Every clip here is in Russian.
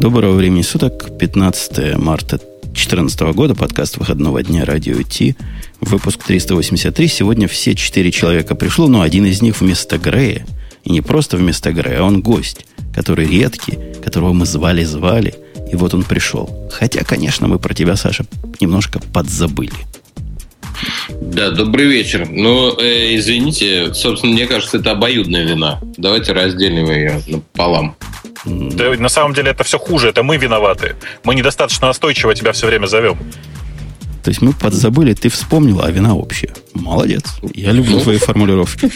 Доброго времени суток, 15 марта 2014 года, подкаст выходного дня радио Ти, выпуск 383. Сегодня все четыре человека пришло, но один из них вместо Грея. И не просто вместо Грея, а он гость, который редкий, которого мы звали-звали, и вот он пришел. Хотя, конечно, мы про тебя, Саша, немножко подзабыли. Да, добрый вечер. Ну, э, извините, собственно, мне кажется, это обоюдная вина. Давайте разделим ее пополам. Да, на самом деле это все хуже, это мы виноваты. Мы недостаточно настойчиво тебя все время зовем. То есть мы подзабыли, ты вспомнил, а вина общая. Молодец. Я люблю твои формулировки.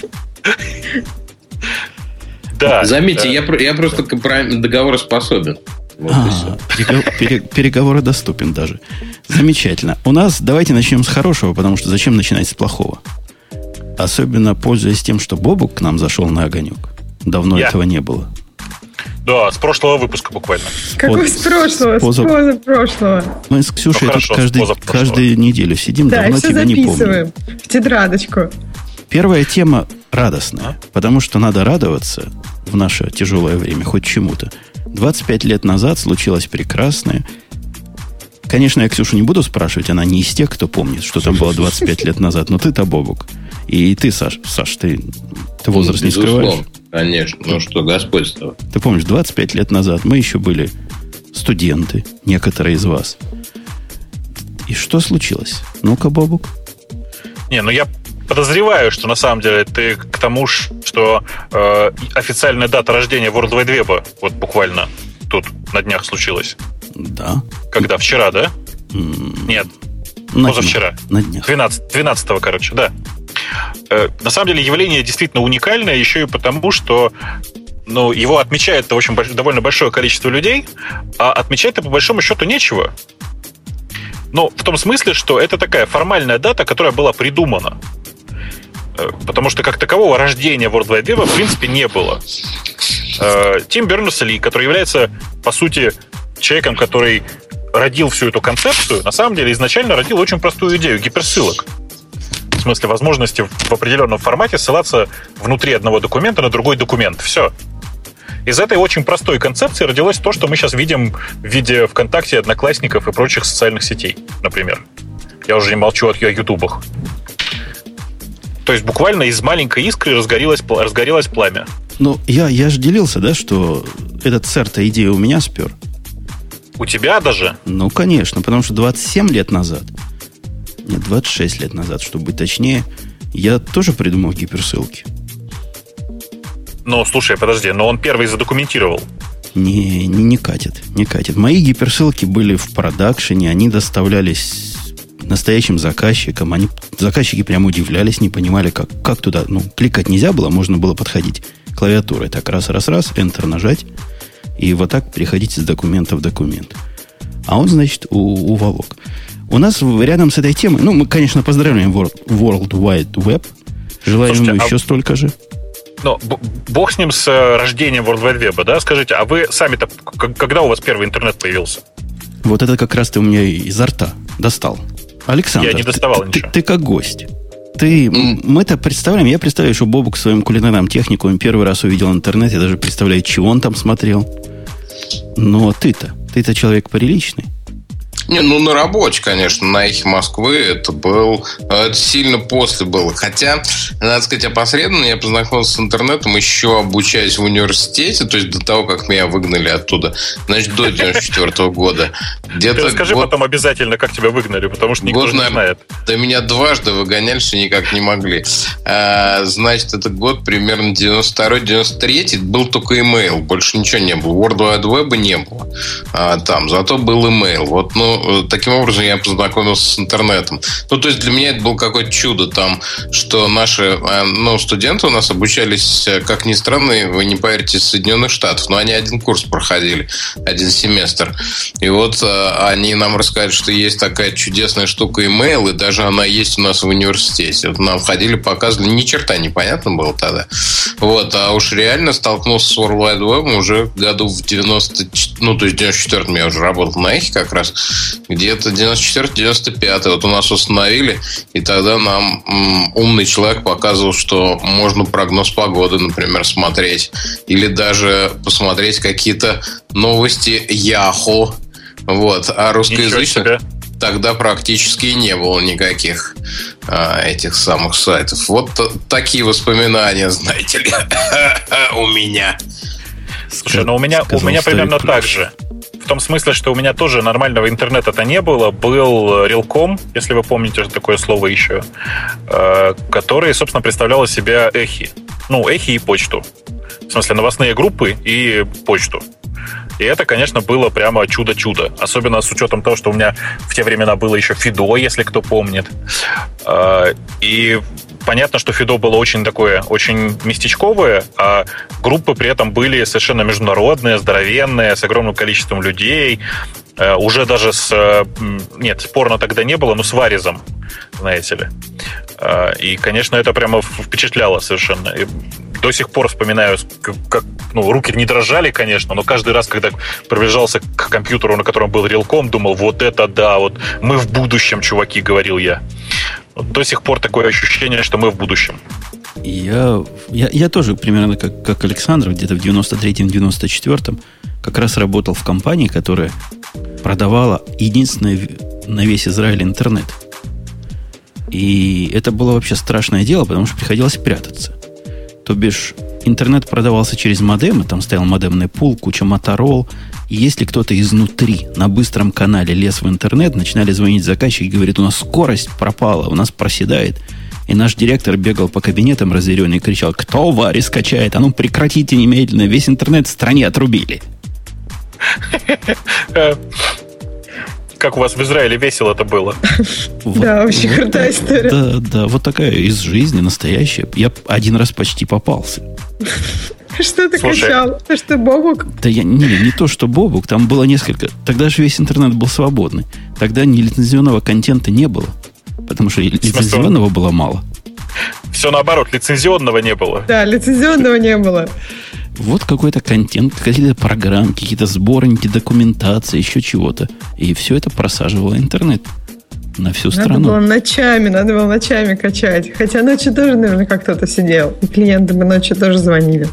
Да. Заметьте, я, я просто договороспособен. Вот а, переговоры доступен даже. Замечательно. У нас давайте начнем с хорошего, потому что зачем начинать с плохого? Особенно пользуясь тем, что Бобук к нам зашел на огонек. Давно Я. этого не было. Да, с прошлого выпуска буквально. Какой с прошлого? С позапрошлого. Мы с Ксюшей ну, хорошо, каждый, каждую неделю сидим, да, давно тебя не помню. в тетрадочку. Первая тема радостная, а? потому что надо радоваться в наше тяжелое время хоть чему-то. 25 лет назад случилось прекрасное. Конечно, я Ксюшу не буду спрашивать, она не из тех, кто помнит, что там было 25 лет назад, но ты-то, Бобук. И ты, Саш, Саш, ты, ты возраст не скрываешь? Конечно, ну что, господство. Ты помнишь, 25 лет назад мы еще были студенты, некоторые из вас. И что случилось? Ну-ка, Бобук. Не, ну я подозреваю, что на самом деле ты к тому, что э, официальная дата рождения World Wide Web вот буквально тут на днях случилась. Да. Когда? Вчера, да? Нет. На Позавчера. Днях. На днях. 12, 12 короче, да. Э, на самом деле явление действительно уникальное, еще и потому, что ну, его отмечает в общем, довольно большое количество людей, а отмечать-то по большому счету нечего. Ну, в том смысле, что это такая формальная дата, которая была придумана. Э, потому что как такового рождения World Wide Web в принципе не было. Э, Тим Бернес-Ли, который является, по сути, человеком, который родил всю эту концепцию, на самом деле изначально родил очень простую идею гиперссылок. В смысле возможности в определенном формате ссылаться внутри одного документа на другой документ. Все. Из этой очень простой концепции родилось то, что мы сейчас видим в виде ВКонтакте, Одноклассников и прочих социальных сетей, например. Я уже не молчу о ютубах. То есть буквально из маленькой искры разгорелось, разгорелось пламя. Ну, я, я же делился, да, что этот цер-то идея у меня спер. У тебя даже? Ну, конечно, потому что 27 лет назад, нет, 26 лет назад, чтобы быть точнее, я тоже придумал гиперссылки. Ну, слушай, подожди, но он первый задокументировал. Не, не, не катит, не катит. Мои гиперссылки были в продакшене, они доставлялись настоящим заказчикам. Они, заказчики прямо удивлялись, не понимали, как, как туда. Ну, кликать нельзя было, можно было подходить клавиатурой. Так раз, раз, раз, Enter нажать. И вот так переходить из документа в документ. А он, значит, у, уволок. У нас рядом с этой темой, ну, мы, конечно, поздравляем World, World Wide Web. Желаем Слушайте, ему а... еще столько же. Но бог с ним с э, рождением World Wide Web, да? Скажите, а вы сами-то, когда у вас первый интернет появился? Вот это как раз ты у меня изо рта достал. Александр, я не доставал ты, ничего. Ты, ты как гость. Ты, mm. Мы-то представляем, я представляю, что Бобук в своем кулинарном техникуме первый раз увидел интернет, я даже представляю, чего он там смотрел. Но ты-то, ты-то человек приличный. Не, ну на рабочий, конечно, на эхе Москвы это был, это сильно после было. Хотя, надо сказать, опосредованно я познакомился с интернетом еще обучаясь в университете, то есть до того, как меня выгнали оттуда, значит, до 94 года. Ты расскажи год... потом обязательно, как тебя выгнали, потому что никто год, не знает. Да меня дважды выгоняли, что никак не могли. А, значит, этот год примерно 92-93 был только email, больше ничего не было. World Wide Web не было а, там, зато был email. Вот, ну, Э, таким образом я познакомился с интернетом. Ну, то есть для меня это было какое-то чудо там, что наши э, ну, студенты у нас обучались, э, как ни странно, вы не поверите, из Соединенных Штатов, но они один курс проходили, один семестр. И вот они нам рассказали, что есть такая чудесная штука email, и даже она есть у нас в университете. Вот нам ходили, показывали, ни черта непонятно было тогда. Вот, а уж реально столкнулся с World Wide Web уже году в 90, ну, то есть в 94 я уже работал на эхе как раз. Где-то 94-95. Вот у нас установили, и тогда нам м, умный человек показывал, что можно прогноз погоды, например, смотреть. Или даже посмотреть какие-то новости Яхо. Вот. А русскоязычных тогда практически не было никаких а, этих самых сайтов. Вот такие воспоминания, знаете ли, у меня. Слушай, ну у меня, у меня примерно так же. Том смысле, что у меня тоже нормального интернета-то не было. Был Рилком, если вы помните такое слово еще, э, который, собственно, представлял из себя эхи. Ну, эхи и почту. В смысле, новостные группы и почту. И это, конечно, было прямо чудо-чудо. Особенно с учетом того, что у меня в те времена было еще Фидо, если кто помнит. Э, и понятно, что Фидо было очень такое, очень местечковое, а группы при этом были совершенно международные, здоровенные, с огромным количеством людей, э, уже даже с... Э, нет, спорно тогда не было, но с Варизом, знаете ли. Э, и, конечно, это прямо впечатляло совершенно. И до сих пор вспоминаю, как, ну, руки не дрожали, конечно, но каждый раз, когда приближался к компьютеру, на котором был релком, думал, вот это да, вот мы в будущем, чуваки, говорил я до сих пор такое ощущение, что мы в будущем. Я, я, я тоже примерно как, как Александр, где-то в 93-м, 94-м как раз работал в компании, которая продавала единственное на весь Израиль интернет. И это было вообще страшное дело, потому что приходилось прятаться. То бишь, интернет продавался через модемы, там стоял модемный пул, куча моторол, и если кто-то изнутри на быстром канале лез в интернет, начинали звонить заказчики и говорит, у нас скорость пропала, у нас проседает. И наш директор бегал по кабинетам разъяренный и кричал, кто Вари скачает? А ну прекратите немедленно, весь интернет в стране отрубили. Как у вас в Израиле весело это было. Да, очень крутая история. Да, да, вот такая из жизни настоящая. Я один раз почти попался. Что ты Слушай, кричал? Ты что, Бобук? Да я не, не то, что Бобук, там было несколько. Тогда же весь интернет был свободный. Тогда нелицензионного контента не было. Потому что лицензионного было мало. Все наоборот, лицензионного не было. Да, лицензионного не было. Вот какой-то контент, какие-то программы, какие-то сборники, документация, еще чего-то. И все это просаживало интернет на всю надо страну. Надо было ночами, надо было ночами качать. Хотя ночью тоже, наверное, как кто-то сидел. И клиенты бы ночью тоже звонили.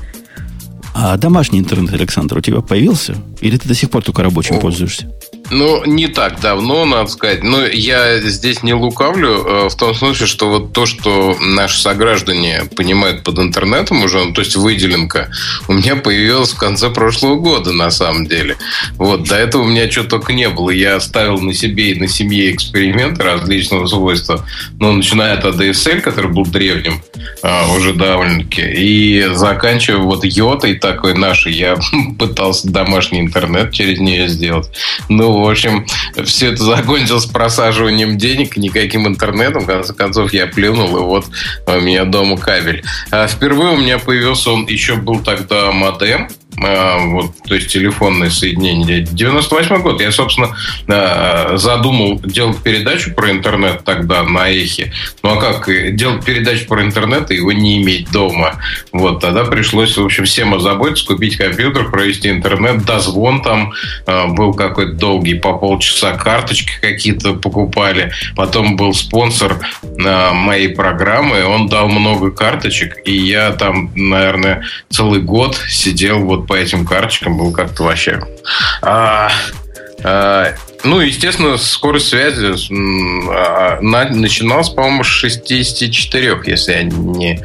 А домашний интернет, Александр, у тебя появился? Или ты до сих пор только рабочим О. пользуешься? Ну, не так давно, надо сказать. Но я здесь не лукавлю э, в том смысле, что вот то, что наши сограждане понимают под интернетом уже, ну, то есть выделенка, у меня появилась в конце прошлого года, на самом деле. Вот, до этого у меня чего только не было. Я ставил на себе и на семье эксперименты различного свойства. Ну, начиная от ADSL, который был древним а, уже довольно-таки, и заканчивая вот йотой такой нашей, я пытался домашний интернет через нее сделать. Ну, в общем, все это закончилось просаживанием денег, никаким интернетом. В конце концов, я плюнул, и вот у меня дома кабель. А впервые у меня появился он, еще был тогда модем, вот, то есть телефонное соединение. 98 год. Я, собственно, а, задумал делать передачу про интернет тогда на Эхе. Ну а как делать передачу про интернет и его не иметь дома? Вот тогда пришлось, в общем, всем озаботиться, купить компьютер, провести интернет, дозвон там а, был какой-то долгий, по полчаса карточки какие-то покупали. Потом был спонсор моей программы, он дал много карточек, и я там, наверное, целый год сидел вот по этим карточкам был как-то вообще. А, а, ну, естественно, скорость связи а, на, начиналась, по-моему, с 64, если я не...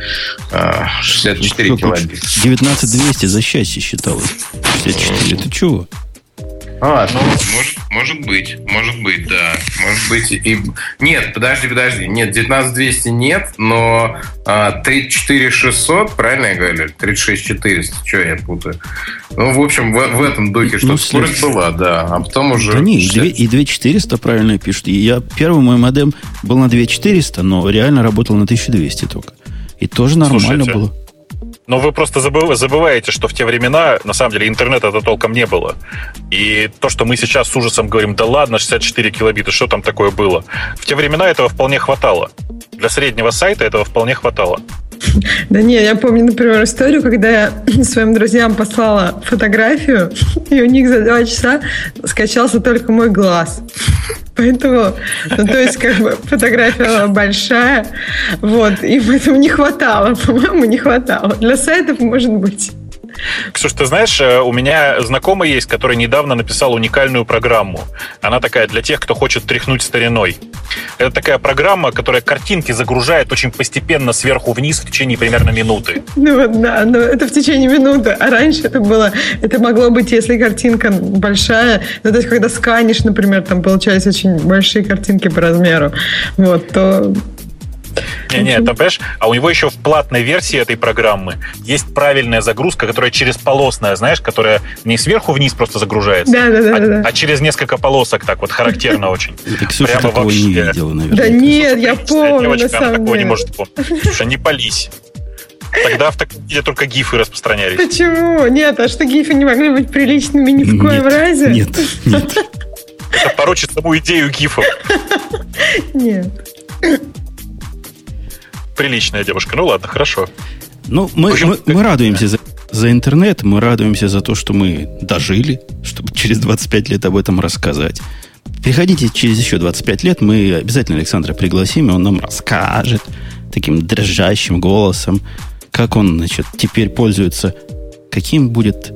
А, 64 килобит. 19200 за счастье считалось. 64. Ты чего? А, ну, может, может быть, может быть, да. Может быть, и... Нет, подожди, подожди. Нет, 19200 нет, но а, 34600, правильно я говорю? 36400, что я путаю? Ну, в общем, в, в этом духе, что ну, скорость была, да. А потом уже... Да не, 60... и 2400 правильно пишут. Я, первый мой модем был на 2400, но реально работал на 1200 только. И тоже нормально Слушайте, было. Но вы просто забываете, что в те времена, на самом деле, интернета-то толком не было. И то, что мы сейчас с ужасом говорим, да ладно, 64 килобита, что там такое было? В те времена этого вполне хватало. Для среднего сайта этого вполне хватало. Да не, я помню, например, историю, когда я своим друзьям послала фотографию, и у них за два часа скачался только мой глаз. Поэтому, ну, то есть, как бы, фотография большая, вот, и поэтому не хватало, по-моему, не хватало. Для сайтов, может быть. Ксюш, ты знаешь, э, у меня знакомый есть, который недавно написал уникальную программу. Она такая для тех, кто хочет тряхнуть стариной. Это такая программа, которая картинки загружает очень постепенно сверху вниз в течение примерно минуты. Ну да, но это в течение минуты. А раньше это было, это могло быть, если картинка большая, ну, то есть когда сканишь, например, там получались очень большие картинки по размеру, вот, то не-не, там, понимаешь, а у него еще в платной версии этой программы есть правильная загрузка, которая через полосная, знаешь, которая не сверху вниз просто загружается, да, да, да, а, да. а через несколько полосок так вот характерно очень. Ты, Ксюша, Прямо вообще. не видела, наверное. Да нет, я помню, девочка, на самом такого не может помнить. Слушай, не пались. Тогда в таком виде только гифы распространялись. Почему? Нет, а что гифы не могли быть приличными ни в коем разе? Нет, нет. Это порочит саму идею гифов. Нет приличная девушка. Ну ладно, хорошо. Ну, мы, общем, мы, мы радуемся за, за интернет, мы радуемся за то, что мы дожили, чтобы через 25 лет об этом рассказать. Приходите через еще 25 лет, мы обязательно Александра пригласим, и он нам расскажет таким дрожащим голосом, как он, значит, теперь пользуется, каким будет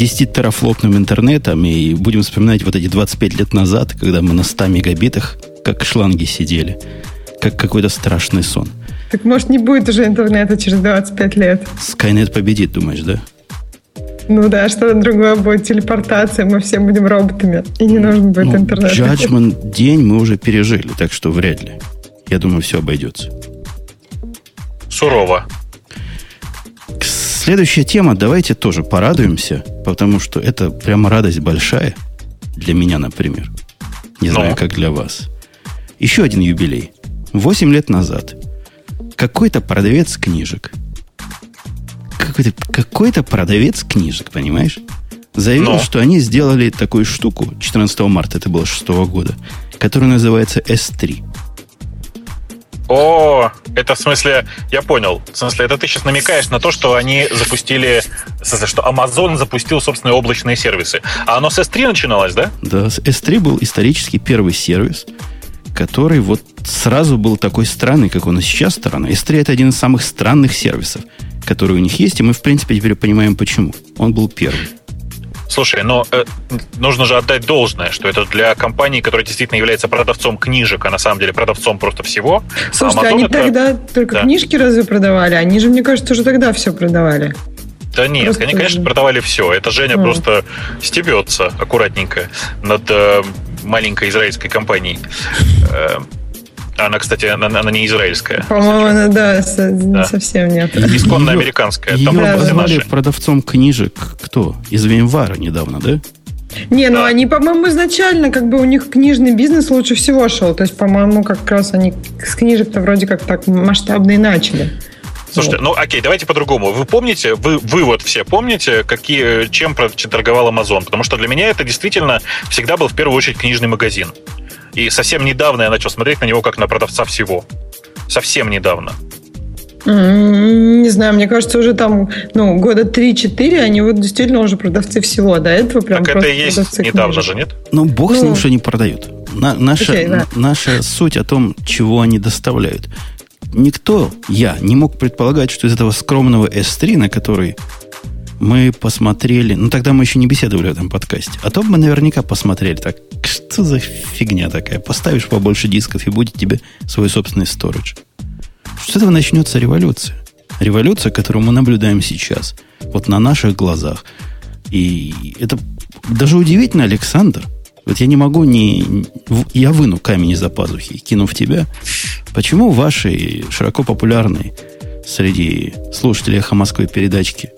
10-терафлопным интернетом, и будем вспоминать вот эти 25 лет назад, когда мы на 100 мегабитах, как шланги сидели, как какой-то страшный сон. Так может не будет уже интернета через 25 лет? Скайнет победит, думаешь, да? Ну да, что-то другое будет, телепортация, мы все будем роботами, и не нужен будет ну, интернет. Judgment день мы уже пережили, так что вряд ли. Я думаю, все обойдется. Сурово. Следующая тема, давайте тоже порадуемся, потому что это прямо радость большая для меня, например. Не знаю, Но. как для вас. Еще один юбилей. Восемь лет назад какой-то продавец книжек. Какой-то, какой-то продавец книжек, понимаешь? Заявил, Но. что они сделали такую штуку 14 марта, это было 6 года, которая называется S3. О, это в смысле, я понял. В смысле, это ты сейчас намекаешь на то, что они запустили, в смысле, что Amazon запустил собственные облачные сервисы. А оно с S3 начиналось, да? Да, S3 был исторически первый сервис, который вот сразу был такой странный, как он и сейчас странный. S3 это один из самых странных сервисов, который у них есть, и мы, в принципе, теперь понимаем, почему. Он был первый. Слушай, но э, нужно же отдать должное, что это для компании, которая действительно является продавцом книжек, а на самом деле продавцом просто всего. Слушайте, а они это... тогда только да. книжки разве продавали? Они же, мне кажется, уже тогда все продавали. Да нет, просто... они, конечно, продавали все. Это Женя а. просто стебется аккуратненько над э, маленькой израильской компанией. Э, она, кстати, она, она не израильская. По-моему, она, да, да, совсем нет. Исконно американская. Ее там назвали продавцом книжек кто? Из Вимвара недавно, да? Не, ну да. они, по-моему, изначально, как бы у них книжный бизнес лучше всего шел. То есть, по-моему, как раз они с книжек-то вроде как так масштабные начали. Слушайте, ну окей, давайте по-другому. Вы помните, вы, вы вот все помните, какие, чем торговал Amazon? Потому что для меня это действительно всегда был в первую очередь книжный магазин. И совсем недавно я начал смотреть на него как на продавца всего. Совсем недавно. Не знаю, мне кажется, уже там, ну, года 3-4, они вот действительно уже продавцы всего. До этого прям Так это и есть недавно книжек. же, нет? Ну, бог ну, с ним, что они продают. На, наша, okay, да. наша суть о том, чего они доставляют никто, я, не мог предполагать, что из этого скромного S3, на который мы посмотрели... Ну, тогда мы еще не беседовали в этом подкасте. А то мы наверняка посмотрели так, что за фигня такая? Поставишь побольше дисков, и будет тебе свой собственный сторож. С этого начнется революция. Революция, которую мы наблюдаем сейчас. Вот на наших глазах. И это даже удивительно, Александр – вот я не могу не... Я выну камень из-за пазухи, кину в тебя. Почему ваши широко популярные среди слушателей «Эхо Москвы» передачки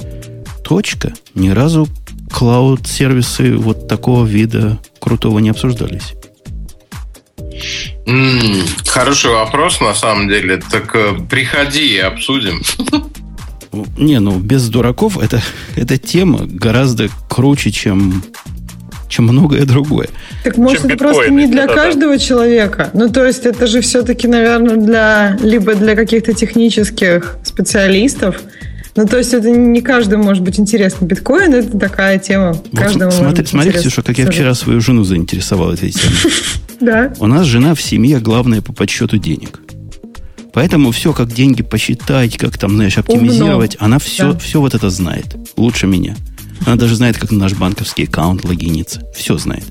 «Точка» ни разу клауд-сервисы вот такого вида крутого не обсуждались? Mm, хороший вопрос, на самом деле. Так э, приходи и обсудим. Не, ну без дураков это, эта тема гораздо круче, чем чем многое другое. Так может это просто не для каждого да. человека? Ну то есть это же все-таки, наверное, для либо для каких-то технических специалистов, ну, то есть это не каждому может быть интересно. Биткоин это такая тема. Вот каждому смотри, смотри Ксюша, как я вчера свою жену заинтересовал этой темой. Да. У нас жена в семье главное по подсчету денег. Поэтому все, как деньги посчитать, как там, знаешь, оптимизировать, Умно. она все, да. все вот это знает. Лучше меня. Она даже знает, как на наш банковский аккаунт логиниться. Все знает.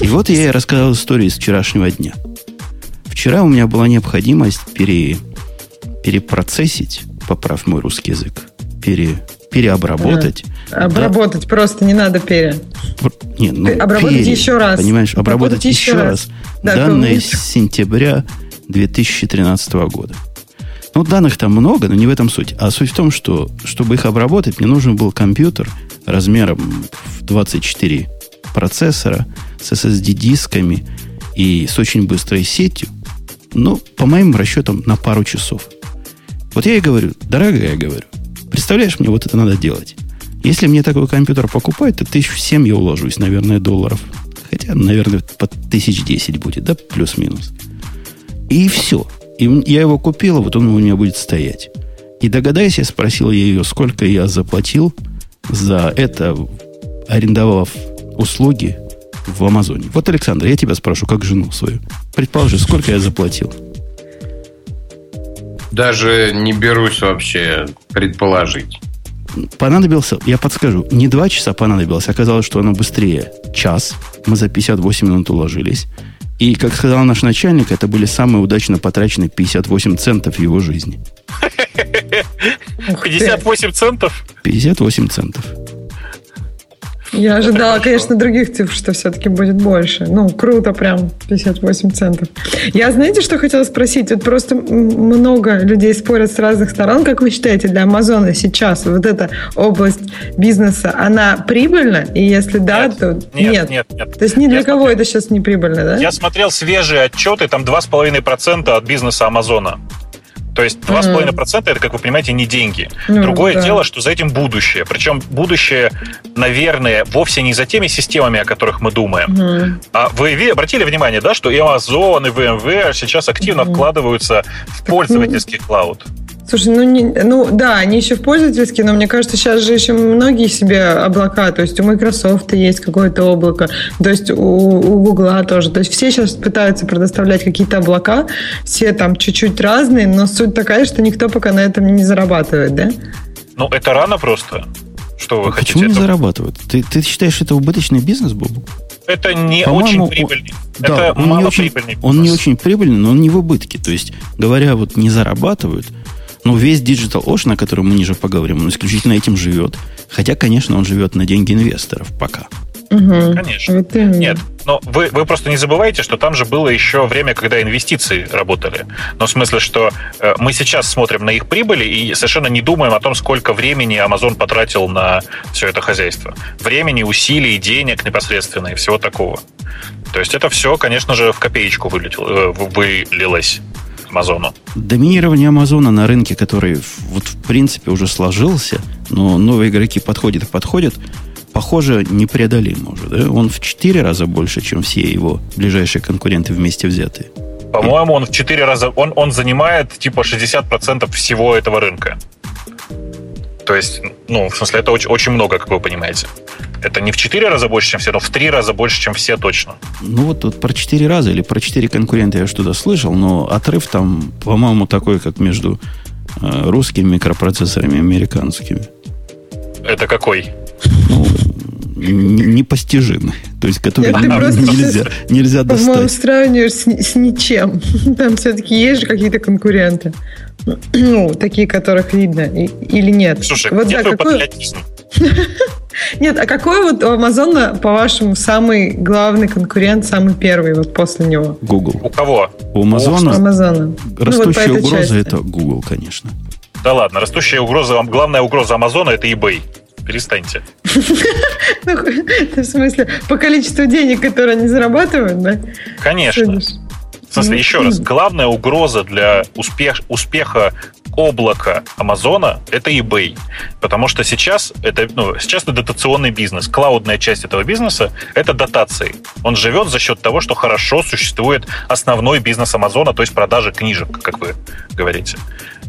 И вот я ей рассказал историю из вчерашнего дня. Вчера у меня была необходимость пере, перепроцессить, поправь мой русский язык, пере, переобработать. А, обработать да, просто, не надо пере. Нет, ну, обработать пере, еще раз. Понимаешь, обработать, обработать еще раз. раз. Да, данные с сентября 2013 года. Ну, данных там много, но не в этом суть. А суть в том, что, чтобы их обработать, мне нужен был компьютер размером в 24 процессора с SSD-дисками и с очень быстрой сетью. Ну, по моим расчетам, на пару часов. Вот я и говорю, дорогая, я говорю, представляешь, мне вот это надо делать. Если мне такой компьютер покупать, то тысяч в семь я уложусь, наверное, долларов. Хотя, наверное, под тысяч десять будет, да, плюс-минус. И все. И я его купил, а вот он у меня будет стоять. И догадайся, спросил я ее, сколько я заплатил за это, арендовав услуги в Амазоне. Вот, Александр, я тебя спрошу, как жену свою. Предположи, сколько я заплатил? Даже не берусь вообще предположить. Понадобился, я подскажу, не два часа понадобилось, оказалось, что оно быстрее. Час. Мы за 58 минут уложились. И, как сказал наш начальник, это были самые удачно потраченные 58 центов его жизни. 58 центов? 58 центов. Я ожидала, конечно, других цифр, что все-таки будет больше. Ну, круто прям, 58 центов. Я, знаете, что хотела спросить? Вот просто много людей спорят с разных сторон. Как вы считаете, для Амазона сейчас вот эта область бизнеса, она прибыльна? И если да, нет, то нет. Нет, нет, нет. То есть ни для я кого смотрел, это сейчас не прибыльно, да? Я смотрел свежие отчеты, там 2,5% от бизнеса Амазона. То есть 2,5% mm-hmm. это, как вы понимаете, не деньги. Mm-hmm, Другое да. дело, что за этим будущее. Причем будущее, наверное, вовсе не за теми системами, о которых мы думаем. Mm-hmm. А вы обратили внимание, да, что и Amazon, и VMware сейчас активно mm-hmm. вкладываются в пользовательский клауд. Слушай, ну, не, ну да, они еще в пользовательские, но мне кажется, сейчас же еще многие себе облака, то есть у Microsoft есть какое-то облако, то есть у, у Google тоже. То есть все сейчас пытаются предоставлять какие-то облака, все там чуть-чуть разные, но суть такая, что никто пока на этом не зарабатывает, да? Ну, это рано просто. Что вы а хотите? Почему не зарабатывают? Ты, ты считаешь, это убыточный бизнес был? Это не очень прибыльный. Он, это да, он не очень, бизнес. Он не очень прибыльный, но он не в убытке. То есть, говоря, вот не зарабатывают – ну, весь Digital Ocean, о котором мы ниже поговорим, он исключительно этим живет. Хотя, конечно, он живет на деньги инвесторов пока. Угу. Конечно. Вот Нет, но вы, вы просто не забывайте, что там же было еще время, когда инвестиции работали. Но в смысле, что э, мы сейчас смотрим на их прибыли и совершенно не думаем о том, сколько времени Amazon потратил на все это хозяйство. Времени, усилий, денег непосредственно и всего такого. То есть это все, конечно же, в копеечку вылетело, э, вылилось. Амазону? Доминирование Амазона на рынке, который вот в принципе уже сложился, но новые игроки подходят и подходят, похоже, непреодолимо уже. Да? Он в 4 раза больше, чем все его ближайшие конкуренты вместе взятые. По-моему, он в 4 раза... Он, он занимает типа 60% всего этого рынка. То есть, ну, в смысле, это очень, очень много, как вы понимаете. Это не в 4 раза больше, чем все, но в 3 раза больше, чем все точно. Ну, вот, вот про 4 раза или про 4 конкурента я что-то слышал, но отрыв там, по-моему, такой, как между э, русскими микропроцессорами и американскими. Это какой? Ну, непостижимый. То есть, который Нет, нельзя, нельзя достать. По-моему, сравниваешь с, с ничем. Там все-таки есть же какие-то конкуренты. Ну, такие, которых видно. или нет. Слушай, вот, где да, твой какой... патриотизм? Нет, а какой вот у Амазона, по-вашему, самый главный конкурент, самый первый вот после него? Google. У кого? У Амазона. Амазона. Растущая ну, вот угроза это Google, конечно. Да ладно, растущая угроза, главная угроза Амазона это eBay. Перестаньте. Ну, в смысле, по количеству денег, которые они зарабатывают, да? Конечно. В смысле, еще раз, главная угроза для успех, успеха облака Амазона — это eBay. Потому что сейчас это, ну, сейчас это дотационный бизнес. Клаудная часть этого бизнеса — это дотации. Он живет за счет того, что хорошо существует основной бизнес Амазона, то есть продажи книжек, как вы говорите.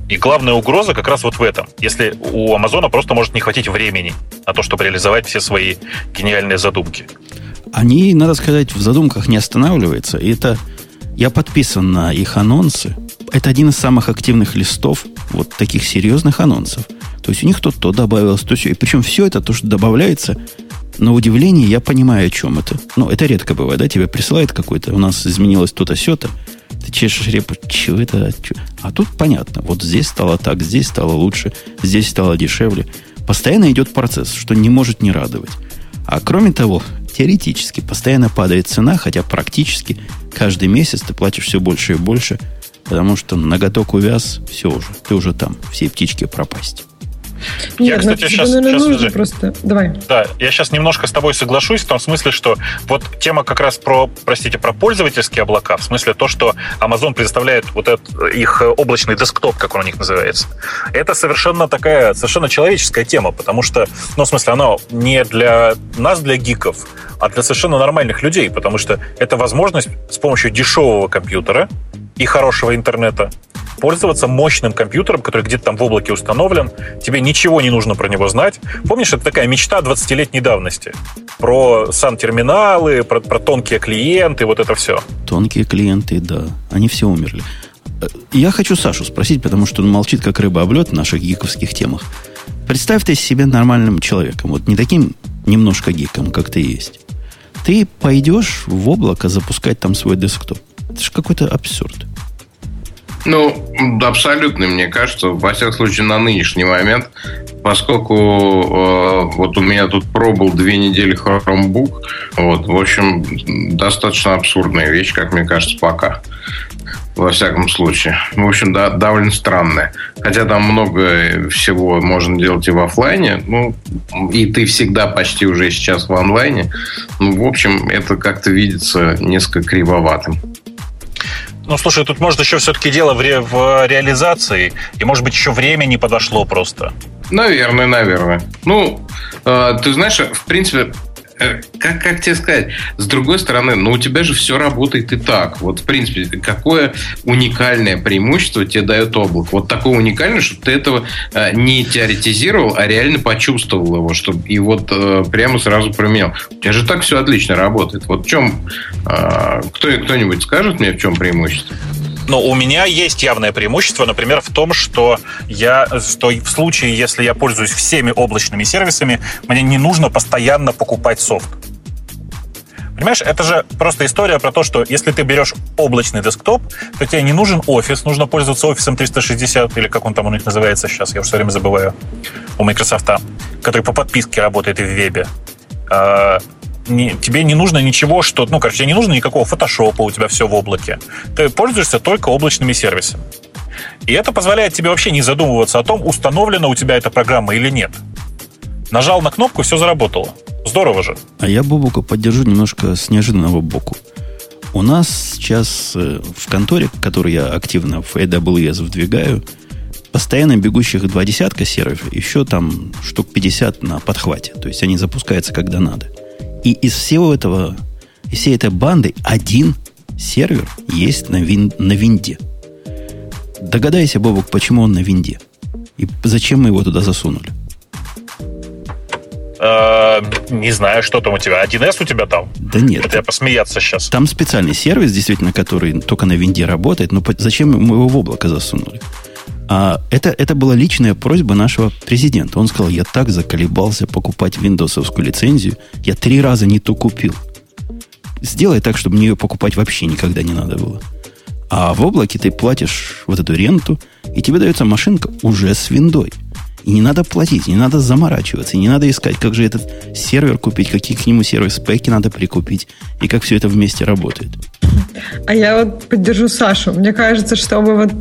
И главная угроза как раз вот в этом. Если у Амазона просто может не хватить времени на то, чтобы реализовать все свои гениальные задумки. Они, надо сказать, в задумках не останавливаются. И это я подписан на их анонсы. Это один из самых активных листов вот таких серьезных анонсов. То есть у них то то добавилось, то все. И причем все это, то, что добавляется, на удивление я понимаю, о чем это. Ну, это редко бывает, да? Тебе присылает какой-то, у нас изменилось то-то, сё-то. Ты чешешь репу, чего это? Чё? А тут понятно. Вот здесь стало так, здесь стало лучше, здесь стало дешевле. Постоянно идет процесс, что не может не радовать. А кроме того, теоретически постоянно падает цена, хотя практически каждый месяц ты платишь все больше и больше, потому что ноготок увяз, все уже, ты уже там, все птички пропасть. Я, Нет, ну, кстати, сейчас, сейчас нужно просто. Давай. Да, я сейчас немножко с тобой соглашусь в том смысле, что вот тема как раз про, простите, про пользовательские облака, в смысле то, что Amazon предоставляет вот этот их облачный десктоп, как он у них называется. Это совершенно такая, совершенно человеческая тема, потому что, ну, в смысле, оно не для нас, для гиков, а для совершенно нормальных людей, потому что это возможность с помощью дешевого компьютера и хорошего интернета пользоваться мощным компьютером, который где-то там в облаке установлен. Тебе ничего не нужно про него знать. Помнишь, это такая мечта 20-летней давности. Про сан-терминалы, про, про тонкие клиенты, вот это все. Тонкие клиенты, да. Они все умерли. Э, я хочу Сашу спросить, потому что он молчит, как рыба об лед в наших гиковских темах. Представь ты себе нормальным человеком, вот не таким немножко гиком, как ты есть. Ты пойдешь в облако запускать там свой десктоп. Это же какой-то абсурд. Ну, абсолютно, мне кажется, во всяком случае, на нынешний момент, поскольку э, вот у меня тут пробыл две недели Chromebook, вот, в общем, достаточно абсурдная вещь, как мне кажется, пока. Во всяком случае. В общем, да, довольно странная. Хотя там много всего можно делать и в офлайне. Ну, и ты всегда почти уже сейчас в онлайне. Ну, в общем, это как-то видится несколько кривоватым. Ну, слушай, тут может еще все-таки дело в, ре- в реализации, и, может быть, еще время не подошло просто. Наверное, наверное. Ну, э, ты знаешь, в принципе, как, как тебе сказать? С другой стороны, ну у тебя же все работает и так. Вот, в принципе, какое уникальное преимущество тебе дает облако? Вот такое уникальное, чтобы ты этого э, не теоретизировал, а реально почувствовал его, чтобы и вот э, прямо сразу применил. У тебя же так все отлично работает. Вот в чем... Кто, кто-нибудь скажет мне, в чем преимущество? Но у меня есть явное преимущество, например, в том, что я, что в случае, если я пользуюсь всеми облачными сервисами, мне не нужно постоянно покупать софт. Понимаешь, это же просто история про то, что если ты берешь облачный десктоп, то тебе не нужен офис, нужно пользоваться офисом 360, или как он там у них называется сейчас, я уже все время забываю, у Microsoft, который по подписке работает и в вебе. Не, тебе не нужно ничего, что... Ну, короче, тебе не нужно никакого фотошопа, у тебя все в облаке. Ты пользуешься только облачными сервисами. И это позволяет тебе вообще не задумываться о том, установлена у тебя эта программа или нет. Нажал на кнопку, все заработало. Здорово же. А я Бобука поддержу немножко с неожиданного боку. У нас сейчас э, в конторе, который я активно в AWS вдвигаю, постоянно бегущих два десятка серверов, еще там штук 50 на подхвате. То есть они запускаются, когда надо. И из всего этого, из всей этой банды один сервер есть на, вин, на винде. Догадайся, Бобок, почему он на винде? И зачем мы его туда засунули? Э, не знаю, что там у тебя. 1С у тебя там? Да нет. Это я посмеяться сейчас. Там специальный сервис, действительно, который только на винде работает. Но зачем мы его в облако засунули? А это, это была личная просьба нашего президента. Он сказал, я так заколебался покупать виндосовскую лицензию, я три раза не ту купил. Сделай так, чтобы мне ее покупать вообще никогда не надо было. А в облаке ты платишь вот эту ренту, и тебе дается машинка уже с виндой. И не надо платить, не надо заморачиваться, не надо искать, как же этот сервер купить, какие к нему сервис-пэки надо прикупить, и как все это вместе работает. А я вот поддержу Сашу. Мне кажется, чтобы вот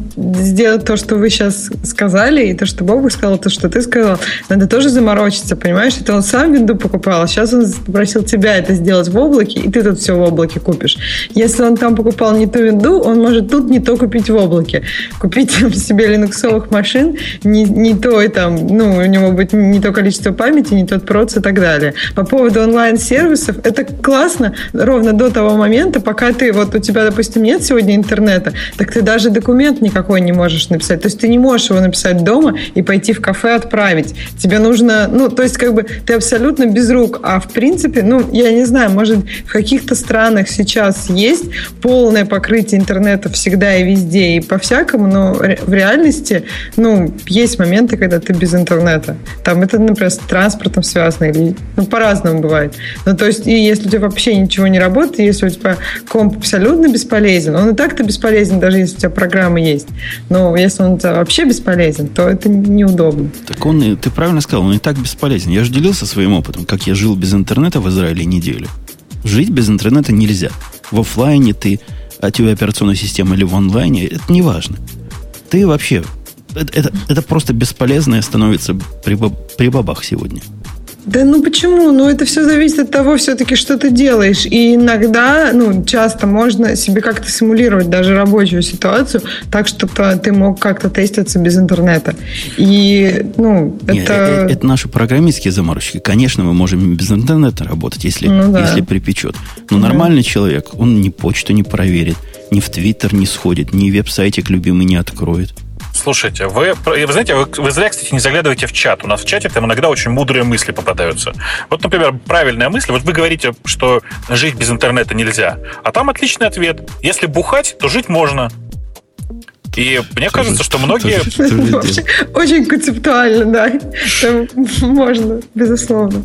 сделать то, что вы сейчас сказали, и то, что Бог сказал, то, что ты сказал, надо тоже заморочиться, понимаешь? Это он сам винду покупал, а сейчас он попросил тебя это сделать в облаке, и ты тут все в облаке купишь. Если он там покупал не ту винду, он может тут не то купить в облаке. Купить там себе линуксовых машин, не, не то и там, ну, у него будет не то количество памяти, не тот проц и так далее. По поводу онлайн-сервисов, это классно ровно до того момента, пока ты вот у тебя, допустим, нет сегодня интернета, так ты даже документ никакой не можешь написать. То есть ты не можешь его написать дома и пойти в кафе отправить. Тебе нужно, ну, то есть как бы ты абсолютно без рук. А в принципе, ну, я не знаю, может, в каких-то странах сейчас есть полное покрытие интернета всегда и везде и по-всякому, но в реальности, ну, есть моменты, когда ты без интернета. Там это, например, с транспортом связано или ну, по-разному бывает. Ну, то есть, и если у тебя вообще ничего не работает, если у тебя комп абсолютно бесполезен, он и так-то бесполезен, даже если у тебя программа есть. Но если он вообще бесполезен, то это неудобно. Так он, ты правильно сказал, он и так бесполезен. Я же делился своим опытом, как я жил без интернета в Израиле неделю. Жить без интернета нельзя. В офлайне ты от тебя операционной системы или в онлайне, это не важно. Ты вообще... Это, это, это просто бесполезное становится при, при бабах сегодня. Да ну почему? Ну это все зависит от того все-таки, что ты делаешь. И иногда, ну часто можно себе как-то симулировать даже рабочую ситуацию так, чтобы ты мог как-то теститься без интернета. И, ну, это... Нет, это, это наши программистские заморочки. Конечно, мы можем без интернета работать, если, ну, да. если припечет. Но да. нормальный человек, он ни почту не проверит, ни в Твиттер не сходит, ни веб-сайтик любимый не откроет. Слушайте, вы, вы знаете, вы, вы зря, кстати, не заглядываете в чат. У нас в чате там иногда очень мудрые мысли попадаются. Вот, например, правильная мысль. Вот вы говорите, что жить без интернета нельзя. А там отличный ответ. Если бухать, то жить можно. И мне кажется, что многие... Очень концептуально, да. Можно, безусловно.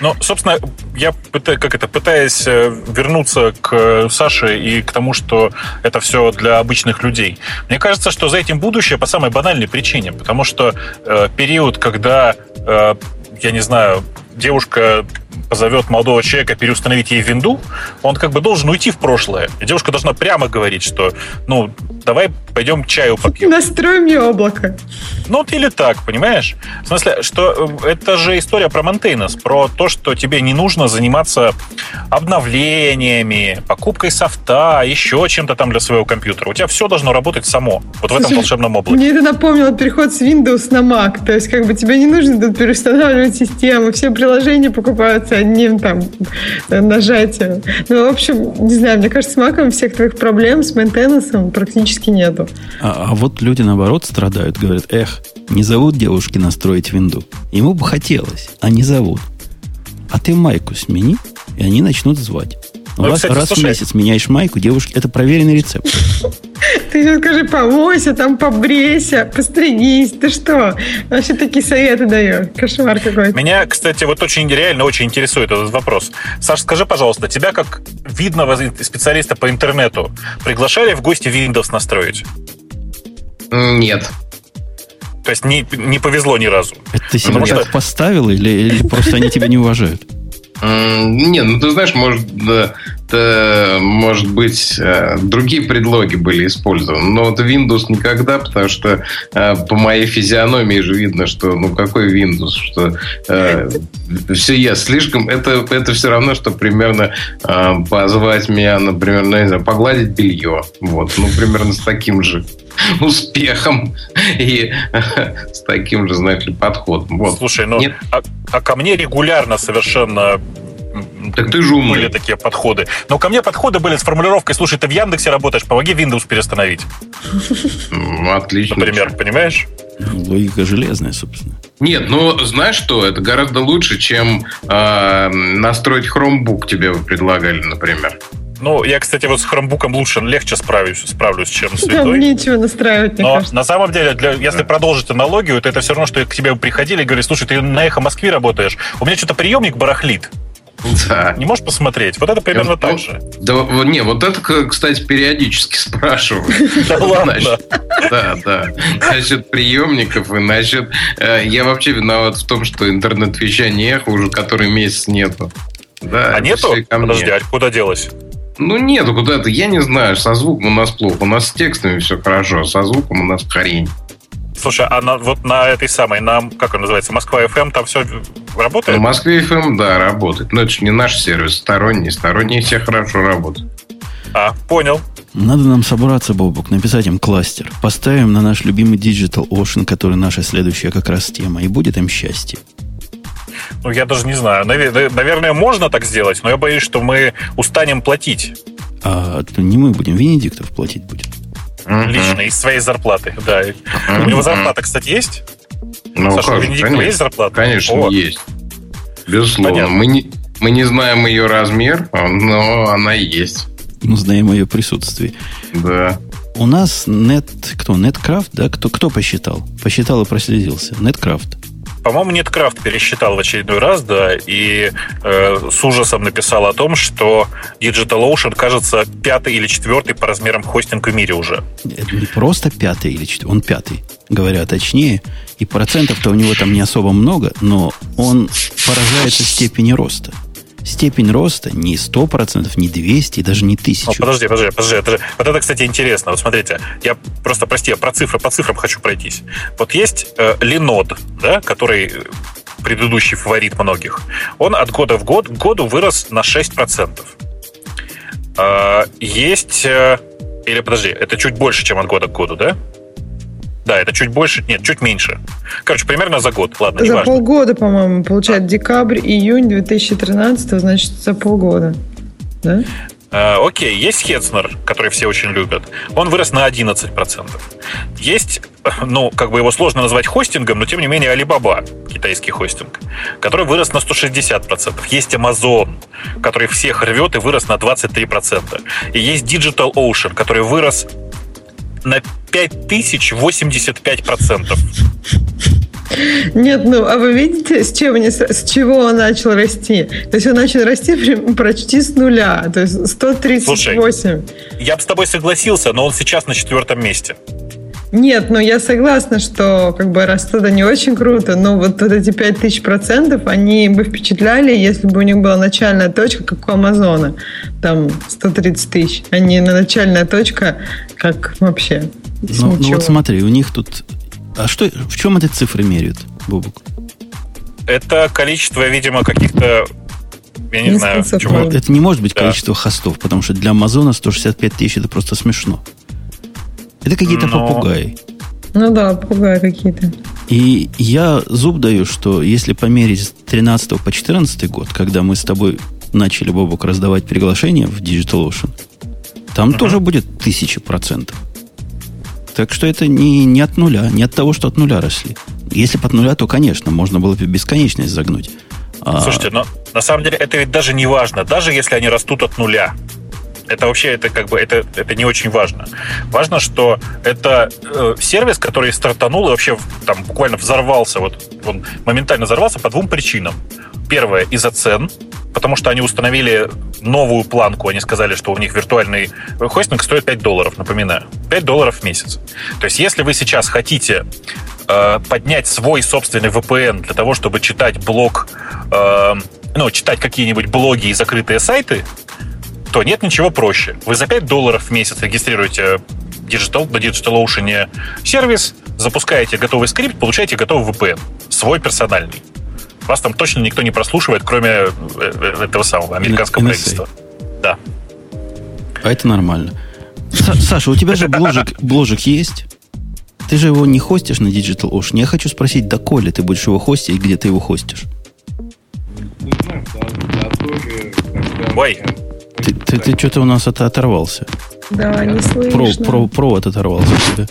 Ну, собственно, я пытаюсь, как это, пытаясь э, вернуться к Саше и к тому, что это все для обычных людей. Мне кажется, что за этим будущее по самой банальной причине, потому что э, период, когда э, я не знаю, девушка позовет молодого человека переустановить ей винду, он как бы должен уйти в прошлое. И девушка должна прямо говорить, что, ну, давай пойдем чаю попьем. Настрой мне облако. Ну, или так, понимаешь? В смысле, что э, это же история про мантейнес, про то, что тебе не нужно заниматься обновлениями, покупкой софта, еще чем-то там для своего компьютера. У тебя все должно работать само, вот в этом волшебном облаке. Мне это напомнило переход с Windows на Mac. То есть, как бы тебе не нужно тут переустанавливать систему, все приложения покупаются одним там нажатием. Ну, в общем, не знаю, мне кажется, с Mac всех твоих проблем с мейнтенансом практически нету. А, а вот люди, наоборот, страдают, говорят, эх, не зовут девушки настроить винду. Ему бы хотелось, а не зовут. А ты майку смени, и они начнут звать. Ну, раз, кстати, раз слушай, в месяц меняешь майку, девушки, это проверенный рецепт. Ты же скажи, помойся, там побрейся, постригись. Ты что? Вообще такие советы даешь. Кошмар какой-то. Меня, кстати, вот очень реально очень интересует этот вопрос. Саша, скажи, пожалуйста, тебя как видного специалиста по интернету приглашали в гости Windows настроить? Нет. То есть не, не повезло ни разу. Это ты себя так что... поставил или, или просто они тебя не уважают? Не, ну ты знаешь, может, да, может быть, э, другие предлоги были использованы. Но вот Windows никогда, потому что э, по моей физиономии же видно, что ну какой Windows, что э, все я слишком. Это, это все равно, что примерно э, позвать меня, например, ну, не знаю, погладить белье. Вот, ну, примерно с таким же успехом и с таким же, знаете ли, подходом. Вот. Слушай, ну, а, а ко мне регулярно совершенно так ты же умный. Были такие подходы. Но ко мне подходы были с формулировкой, слушай, ты в Яндексе работаешь, помоги Windows перестановить. Отлично. Например, понимаешь? Логика железная, собственно. Нет, ну знаешь что, это гораздо лучше, чем э, настроить Chromebook тебе предлагали, например. Ну, я, кстати, вот с хромбуком лучше, легче справлюсь, справлюсь, чем с Там нечего настраивать, Но кажется. на самом деле, для, если продолжить аналогию, то это все равно, что к тебе приходили и говорили, слушай, ты на Эхо Москве работаешь, у меня что-то приемник барахлит. Да. Не можешь посмотреть? Вот это примерно так ну, же. Да, не, вот это, кстати, периодически спрашивают. Да ладно? Да, да. Насчет приемников и насчет... Э, я вообще виноват в том, что интернет-вещание эхо уже который месяц нету. Да, а нету? Подожди, а куда делось? Ну, нету куда-то, я не знаю, со звуком у нас плохо. У нас с текстами все хорошо, а со звуком у нас хрень. Слушай, а на, вот на этой самой, на, как он называется, Москва FM, там все работает? На Москве FM, да, работает. Но это же не наш сервис, сторонний. Сторонние все хорошо работают. А, понял. Надо нам собраться, Бобук, написать им кластер. Поставим на наш любимый Digital Ocean, который наша следующая как раз тема, и будет им счастье. Ну, я даже не знаю. Наверное, можно так сделать, но я боюсь, что мы устанем платить. А не мы будем, Венедиктов платить будет. Лично, из своей зарплаты, да. У него зарплата, кстати, есть? Ну, Саша, как, у Венедиктова конечно, есть зарплата? Конечно, О. есть. Безусловно. Мы не, мы не знаем ее размер, но она есть. Мы знаем ее присутствие. Да. У нас нет, кто, Неткрафт, да? Кто, кто посчитал? Посчитал и проследился. Неткрафт. По-моему, Неткрафт пересчитал в очередной раз, да, и э, с ужасом написал о том, что DigitalOcean, кажется, пятый или четвертый по размерам хостинг в мире уже. Это не просто пятый или четвертый, он пятый, говоря точнее. И процентов-то у него там не особо много, но он поражается степени роста степень роста не 100%, не 200, даже не 1000. О, подожди, подожди, подожди. Же, вот это, кстати, интересно. Вот смотрите, я просто, прости, я про цифры, по цифрам хочу пройтись. Вот есть э, Linode, да, который предыдущий фаворит многих. Он от года в год к году вырос на 6%. Э, есть... Э, или подожди, это чуть больше, чем от года к году, да? Да, это чуть больше, нет, чуть меньше. Короче, примерно за год, ладно, За важно. полгода, по-моему, получает декабрь, июнь 2013, значит, за полгода. Да? Uh, окей, есть Хетцнер, который все очень любят. Он вырос на 11%. Есть, ну, как бы его сложно назвать хостингом, но тем не менее Alibaba, китайский хостинг, который вырос на 160%. Есть Amazon, который всех рвет и вырос на 23%. И есть Digital Ocean, который вырос на 5085%. Нет, ну, а вы видите, с чего, с чего он начал расти? То есть он начал расти почти с нуля, то есть 138. Слушай, я бы с тобой согласился, но он сейчас на четвертом месте. Нет, ну я согласна, что как бы растут не очень круто, но вот, вот эти 5000 процентов, они бы впечатляли, если бы у них была начальная точка, как у Амазона, там 130 тысяч, а не на начальная точка, как вообще. Ну, ну вот смотри, у них тут... А что, в чем эти цифры меряют, Бубук? Это количество, видимо, каких-то я не знаю, чего. Это не может быть да. количество хостов, потому что для Амазона 165 тысяч это просто смешно. Это какие-то Но... попугаи. Ну да, попугаи какие-то. И я зуб даю, что если померить с 13 по 14 год, когда мы с тобой начали, Бобок, раздавать приглашения в DigitalOcean, там uh-huh. тоже будет тысяча процентов. Так что это не, не от нуля, не от того, что от нуля росли. Если бы от нуля, то, конечно, можно было бы бесконечность загнуть. А Слушайте, но на самом деле это ведь даже не важно, даже если они растут от нуля это вообще это как бы это, это не очень важно. Важно, что это э, сервис, который стартанул и вообще там буквально взорвался, вот он моментально взорвался по двум причинам. Первое из-за цен, потому что они установили новую планку. Они сказали, что у них виртуальный хостинг стоит 5 долларов, напоминаю. 5 долларов в месяц. То есть, если вы сейчас хотите э, поднять свой собственный VPN для того, чтобы читать блог, э, ну, читать какие-нибудь блоги и закрытые сайты, то нет ничего проще. Вы за 5 долларов в месяц регистрируете Digital, на DigitalOcean сервис, запускаете готовый скрипт, получаете готовый VPN, свой персональный. Вас там точно никто не прослушивает, кроме э, э, этого самого американского NSA. правительства. Да. А это нормально. Саша, у тебя же бложек, бложек есть? Ты же его не хостишь на DigitalOcean. Я хочу спросить, доколе ты будешь его хостить и где ты его хостишь? Ой, ты, ты, ты что-то у нас это оторвался. Да, не слышно. Про, про, провод оторвался у тебя.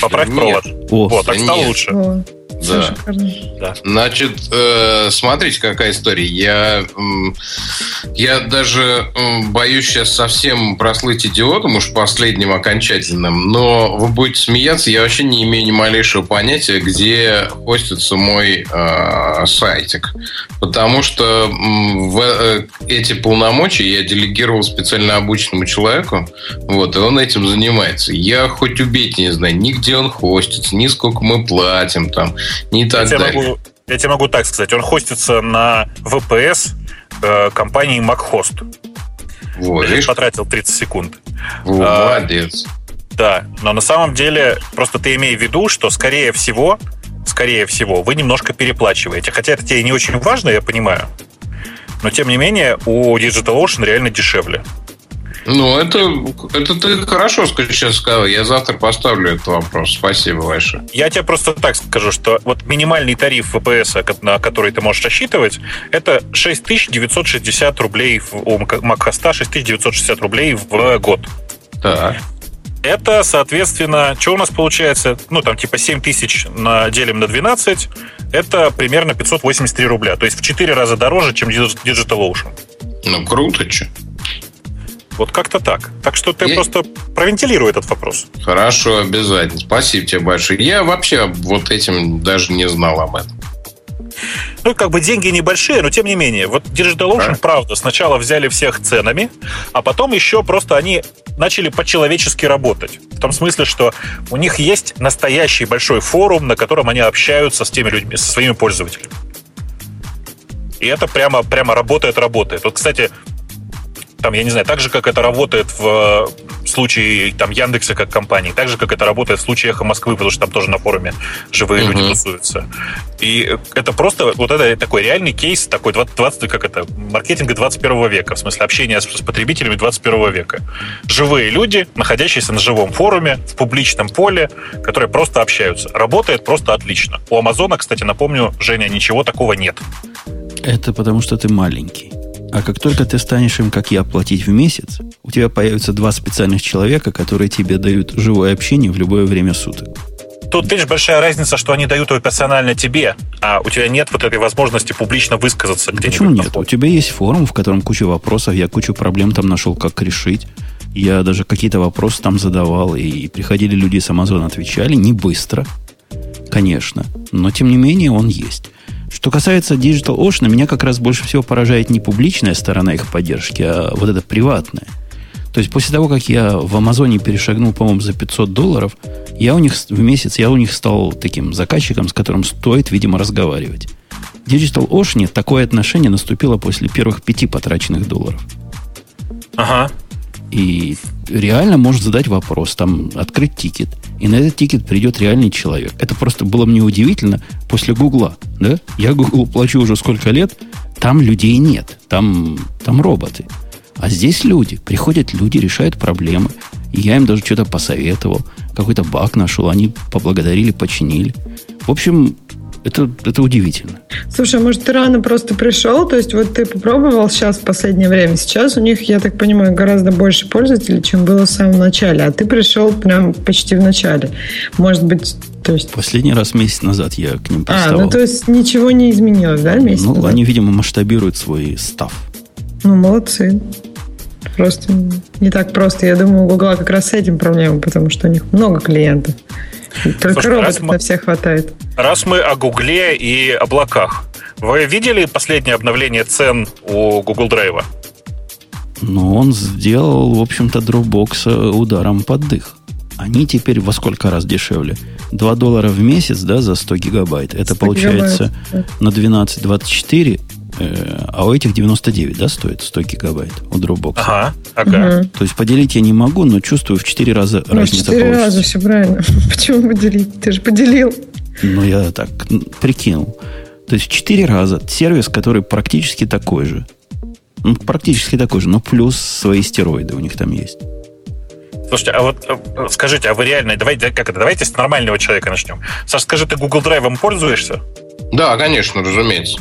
Поправь провод. О, вот, так стало лучше. О. Да. да. Значит, э, смотрите, какая история. Я, э, я даже э, боюсь сейчас совсем прослыть идиотом, уж последним окончательным, но вы будете смеяться, я вообще не имею ни малейшего понятия, где хостится мой э, сайтик. Потому что э, в, э, эти полномочия я делегировал специально обученному человеку, вот, и он этим занимается. Я хоть убейте не знаю, ни где он хостится, ни сколько мы платим там, не так я далее. Могу, я тебе могу так сказать. Он хостится на VPS э, компании MacHost. Вот, я потратил 30 секунд. Вот, а, молодец. Да, но на самом деле просто ты имей в виду, что скорее всего, скорее всего, вы немножко переплачиваете. Хотя это тебе не очень важно, я понимаю. Но тем не менее, у DigitalOcean реально дешевле. Ну, это, это ты хорошо сейчас сказал. Я завтра поставлю этот вопрос. Спасибо большое. Я тебе просто так скажу, что вот минимальный тариф ВПС, на который ты можешь рассчитывать, это 6960 рублей у Макхоста, 6960 рублей в год. Так. Это, соответственно, что у нас получается? Ну, там типа 7 тысяч на, делим на 12, это примерно 583 рубля. То есть в 4 раза дороже, чем DigitalOcean. Ну, круто, что. Вот как-то так. Так что ты я... просто провентилируй этот вопрос. Хорошо, обязательно. Спасибо тебе большое. Я вообще вот этим даже не знал об этом. Ну, как бы деньги небольшие, но тем не менее. Вот DigitalOcean, а? правда, сначала взяли всех ценами, а потом еще просто они начали по-человечески работать. В том смысле, что у них есть настоящий большой форум, на котором они общаются с теми людьми, со своими пользователями. И это прямо, прямо работает, работает. Вот, кстати, там, я не знаю, так же, как это работает в э, случае там, Яндекса как компании, так же, как это работает в случае Эхо Москвы, потому что там тоже на форуме живые uh-huh. люди тусуются. И это просто вот это такой реальный кейс, такой 20, 20 как это, маркетинга 21 века, в смысле общения с, с потребителями 21 века. Живые люди, находящиеся на живом форуме, в публичном поле, которые просто общаются. Работает просто отлично. У Амазона, кстати, напомню, Женя, ничего такого нет. Это потому, что ты маленький. А как только ты станешь им, как я, платить в месяц, у тебя появятся два специальных человека, которые тебе дают живое общение в любое время суток. Тут, видишь, большая разница, что они дают его персонально тебе, а у тебя нет вот этой возможности публично высказаться где-нибудь. Почему нет? У тебя есть форум, в котором куча вопросов, я кучу проблем там нашел, как решить. Я даже какие-то вопросы там задавал, и приходили люди с Амазона, отвечали, не быстро, конечно, но тем не менее он есть. Что касается Digital Ocean, меня как раз больше всего поражает не публичная сторона их поддержки, а вот эта приватная. То есть после того, как я в Амазоне перешагнул, по-моему, за 500 долларов, я у них в месяц, я у них стал таким заказчиком, с которым стоит, видимо, разговаривать. В Digital Ocean такое отношение наступило после первых пяти потраченных долларов. Ага. И реально может задать вопрос, там, открыть тикет. И на этот тикет придет реальный человек. Это просто было мне удивительно после Гугла. Да? Я Гуглу плачу уже сколько лет, там людей нет. Там, там роботы. А здесь люди. Приходят люди, решают проблемы. И я им даже что-то посоветовал. Какой-то баг нашел. Они поблагодарили, починили. В общем, это, это удивительно. Слушай, а может, ты рано просто пришел? То есть, вот ты попробовал сейчас в последнее время. Сейчас у них, я так понимаю, гораздо больше пользователей, чем было в самом начале. А ты пришел прям почти в начале. Может быть, то есть... Последний раз месяц назад я к ним приставал. А, ну то есть ничего не изменилось, да, месяц Ну, назад? они, видимо, масштабируют свой став. Ну, молодцы. Просто не так просто. Я думаю, у Гугла как раз с этим проблема, потому что у них много клиентов. Только Слушай, роботов мы, на всех хватает. Раз мы о Гугле и облаках. Вы видели последнее обновление цен у Google Drive? Ну, он сделал, в общем-то, Dropbox ударом под дых. Они теперь во сколько раз дешевле? 2 доллара в месяц, да, за 100 гигабайт. Это получается гигабайт. на 12-24 Э, а у этих 99, да, стоит 100 гигабайт у Dropbox. Ага, ага. То есть поделить я не могу, но чувствую в 4 раза ну, разница 4 получится. раза, все правильно. Почему поделить? Ты же поделил. Ну, я так прикинул. То есть в 4 раза сервис, который практически такой же. Ну, практически такой же, но плюс свои стероиды у них там есть. Слушайте, а вот э, скажите, а вы реально, давайте, как это, давайте с нормального человека начнем. Саш, скажи, ты Google Drive пользуешься? Да, конечно, разумеется.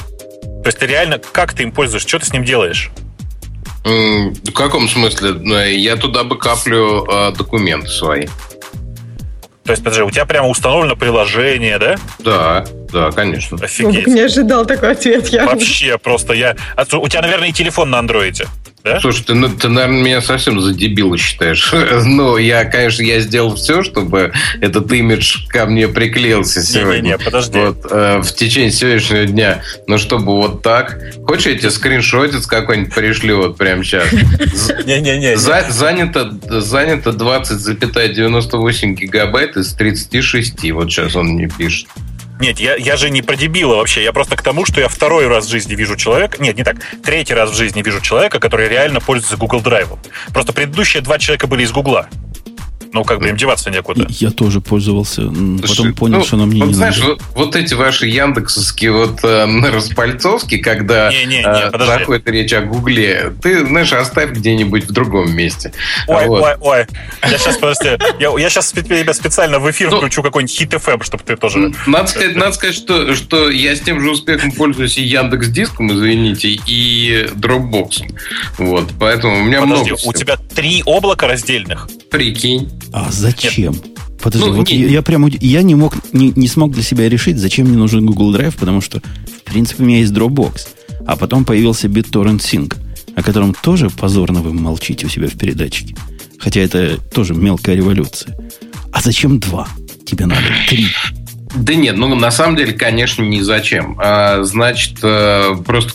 То есть ты реально, как ты им пользуешься, что ты с ним делаешь? В каком смысле? Э, я туда бы каплю э, документы свои. То есть, подожди, у тебя прямо установлено приложение, да? Да, да, конечно. Офигеть. не ожидал такой ответ. Я Вообще, просто я... А у тебя, наверное, и телефон на андроиде. Да? Слушай, ты, ну, ты, наверное, меня совсем за дебила считаешь. ну, я, конечно, я сделал все, чтобы этот имидж ко мне приклеился сегодня. Не-не-не, подожди. Вот, э, в течение сегодняшнего дня. Ну, чтобы вот так. Хочешь, я тебе скриншотец какой-нибудь пришлю вот прямо сейчас? Не-не-не. Занято, занято 20,98 гигабайт из 36. Вот сейчас он мне пишет. Нет, я, я же не про дебила вообще. Я просто к тому, что я второй раз в жизни вижу человека. Нет, не так. Третий раз в жизни вижу человека, который реально пользуется Google Drive. Просто предыдущие два человека были из Гугла. Ну, как бы им деваться некуда. Я тоже пользовался. Слушай, Потом понял, ну, что нам не, вот, не знаешь, надо. Вот, вот эти ваши яндексовские вот э, распальцовки, когда не, не, не, э, заходит речь о Гугле, ты, знаешь, оставь где-нибудь в другом месте. Ой, вот. ой, ой. Я сейчас, подожди, я, я сейчас тебя специально в эфир ну, включу какой-нибудь хит FM, чтобы ты тоже... Надо сказать, надо сказать что, что я с тем же успехом пользуюсь и Яндекс Диском, извините, и Dropbox. Вот, поэтому у меня Подожди, много у тебя три облака раздельных? Прикинь. А зачем? Нет. Подожди, ну, вот не, я прям я не мог не, не смог для себя решить, зачем мне нужен Google Drive, потому что в принципе у меня есть Dropbox, а потом появился BitTorrent Sync, о котором тоже позорно вы молчите у себя в передатчике. Хотя это тоже мелкая революция. А зачем два? Тебе надо три. Да нет, ну на самом деле, конечно, не зачем. А, значит, э, просто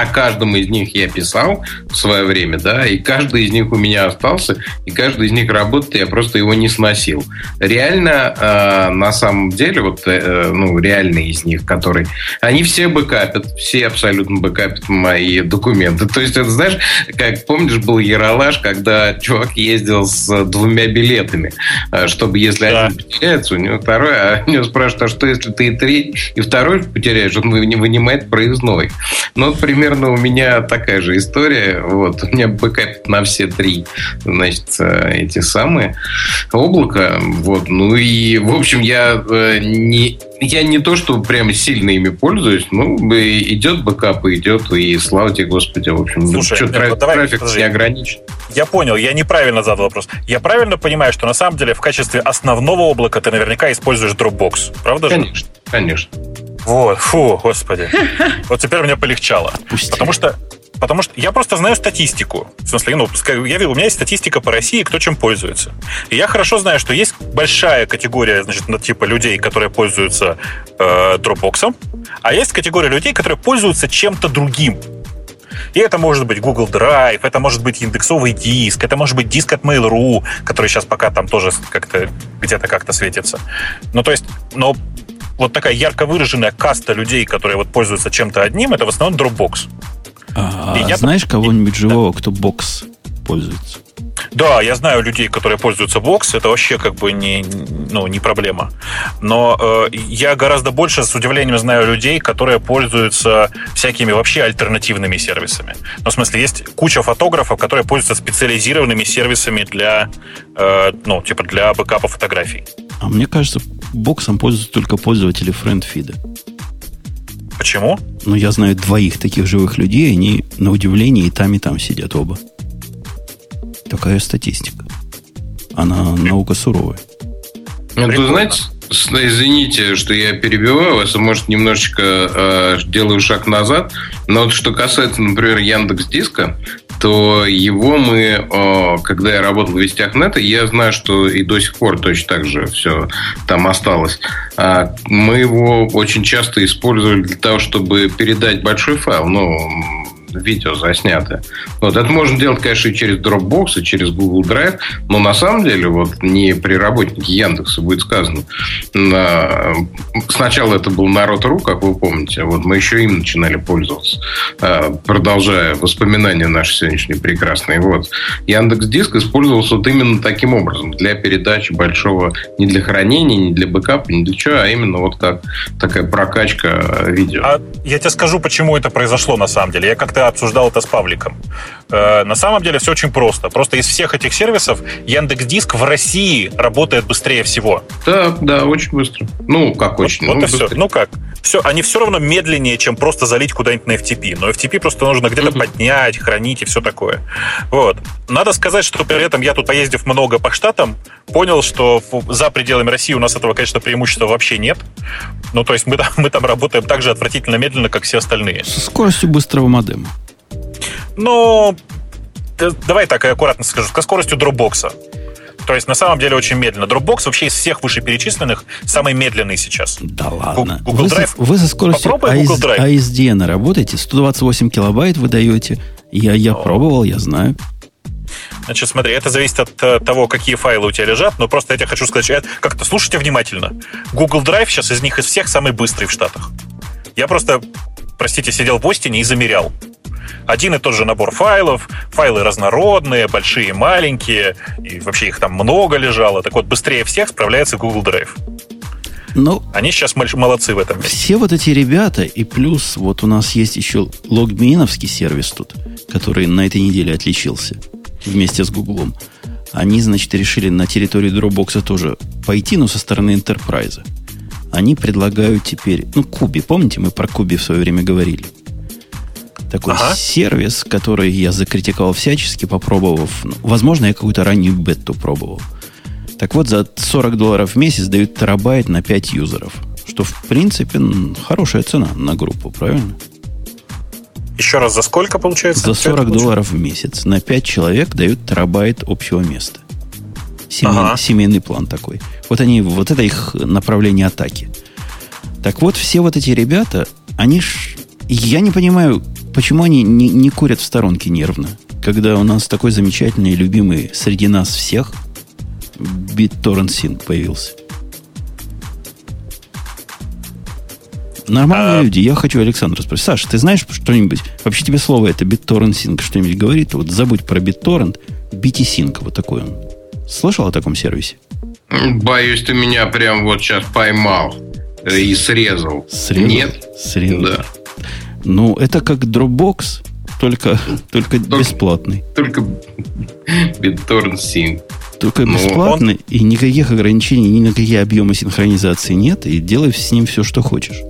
о каждом из них я писал в свое время, да, и каждый из них у меня остался, и каждый из них работает, я просто его не сносил. Реально, э, на самом деле, вот, э, ну, реальные из них, которые, они все бэкапят, все абсолютно бэкапят мои документы. То есть, это, знаешь, как, помнишь, был Ералаш, когда чувак ездил с двумя билетами, э, чтобы, если да. один потеряется, у него второй, а у него спрашивают, а что, если ты и третий, и второй потеряешь, он вынимает проездной. Ну, вот, примерно примерно у меня такая же история. Вот, у меня бэкап на все три, значит, э, эти самые облака. Вот, ну и, в общем, я э, не, я не то, что прям сильно ими пользуюсь, ну, идет бэкап, идет, и слава тебе, Господи, в общем, ну, Слушай, что, нет, трафик, давай, трафик не ограничен. Я понял, я неправильно задал вопрос. Я правильно понимаю, что на самом деле в качестве основного облака ты наверняка используешь Dropbox, правда же? Конечно, конечно. Вот, фу, господи. Вот теперь мне полегчало. Пусти. Потому что Потому что я просто знаю статистику. В смысле, ну, я, у меня есть статистика по России, кто чем пользуется. И я хорошо знаю, что есть большая категория, значит, типа людей, которые пользуются э, Dropbox, а есть категория людей, которые пользуются чем-то другим. И это может быть Google Drive, это может быть индексовый диск, это может быть диск от Mail.ru, который сейчас пока там тоже как-то где-то как-то светится. Ну, то есть, но вот такая ярко выраженная каста людей, которые вот пользуются чем-то одним, это в основном Dropbox. А, я знаешь кого-нибудь живого, да. кто бокс пользуется? Да, я знаю людей, которые пользуются бокс, это вообще как бы не, ну, не проблема. Но э, я гораздо больше с удивлением знаю людей, которые пользуются всякими вообще альтернативными сервисами. Ну, в смысле, есть куча фотографов, которые пользуются специализированными сервисами для, э, ну, типа для бэкапа фотографий. А мне кажется, боксом пользуются только пользователи френдфида. Почему? Ну, я знаю двоих таких живых людей, они на удивление и там, и там сидят оба. Такая статистика. Она наука суровая. Ну, ты знаете, извините, что я перебиваю вас, может, немножечко э, делаю шаг назад, но вот что касается, например, Яндекс Диска, то его мы, э, когда я работал в Вестях Нета, я знаю, что и до сих пор точно так же все там осталось. А мы его очень часто использовали для того, чтобы передать большой файл, ну, видео заснятое. Вот это можно делать, конечно, и через Dropbox, и через Google Drive, но на самом деле, вот не при работнике Яндекса будет сказано. Сначала это был Народ.ру, как вы помните, вот мы еще им начинали пользоваться, а, продолжая воспоминания наши сегодняшние прекрасные. Вот. Яндекс Диск использовался вот именно таким образом, для передачи большого, не для хранения, не для бэкапа, не для чего, а именно вот как такая прокачка видео. А я тебе скажу, почему это произошло на самом деле. Я как-то как обсуждал это с Павликом. Э, на самом деле все очень просто. Просто из всех этих сервисов Яндекс Диск в России работает быстрее всего. Да, да, очень быстро. Ну, как очень. Вот, ну, вот и все. Ну как? Все, они все равно медленнее, чем просто залить куда-нибудь на FTP. Но FTP просто нужно где-то uh-huh. поднять, хранить и все такое. Вот. Надо сказать, что при этом я тут, поездив много по штатам, понял, что за пределами России у нас этого, конечно, преимущества вообще нет. Ну, то есть мы там, мы там работаем так же отвратительно медленно, как все остальные. Со скоростью быстрого модема. Ну, давай так аккуратно скажу, со скоростью дропбокса. То есть на самом деле очень медленно. Dropbox вообще из всех вышеперечисленных самый медленный сейчас. Да ладно. Google вы, Drive. Вы за скоростью Попробуй Google Drive. ASDN работаете, 128 килобайт вы даете. Я, я пробовал, я знаю. Значит, смотри, это зависит от э, того, какие файлы у тебя лежат, но просто я тебе хочу сказать, как-то слушайте внимательно. Google Drive сейчас из них из всех самый быстрый в Штатах. Я просто, простите, сидел в Остине и замерял. Один и тот же набор файлов, файлы разнородные, большие маленькие, и вообще их там много лежало. Так вот, быстрее всех справляется Google Drive. Ну, Они сейчас молодцы в этом месте. Все вот эти ребята, и плюс вот у нас есть еще логминовский сервис тут, который на этой неделе отличился вместе с Гуглом. Они, значит, решили на территории Dropbox тоже пойти, но со стороны Enterprise. Они предлагают теперь, ну, Куби, помните, мы про Куби в свое время говорили? Такой ага. сервис, который я закритиковал всячески, попробовав. Ну, возможно, я какую-то раннюю бету пробовал. Так вот, за 40 долларов в месяц дают терабайт на 5 юзеров. Что, в принципе, хорошая цена на группу, правильно? Еще раз, за сколько получается? За 40 долларов в месяц. На 5 человек дают терабайт общего места. Семей, ага. Семейный план такой. Вот они, вот это их направление атаки. Так вот, все вот эти ребята, они ж... Я не понимаю, почему они не, не курят в сторонке нервно, когда у нас такой замечательный и любимый среди нас всех – BitTorrent Sync появился. Нормальные а... люди. Я хочу Александра спросить. Саша, ты знаешь что-нибудь? Вообще тебе слово это BitTorrent Sync что-нибудь говорит? Вот забудь про BitTorrent. BT-Sync, вот такой он. Слышал о таком сервисе? Боюсь, ты меня прям вот сейчас поймал и срезал. Срезал? Нет? Срезал. Да. Ну, это как Dropbox, только, только, только бесплатный. Только BitTorrent Sync. Только ну, бесплатный, он... и никаких ограничений, ни на какие объемы синхронизации нет, и делай с ним все, что хочешь.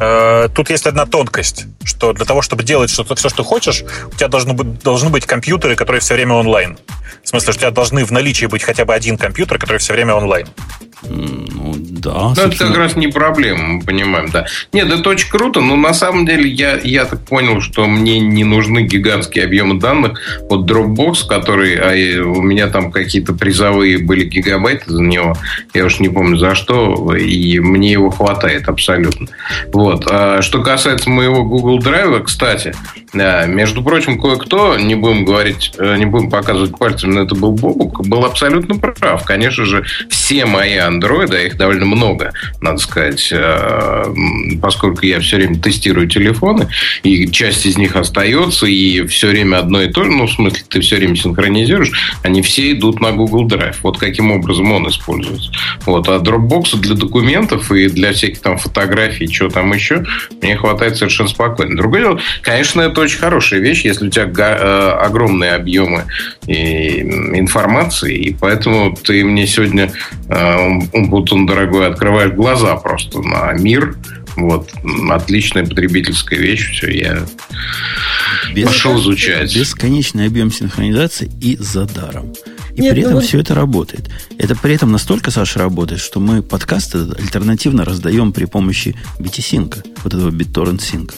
Э, тут есть одна тонкость, что для того, чтобы делать что-то, все, что хочешь, у тебя должны быть, должны быть компьютеры, которые все время онлайн. В смысле, что у тебя должны в наличии быть хотя бы один компьютер, который все время онлайн. Да. Ну, это как раз не проблема, мы понимаем, да. Нет, это очень круто, но на самом деле я, я так понял, что мне не нужны гигантские объемы данных. Вот Dropbox, который, а у меня там какие-то призовые были гигабайты за него, я уж не помню за что, и мне его хватает абсолютно. Вот. А что касается моего Google Drive, кстати, между прочим, кое-кто, не будем говорить, э, не будем показывать пальцем, но это был Бобук, был абсолютно прав. Конечно же, все мои андроиды, а их довольно много, надо сказать, э, поскольку я все время тестирую телефоны, и часть из них остается, и все время одно и то же, ну, в смысле, ты все время синхронизируешь, они все идут на Google Drive. Вот каким образом он используется. Вот. А Dropbox для документов и для всяких там фотографий, что там еще, мне хватает совершенно спокойно. Другое дело, конечно, это очень хорошая вещь, если у тебя э, огромные объемы информации, и поэтому ты мне сегодня, Умпутун э, дорогой, открываешь глаза просто на мир, вот. Отличная потребительская вещь. Все, я Без, пошел изучать. Бесконечный объем синхронизации и за даром. И Нет, при этом ну, все это работает. Это при этом настолько, Саша, работает, что мы подкасты альтернативно раздаем при помощи BT-синка, вот этого BitTorrent синка.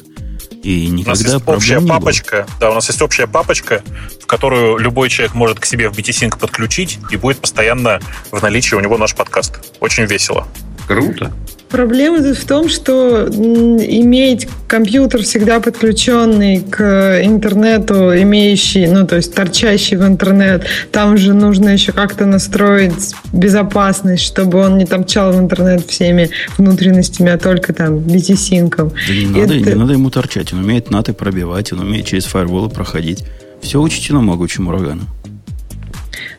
И никогда у нас есть общая папочка, да, у нас есть общая папочка, в которую любой человек может к себе в BT-Sync подключить, и будет постоянно в наличии у него наш подкаст. Очень весело. Круто. Проблема тут в том, что иметь компьютер всегда подключенный к интернету, имеющий, ну, то есть торчащий в интернет, там же нужно еще как-то настроить безопасность, чтобы он не торчал в интернет всеми внутренностями, а только там BT-синком. Да не надо, Это... не надо ему торчать, он умеет наты пробивать, он умеет через фаерволы проходить. Все учтено могучим ураганом.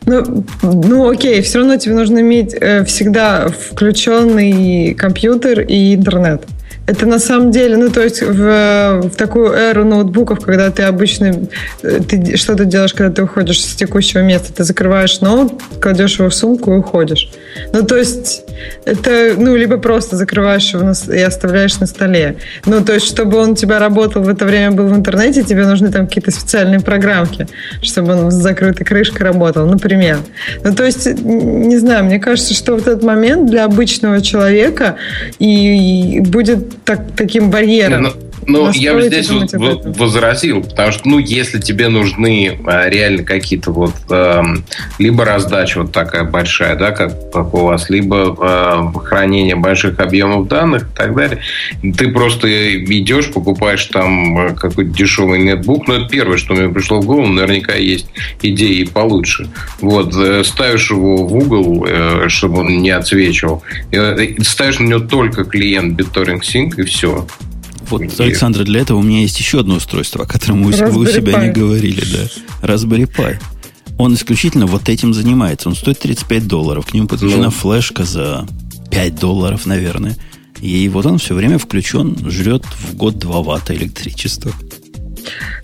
Ну, ну окей, все равно тебе нужно иметь э, всегда включенный компьютер и интернет. Это на самом деле, ну, то есть в, в такую эру ноутбуков, когда ты обычно, э, ты что то делаешь, когда ты уходишь с текущего места? Ты закрываешь ноут, кладешь его в сумку и уходишь. Ну, то есть это, ну, либо просто закрываешь его и оставляешь на столе. Ну, то есть, чтобы он у тебя работал в это время, был в интернете, тебе нужны там какие-то специальные программки, чтобы он с закрытой крышкой работал, например. Ну, то есть, не знаю, мне кажется, что вот этот момент для обычного человека и, и будет так, таким барьером. Ну, ну, я бы здесь вот возразил, потому что, ну, если тебе нужны а, реально какие-то вот э, либо раздача вот такая большая, да, как, как у вас, либо э, хранение больших объемов данных и так далее, ты просто идешь, покупаешь там э, какой-то дешевый нетбук, ну, это первое, что мне пришло в голову, наверняка есть идеи получше. Вот, ставишь его в угол, чтобы он не отсвечивал, ставишь на него только клиент BitTorrent Sync, и все. Вот, Где? Александр, для этого у меня есть еще одно устройство, о котором вы, вы у себя Pi. не говорили, да. Raspberry Pi. Он исключительно вот этим занимается. Он стоит 35 долларов. К нему подключена ну. флешка за 5 долларов, наверное. И вот он все время включен, жрет в год 2 ватта электричества.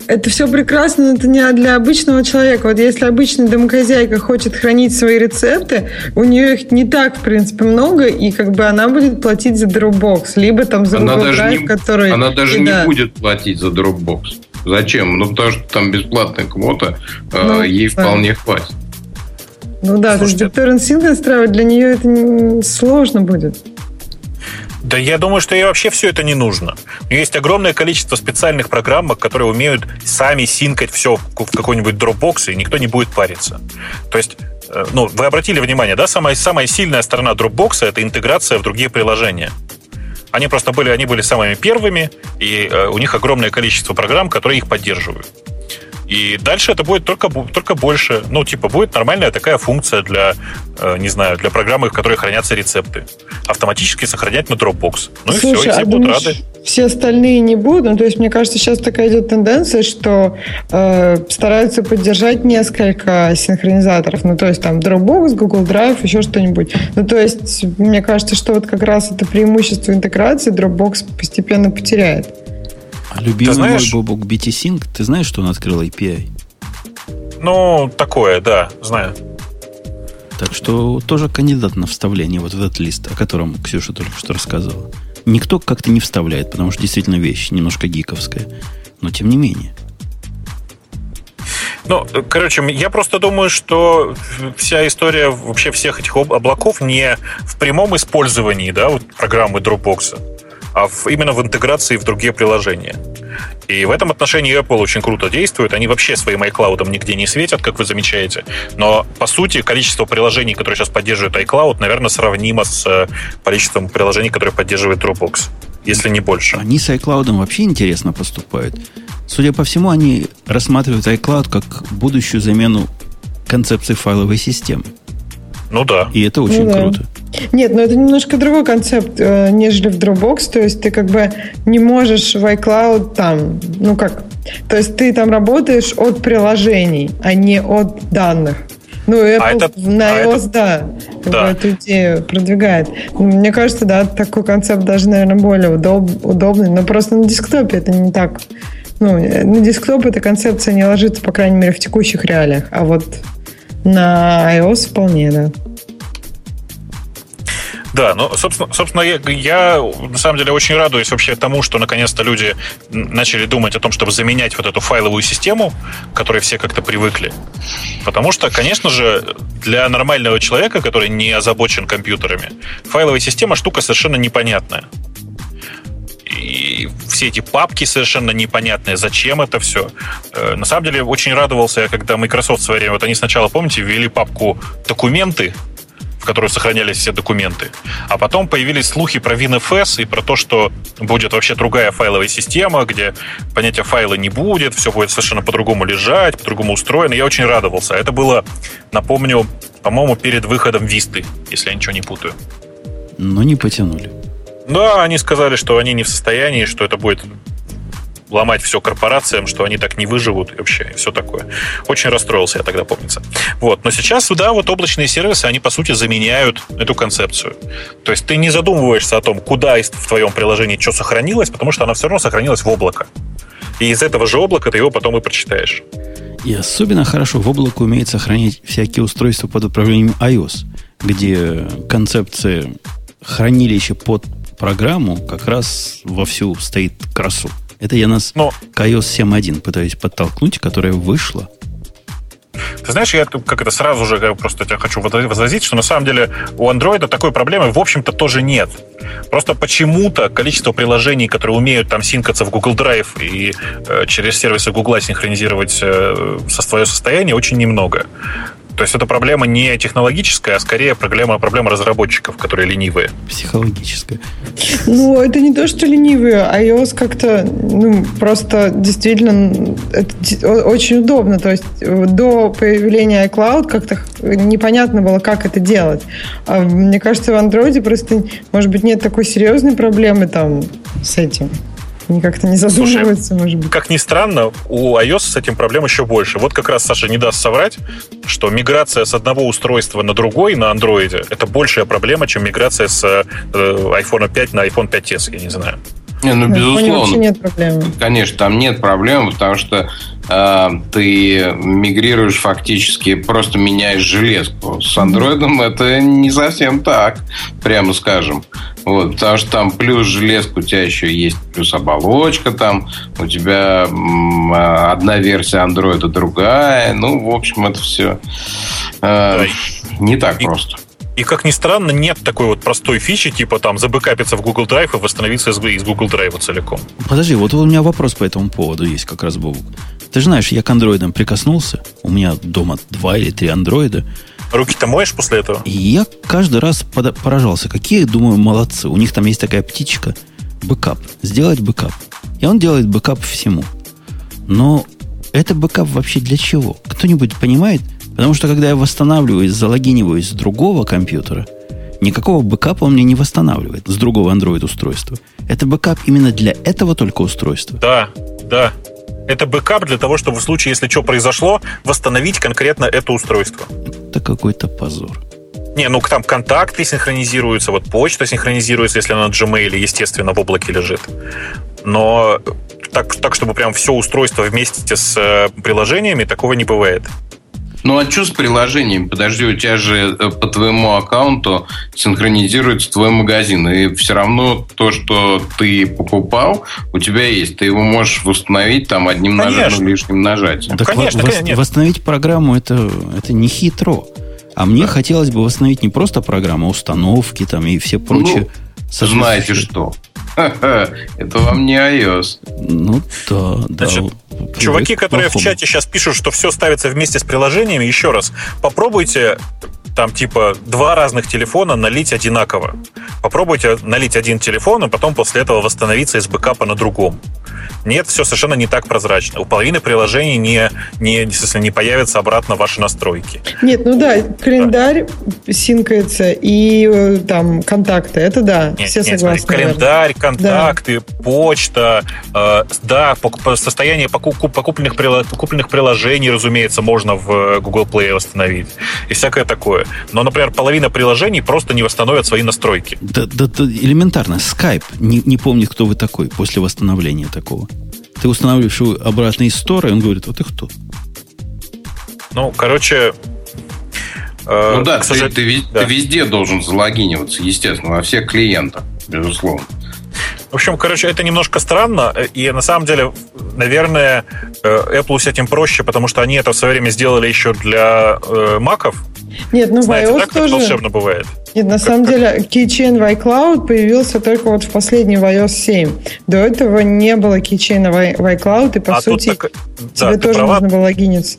Это все прекрасно, но это не для обычного человека. Вот если обычная домохозяйка хочет хранить свои рецепты, у нее их не так, в принципе, много, и как бы она будет платить за Dropbox, либо там за она Google Drive, не, который... Она даже и, не да. будет платить за Dropbox. Зачем? Ну, потому что там бесплатная квота, э, ну, ей да. вполне хватит. Ну да, Слушайте, то есть BitTorrent Sync настраивать для нее это сложно будет. Да я думаю, что ей вообще все это не нужно. Есть огромное количество специальных программ, которые умеют сами синкать все в какой-нибудь Dropbox, и никто не будет париться. То есть э, ну, вы обратили внимание, да, самая, самая сильная сторона Dropbox это интеграция в другие приложения. Они просто были, они были самыми первыми, и э, у них огромное количество программ, которые их поддерживают. И дальше это будет только, только больше. Ну, типа, будет нормальная такая функция для, э, не знаю, для программы, в которой хранятся рецепты. Автоматически сохранять на Dropbox. Ну Слушай, и все, и все а будут рады. Все остальные не будут. Ну, то есть, мне кажется, сейчас такая идет тенденция, что э, стараются поддержать несколько синхронизаторов. Ну, то есть, там, Dropbox, Google Drive, еще что-нибудь. Ну, то есть, мне кажется, что вот как раз это преимущество интеграции Dropbox постепенно потеряет. Любимый знаешь, мой Бобок BT Sync, ты знаешь, что он открыл API? Ну, такое, да, знаю. Так что тоже кандидат на вставление вот в этот лист, о котором Ксюша только что рассказывала. Никто как-то не вставляет, потому что действительно вещь немножко гиковская. Но тем не менее. Ну, короче, я просто думаю, что вся история вообще всех этих облаков не в прямом использовании да, вот программы Dropbox, а в, именно в интеграции в другие приложения. И в этом отношении Apple очень круто действует. Они вообще своим iCloud нигде не светят, как вы замечаете. Но, по сути, количество приложений, которые сейчас поддерживают iCloud, наверное, сравнимо с э, количеством приложений, которые поддерживает Dropbox, если не больше. Они с iCloud вообще интересно поступают. Судя по всему, они рассматривают iCloud как будущую замену концепции файловой системы. Ну да. И это очень ну, да. круто. Нет, но это немножко другой концепт, э, нежели в Dropbox. То есть ты как бы не можешь в iCloud там, ну как, то есть ты там работаешь от приложений, а не от данных. Ну, Apple а это, на а iOS, это, да, да. эту идею продвигает. Мне кажется, да, такой концепт даже, наверное, более удоб, удобный, но просто на десктопе это не так. Ну, на десктоп эта концепция не ложится, по крайней мере, в текущих реалиях, а вот на iOS вполне, да. Да, ну, собственно, собственно я, я на самом деле очень радуюсь вообще тому, что наконец-то люди начали думать о том, чтобы заменять вот эту файловую систему, к которой все как-то привыкли. Потому что, конечно же, для нормального человека, который не озабочен компьютерами, файловая система штука совершенно непонятная. И все эти папки совершенно непонятные, зачем это все. Э, на самом деле, очень радовался, когда Microsoft в свое время, вот они сначала, помните, ввели папку «Документы», в которой сохранялись все документы. А потом появились слухи про WinFS и про то, что будет вообще другая файловая система, где понятия файла не будет, все будет совершенно по-другому лежать, по-другому устроено. Я очень радовался. Это было, напомню, по-моему, перед выходом Висты, если я ничего не путаю. Но не потянули. Да, они сказали, что они не в состоянии, что это будет ломать все корпорациям, что они так не выживут и вообще все такое. Очень расстроился я тогда, помнится. Вот. Но сейчас, да, вот облачные сервисы, они, по сути, заменяют эту концепцию. То есть ты не задумываешься о том, куда в твоем приложении что сохранилось, потому что оно все равно сохранилось в облако. И из этого же облака ты его потом и прочитаешь. И особенно хорошо в облако умеет сохранить всякие устройства под управлением iOS, где концепция хранилища под программу как раз вовсю стоит красу. Это я нас Но... к iOS 7.1 пытаюсь подтолкнуть, которая вышла. Ты знаешь, я как это сразу же просто тебя хочу возразить, что на самом деле у Android такой проблемы, в общем-то, тоже нет. Просто почему-то количество приложений, которые умеют там синкаться в Google Drive и э, через сервисы Google синхронизировать э, со свое состояние, очень немного. То есть это проблема не технологическая, а скорее проблема, проблема разработчиков, которые ленивые. Психологическая. Ну, это не то, что ленивые. iOS как-то ну, просто действительно это очень удобно. То есть до появления iCloud как-то непонятно было, как это делать. А мне кажется, в Android просто, может быть, нет такой серьезной проблемы там с этим. Они как-то не задумываются, Слушай, может быть. Как ни странно, у iOS с этим проблем еще больше. Вот как раз Саша не даст соврать, что миграция с одного устройства на другой, на андроиде, это большая проблема, чем миграция с э, iPhone 5 на iPhone 5s, я не знаю. Не, ну, безусловно. нет проблем. Конечно, там нет проблем, потому что ты мигрируешь фактически, просто меняешь железку. С андроидом это не совсем так, прямо скажем. Вот, потому что там плюс железка у тебя еще есть, плюс оболочка там, у тебя а, одна версия андроида, другая. Ну, в общем, это все э, не так просто. И, как ни странно, нет такой вот простой фичи, типа там забэкапиться в Google Drive и восстановиться из, из Google Drive целиком. Подожди, вот у меня вопрос по этому поводу есть как раз, Бобук. Ты же знаешь, я к андроидам прикоснулся. У меня дома два или три андроида. Руки-то моешь после этого? И я каждый раз поражался. Какие, думаю, молодцы. У них там есть такая птичка. Бэкап. Сделать бэкап. И он делает бэкап всему. Но это бэкап вообще для чего? Кто-нибудь понимает, Потому что когда я восстанавливаюсь, залогиниваюсь с другого компьютера, никакого бэкапа он мне не восстанавливает с другого Android устройства. Это бэкап именно для этого только устройства. Да, да. Это бэкап для того, чтобы в случае, если что произошло, восстановить конкретно это устройство. Это какой-то позор. Не, ну там контакты синхронизируются, вот почта синхронизируется, если она на Gmail, естественно, в облаке лежит. Но так, так чтобы прям все устройство вместе с э, приложениями, такого не бывает. Ну а что с приложением? Подожди, у тебя же э, по твоему аккаунту синхронизируется твой магазин. И все равно то, что ты покупал, у тебя есть. Ты его можешь восстановить там одним нажатием, лишним нажатием. Так конечно, вос- конечно. Восстановить программу это, это не хитро. А мне да. хотелось бы восстановить не просто программу, а установки там и все прочие. Ну, знаете что? Это вам не iOS. Ну да, да. Значит, чуваки, которые в чате сейчас пишут, что все ставится вместе с приложениями, еще раз, попробуйте там типа два разных телефона налить одинаково. Попробуйте налить один телефон, и потом после этого восстановиться из бэкапа на другом. Нет, все совершенно не так прозрачно. У половины приложений не, не, не, появятся обратно ваши настройки. Нет, ну да, календарь да. синкается и э, там контакты, это да, нет, все нет, согласны. Смотри, календарь, контакты, да. почта, э, да, состояние покупленных, покупленных приложений, разумеется, можно в э, Google Play восстановить и всякое такое. Но, например, половина приложений просто не восстановят свои настройки. Да, да, да элементарно. Skype не, не помнит, кто вы такой после восстановления такого. Ты устанавливаешь его обратно из стора, и он говорит, вот ты кто? Ну, короче... Э, ну да, ты, сожал... ты, да, ты везде должен залогиниваться, естественно, во всех клиентах, безусловно. В общем, короче, это немножко странно, и на самом деле, наверное, э, Apple с этим проще, потому что они это в свое время сделали еще для э, маков. Нет, ну Знаете, в iOS как тоже... волшебно бывает? Нет, на самом деле Keychain в iCloud появился только вот в последней в iOS 7. До этого не было Keychain в iCloud, и по а сути так... тебе да, тоже права. нужно было логиниться.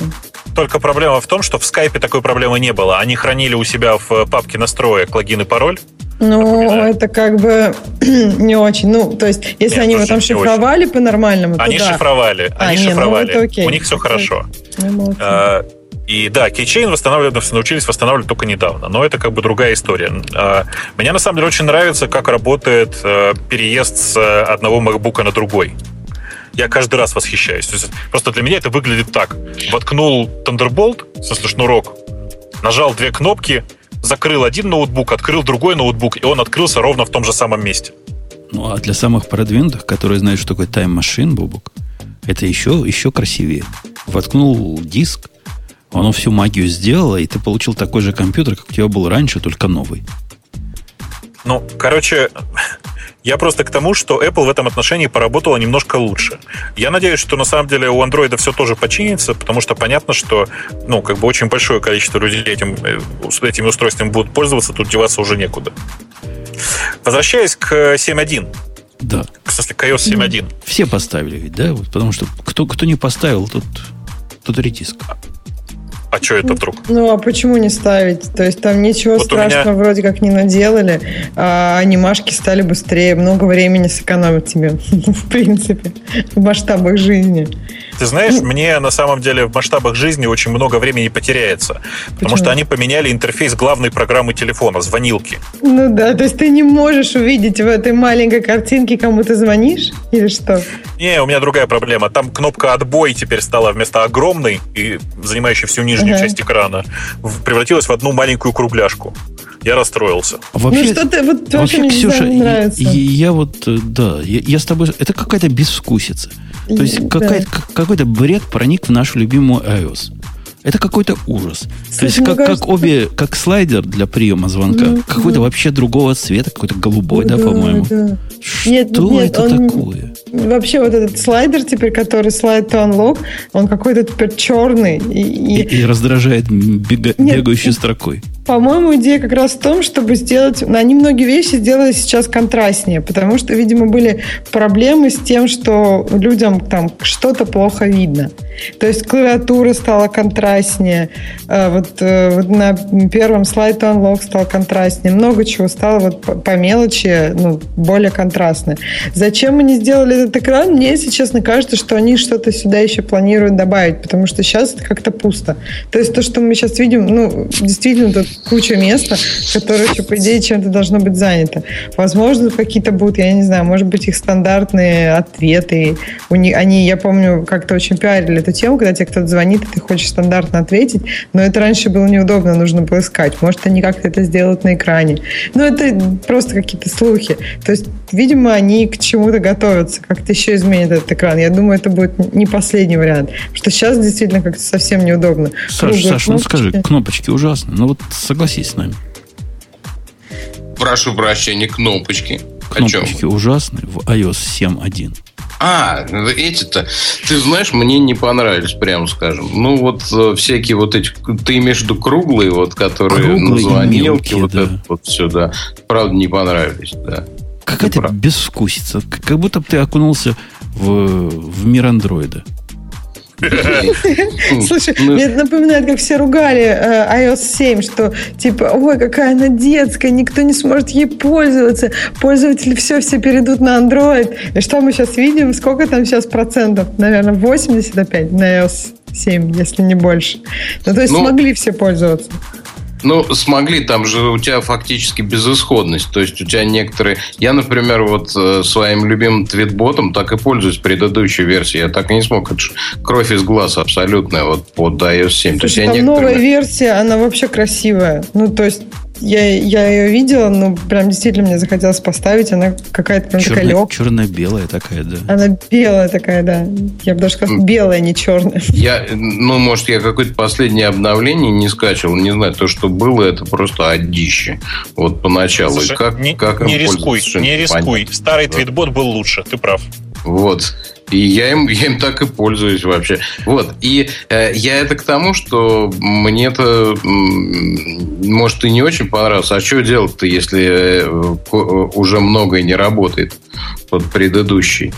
Только проблема в том, что в Skype такой проблемы не было. Они хранили у себя в папке настроек логин и пароль, ну, это как бы не очень. Ну, то есть, если нет, они его там шифровали по-нормальному, Они да. шифровали. А, они нет, шифровали. Ну, окей. У них все хорошо. Ну, а, и да, кейчейн восстанавливать научились восстанавливать только недавно, но это как бы другая история. А, мне на самом деле очень нравится, как работает э, переезд с одного MacBook на другой. Я каждый раз восхищаюсь. То есть, просто для меня это выглядит так. Воткнул Thunderbolt, в смысле шнурок, нажал две кнопки, закрыл один ноутбук, открыл другой ноутбук, и он открылся ровно в том же самом месте. Ну, а для самых продвинутых, которые знают, что такое тайм-машин, Бубук, это еще, еще красивее. Воткнул диск, оно всю магию сделало, и ты получил такой же компьютер, как у тебя был раньше, только новый. Ну, короче, я просто к тому, что Apple в этом отношении поработала немножко лучше. Я надеюсь, что на самом деле у Android все тоже починится, потому что понятно, что ну, как бы очень большое количество людей этим, э, этими устройствами будут пользоваться, тут деваться уже некуда. Возвращаясь к 7.1. Да. В смысле, к iOS 7.1. Все поставили ведь, да? Потому что кто, кто не поставил, тот, тот ретиск. А что это вдруг? Ну, а почему не ставить? То есть там ничего вот страшного меня... вроде как не наделали, а анимашки стали быстрее, много времени сэкономят тебе, в принципе, в масштабах жизни. Ты знаешь, мне на самом деле в масштабах жизни очень много времени потеряется. Почему? Потому что они поменяли интерфейс главной программы телефона, звонилки. Ну да, то есть ты не можешь увидеть в этой маленькой картинке, кому ты звонишь? Или что? Не, у меня другая проблема. Там кнопка «Отбой» теперь стала вместо огромной и занимающей всю нижнюю ага. часть экрана, превратилась в одну маленькую кругляшку. Я расстроился. Вообще, ну что ты вот вообще, Ксюша, я, я вот, э, да, я, я с тобой... Это какая-то безвкусица. То есть да. какой-то бред проник в нашу любимую iOS. Это какой-то ужас. Слушай, То есть, как, кажется, как обе, как слайдер для приема звонка, ну, какой-то да. вообще другого цвета, какой-то голубой, да, да по-моему. Да. Что нет, нет, это он, такое? Вообще, вот этот слайдер теперь, который слайд to unlock, он какой-то теперь черный. И, и... и, и раздражает бега, нет, бегающей строкой. По-моему, идея как раз в том, чтобы сделать... Ну, они многие вещи сделали сейчас контрастнее, потому что, видимо, были проблемы с тем, что людям там что-то плохо видно. То есть клавиатура стала контрастнее, э, вот, э, вот на первом слайде Unlock стал контрастнее, много чего стало вот по мелочи ну, более контрастное. Зачем они сделали этот экран? Мне, если честно, кажется, что они что-то сюда еще планируют добавить, потому что сейчас это как-то пусто. То есть то, что мы сейчас видим, ну, действительно, тут куча места, которое еще, по идее, чем-то должно быть занято. Возможно, какие-то будут, я не знаю, может быть, их стандартные ответы. У них, они, я помню, как-то очень пиарили эту тему, когда тебе кто-то звонит, и ты хочешь стандартно ответить, но это раньше было неудобно, нужно было искать. Может, они как-то это сделают на экране. Но это просто какие-то слухи. То есть, видимо, они к чему-то готовятся, как-то еще изменят этот экран. Я думаю, это будет не последний вариант. Потому что сейчас действительно как-то совсем неудобно. Саша, Саша, ну скажи, кнопочки ужасны. Ну вот согласись с нами. Прошу прощения, кнопочки. Кнопочки ужасные в iOS 7.1. А, эти-то, ты знаешь, мне не понравились, прямо скажем. Ну, вот э, всякие вот эти, ты имеешь в виду круглые, вот, которые круглые вот да. это вот все, да. Правда, не понравились, да. Какая-то безвкусица. Как будто бы ты окунулся в, в мир андроида. Слушай, ну, мне это напоминает, как все ругали э, iOS 7, что типа, ой, какая она детская, никто не сможет ей пользоваться, пользователи все, все перейдут на Android. И что мы сейчас видим? Сколько там сейчас процентов? Наверное, 85 на iOS 7, если не больше. Ну, то есть ну, смогли все пользоваться. Ну, смогли, там же у тебя фактически безысходность. То есть у тебя некоторые... Я, например, вот э, своим любимым твитботом так и пользуюсь предыдущей версией. Я так и не смог. Это кровь из глаз абсолютная вот под iOS 7. Слушай, то есть там некоторые... новая версия, она вообще красивая. Ну, то есть я, я ее видела, ну, прям действительно мне захотелось поставить. Она какая-то прям Черно, такая легкая. Черно-белая такая, да. Она белая такая, да. Я бы даже сказал, белая, не черная. Я, ну, может, я какое-то последнее обновление не скачивал. Не знаю, то, что было, это просто одище. Вот поначалу. Слушай, как, не, как не рискуй, не рискуй. Понятно. Старый твитбот был лучше, ты прав. Вот. И я им, я им так и пользуюсь вообще. Вот. И э, я это к тому, что мне это, может, и не очень понравилось. А что делать-то, если э, уже многое не работает под предыдущий?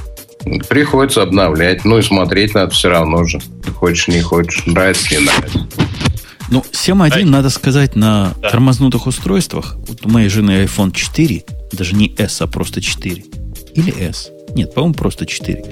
Приходится обновлять. Ну и смотреть надо все равно же. Хочешь, не хочешь. Нравится, не нравится. Ну, 7.1, а... надо сказать, на да. тормознутых устройствах. Вот у моей жены iPhone 4, даже не S, а просто 4. Или S. Нет, по-моему, просто 4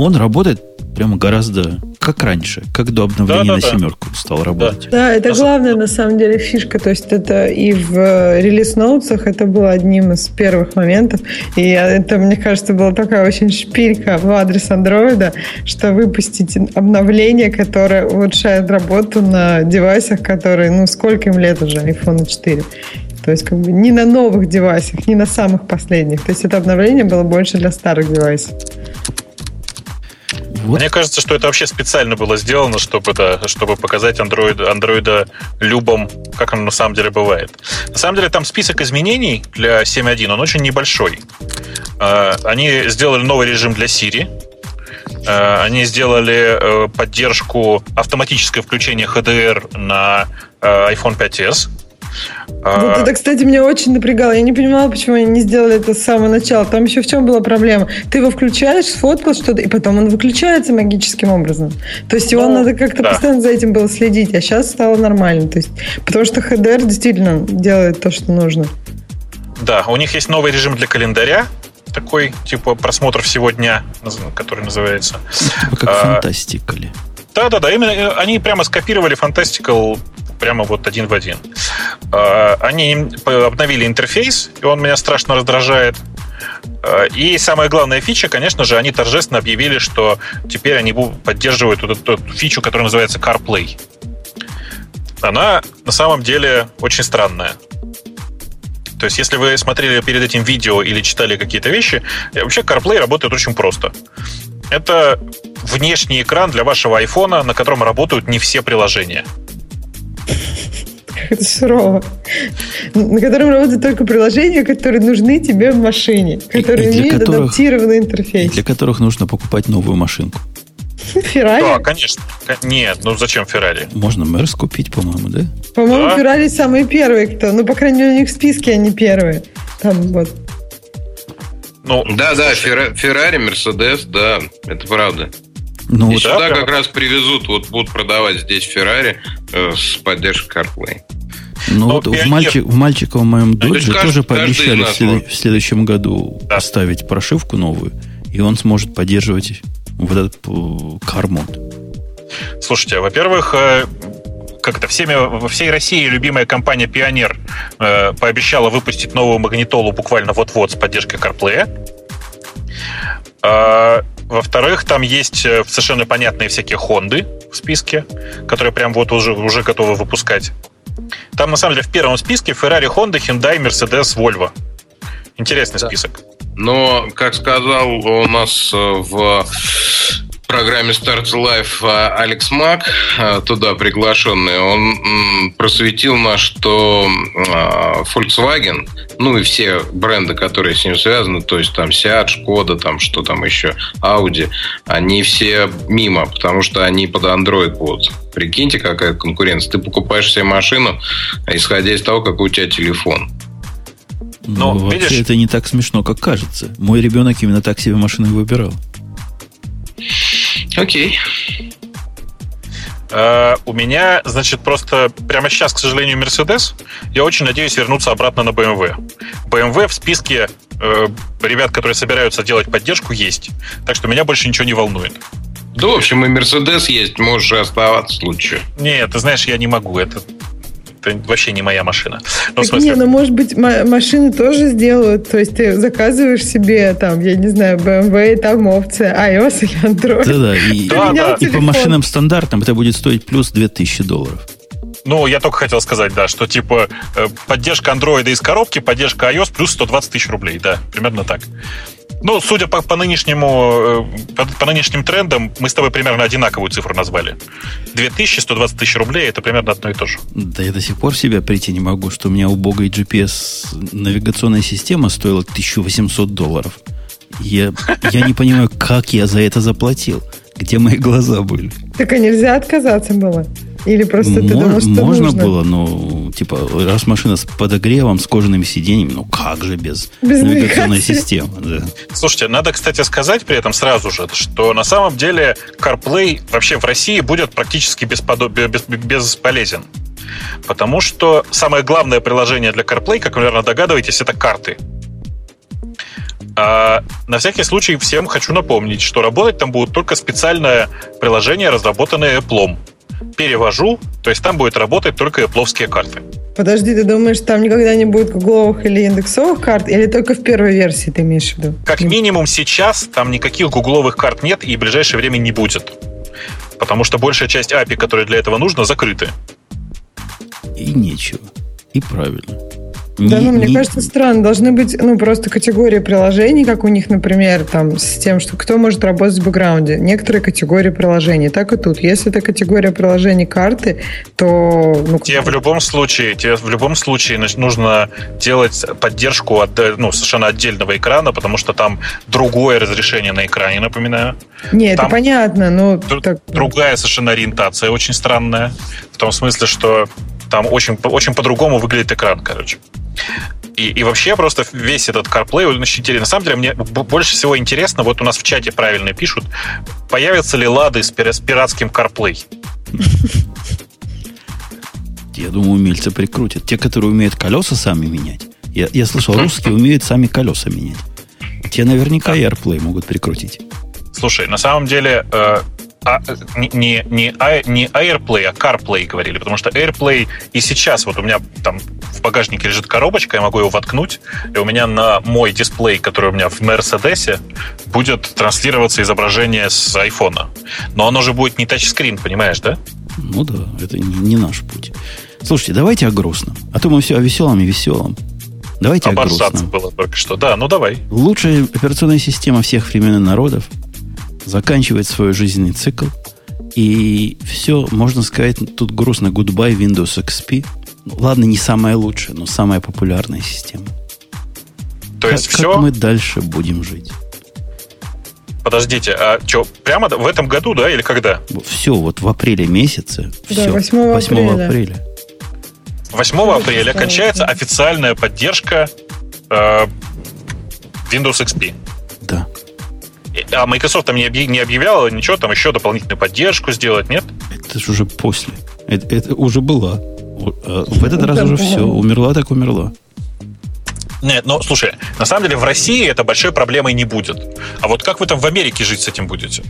он работает прямо гораздо как раньше, как до обновления да, да, на семерку да. стал работать. Да, да это главная на самом деле фишка. То есть это и в э, релиз ноутсах это было одним из первых моментов. И это, мне кажется, была такая очень шпилька в адрес андроида, что выпустить обновление, которое улучшает работу на девайсах, которые, ну, сколько им лет уже, iPhone 4. То есть как бы не на новых девайсах, не на самых последних. То есть это обновление было больше для старых девайсов. Вот. Мне кажется, что это вообще специально было сделано, чтобы, это, чтобы показать Android, андроида любом, как оно на самом деле бывает. На самом деле там список изменений для 7.1, он очень небольшой. А, они сделали новый режим для Siri, а, они сделали э, поддержку автоматическое включение HDR на э, iPhone 5s. А, вот это, кстати, меня очень напрягало. Я не понимала, почему они не сделали это с самого начала. Там еще в чем была проблема? Ты его включаешь, сфоткал что-то, и потом он выключается магическим образом. То есть его ну, надо как-то да. постоянно за этим было следить, а сейчас стало нормально. То есть, потому что HDR действительно делает то, что нужно. Да, у них есть новый режим для календаря, такой, типа просмотр всего дня, который называется. Типа как а, фантастика ли? Да-да-да, именно э, они прямо скопировали Fantastical прямо вот один в один. А, они обновили интерфейс, и он меня страшно раздражает. А, и самая главная фича, конечно же, они торжественно объявили, что теперь они поддерживают вот эту фичу, которая называется CarPlay. Она на самом деле очень странная. То есть, если вы смотрели перед этим видео или читали какие-то вещи, э, вообще CarPlay работает очень просто. Это внешний экран для вашего айфона, на котором работают не все приложения. Это сурово. На котором работают только приложения, которые нужны тебе в машине, которые и, и имеют которых, адаптированный интерфейс. для которых нужно покупать новую машинку. Феррари? Да, конечно. Нет, ну зачем Феррари? Можно Мерс купить, по-моему, да? По-моему, да? Феррари самые первые кто. Ну, по крайней мере, у них в списке они первые. Там вот. Ну, да, да, Феррари, Мерседес, да, это правда. Ну, И вот сюда да, как раз привезут, вот будут продавать здесь Феррари э, с поддержкой CarPlay. Ну Но вот в, мальчик, в мальчиковом моем додже тоже пообещали в, след, в следующем году да. поставить прошивку новую, и он сможет поддерживать вот этот кармод. Слушайте, во-первых, э, как это, всеми, во всей России любимая компания Пионер э, пообещала выпустить новую магнитолу буквально вот-вот с поддержкой CarPlay. Во-вторых, там есть э, совершенно понятные всякие Хонды в списке, которые прям вот уже, уже готовы выпускать. Там, на самом деле, в первом списке Ferrari, Honda, Hyundai, Mercedes, Volvo. Интересный да. список. Но, как сказал у нас э, в программе Start Life а, Алекс Мак, а, туда приглашенный, он просветил нас, что а, Volkswagen, ну и все бренды, которые с ним связаны, то есть там Seat, Шкода, там что там еще, Audi, они все мимо, потому что они под Android будут. Прикиньте, какая конкуренция. Ты покупаешь себе машину, исходя из того, какой у тебя телефон. Но, ну, вообще видишь... это не так смешно, как кажется. Мой ребенок именно так себе машину выбирал. Окей. Uh, у меня, значит, просто прямо сейчас, к сожалению, Mercedes. Я очень надеюсь вернуться обратно на BMW. BMW в списке uh, ребят, которые собираются делать поддержку, есть. Так что меня больше ничего не волнует. Да, в общем, и Mercedes есть, можешь оставаться в случае. Нет, ты знаешь, я не могу. Это это вообще не моя машина. Ну, так смысле... Не, ну, может быть, машины тоже сделают. То есть ты заказываешь себе, там, я не знаю, BMW, там опция iOS или Android. Да-да, и, да, да. и по машинам стандартам это будет стоить плюс 2000 долларов. Ну, я только хотел сказать, да, что типа э, поддержка Android из коробки, поддержка iOS плюс 120 тысяч рублей, да, примерно так. Ну, судя по, по нынешнему, э, по, по нынешним трендам, мы с тобой примерно одинаковую цифру назвали. 2120 тысяч рублей это примерно одно и то же. Да я до сих пор себя прийти не могу, что у меня убогая GPS навигационная система стоила 1800 долларов. Я, я не понимаю, как я за это заплатил. Где мои глаза были? Так а нельзя отказаться было? Или просто ты Мож, думал, что Можно нужно? было, но, типа, раз машина с подогревом, с кожаными сиденьями, ну как же без, без навигационной системы? Да. Слушайте, надо, кстати, сказать при этом сразу же, что на самом деле CarPlay вообще в России будет практически бесподоб... без... бесполезен. Потому что самое главное приложение для CarPlay, как вы, наверное, догадываетесь, это карты. А на всякий случай всем хочу напомнить, что работать там будет только специальное приложение, разработанное Apple перевожу, то есть там будет работать только пловские карты. Подожди, ты думаешь, там никогда не будет гугловых или индексовых карт, или только в первой версии ты имеешь в виду? Как минимум сейчас там никаких гугловых карт нет и в ближайшее время не будет. Потому что большая часть API, которые для этого нужно, закрыты. И нечего. И правильно. Да, не, ну, мне не... кажется, странно. Должны быть, ну, просто категории приложений, как у них, например, там, с тем, что кто может работать в бэкграунде. Некоторые категории приложений. Так и тут. Если это категория приложений карты, то... Ну, тебе в любом случае, тебе в любом случае нужно делать поддержку от, ну, совершенно отдельного экрана, потому что там другое разрешение на экране, напоминаю. Не, там это понятно, но... Дру- так... Другая совершенно ориентация очень странная. В том смысле, что там очень, очень по-другому выглядит экран, короче. И, и вообще просто весь этот CarPlay очень интересно. На самом деле мне больше всего интересно, вот у нас в чате правильно пишут, появятся ли лады с, с пиратским CarPlay? Я думаю, умельцы прикрутят. Те, которые умеют колеса сами менять. Я, я слышал, русские умеют сами колеса менять. Те наверняка AirPlay могут прикрутить. Слушай, на самом деле э, а, не, не, не, не AirPlay, а CarPlay говорили, потому что AirPlay и сейчас, вот у меня там в багажнике лежит коробочка, я могу его воткнуть, и у меня на мой дисплей, который у меня в Мерседесе, будет транслироваться изображение с айфона. Но оно же будет не тачскрин, понимаешь, да? Ну да, это не, не наш путь. Слушайте, давайте о грустном. А то мы все о веселом и веселом. Давайте Оборжаться о грустном. было только что. Да, ну давай. Лучшая операционная система всех времен и народов заканчивает свой жизненный цикл. И все, можно сказать, тут грустно. Goodbye Windows XP. Ладно, не самая лучшая, но самая популярная система. То есть как, все? Как мы дальше будем жить? Подождите, а что, прямо в этом году, да, или когда? Все, вот в апреле месяце. Да, все, 8, 8 апреля. апреля. 8 апреля кончается официальная поддержка э, Windows XP. А Microsoft там не, объ... не объявляла ничего, там еще дополнительную поддержку сделать, нет? Это же уже после. Это, это уже было. Э, в этот раз уже все. Умерла так умерла. Нет, но слушай, на самом деле в России это большой проблемой не будет. А вот как вы там в Америке жить с этим будете?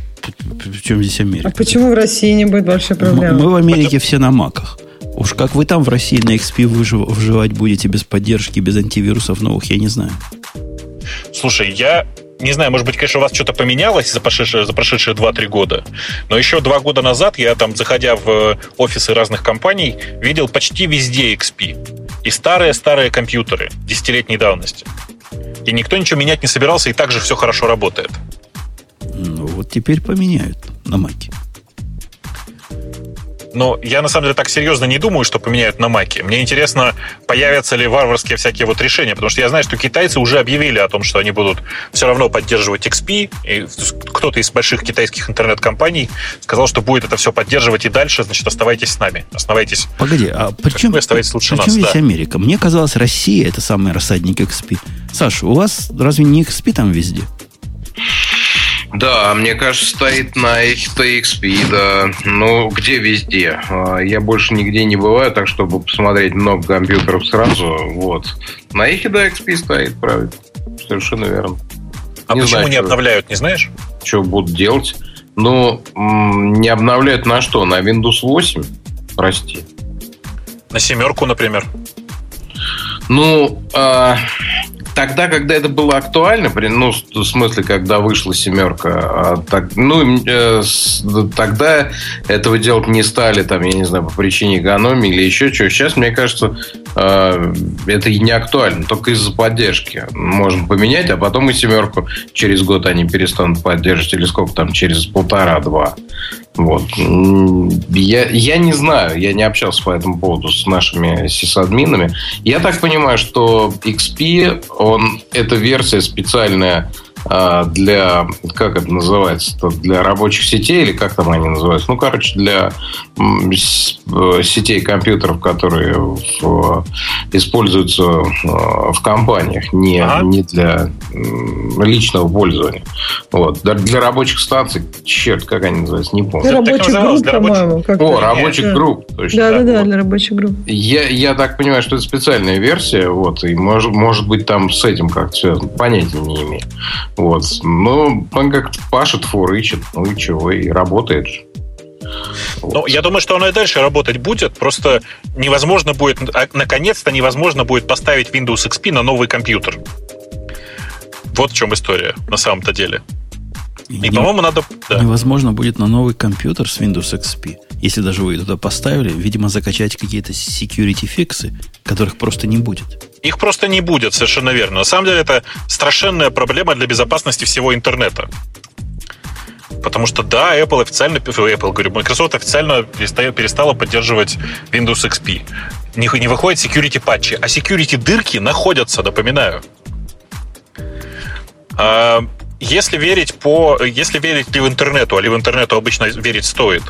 В чем здесь Америка? А почему в России не будет большой проблемы? Мы в Америке Потому... все на маках. Уж как вы там в России на XP выжив, выживать будете без поддержки, без антивирусов новых, я не знаю. Слушай, я не знаю, может быть, конечно, у вас что-то поменялось за прошедшие, за прошедшие 2-3 года, но еще два года назад я там, заходя в офисы разных компаний, видел почти везде XP. И старые-старые компьютеры десятилетней давности. И никто ничего менять не собирался, и так же все хорошо работает. Ну, вот теперь поменяют на Маке. Но я на самом деле так серьезно не думаю, что поменяют на Маке. Мне интересно, появятся ли варварские всякие вот решения, потому что я знаю, что китайцы уже объявили о том, что они будут все равно поддерживать XP, и кто-то из больших китайских интернет-компаний сказал, что будет это все поддерживать и дальше, значит, оставайтесь с нами, оставайтесь. Погоди, а причем, вы оставайтесь лучше причем нас, здесь да. Америка? Мне казалось, Россия это самый рассадник XP. Саша, у вас разве не XP там везде? Да, мне кажется, стоит на XP, да. Ну, где везде. А, я больше нигде не бываю, так чтобы посмотреть много компьютеров сразу. Вот. На их да, XP стоит, правильно. Совершенно верно. А не почему знаю, не что, обновляют, не знаешь? Что будут делать? Ну, не обновляют на что? На Windows 8? Прости. На семерку, например. Ну, э, тогда, когда это было актуально, ну, в смысле, когда вышла семерка, а так, ну, э, тогда этого делать не стали, там, я не знаю, по причине экономии или еще чего. Сейчас, мне кажется, э, это не актуально, только из-за поддержки. Можно поменять, а потом и семерку через год они перестанут поддерживать, или сколько там, через полтора-два. Вот. Я, я не знаю, я не общался по этому поводу с нашими сисадминами. Я так понимаю, что XP, он, это версия специальная для, как это называется, для рабочих сетей или как там они называются? Ну, короче, для э, сетей компьютеров, которые в, используются э, в компаниях, не, ага. не для личного пользования. Вот. Для рабочих станций, черт, как они называются, не помню. Для рабочих групп, по-моему. О, рабочих Нет. групп. Точно, да, да, да, вот. для рабочих групп. Я, я так понимаю, что это специальная версия, вот, и может, может быть там с этим как-то связано. Понятия не имею. Вот. Ну, он как пашет, фурычит, ну и чего, и работает. Вот. Ну, я думаю, что оно и дальше работать будет. Просто невозможно будет, а, наконец-то невозможно будет поставить Windows XP на новый компьютер. Вот в чем история на самом-то деле. И, и по-моему, надо... Да. Невозможно будет на новый компьютер с Windows XP, если даже вы туда поставили, видимо, закачать какие-то security фиксы, которых просто не будет. Их просто не будет, совершенно верно. На самом деле, это страшенная проблема для безопасности всего интернета. Потому что да, Apple официально, Apple, говорю, Microsoft официально перестала поддерживать Windows XP. Не, не выходят security патчи, а security дырки находятся, напоминаю. А, если верить по, если верить ли в интернету, а ли в интернету обычно верить стоит,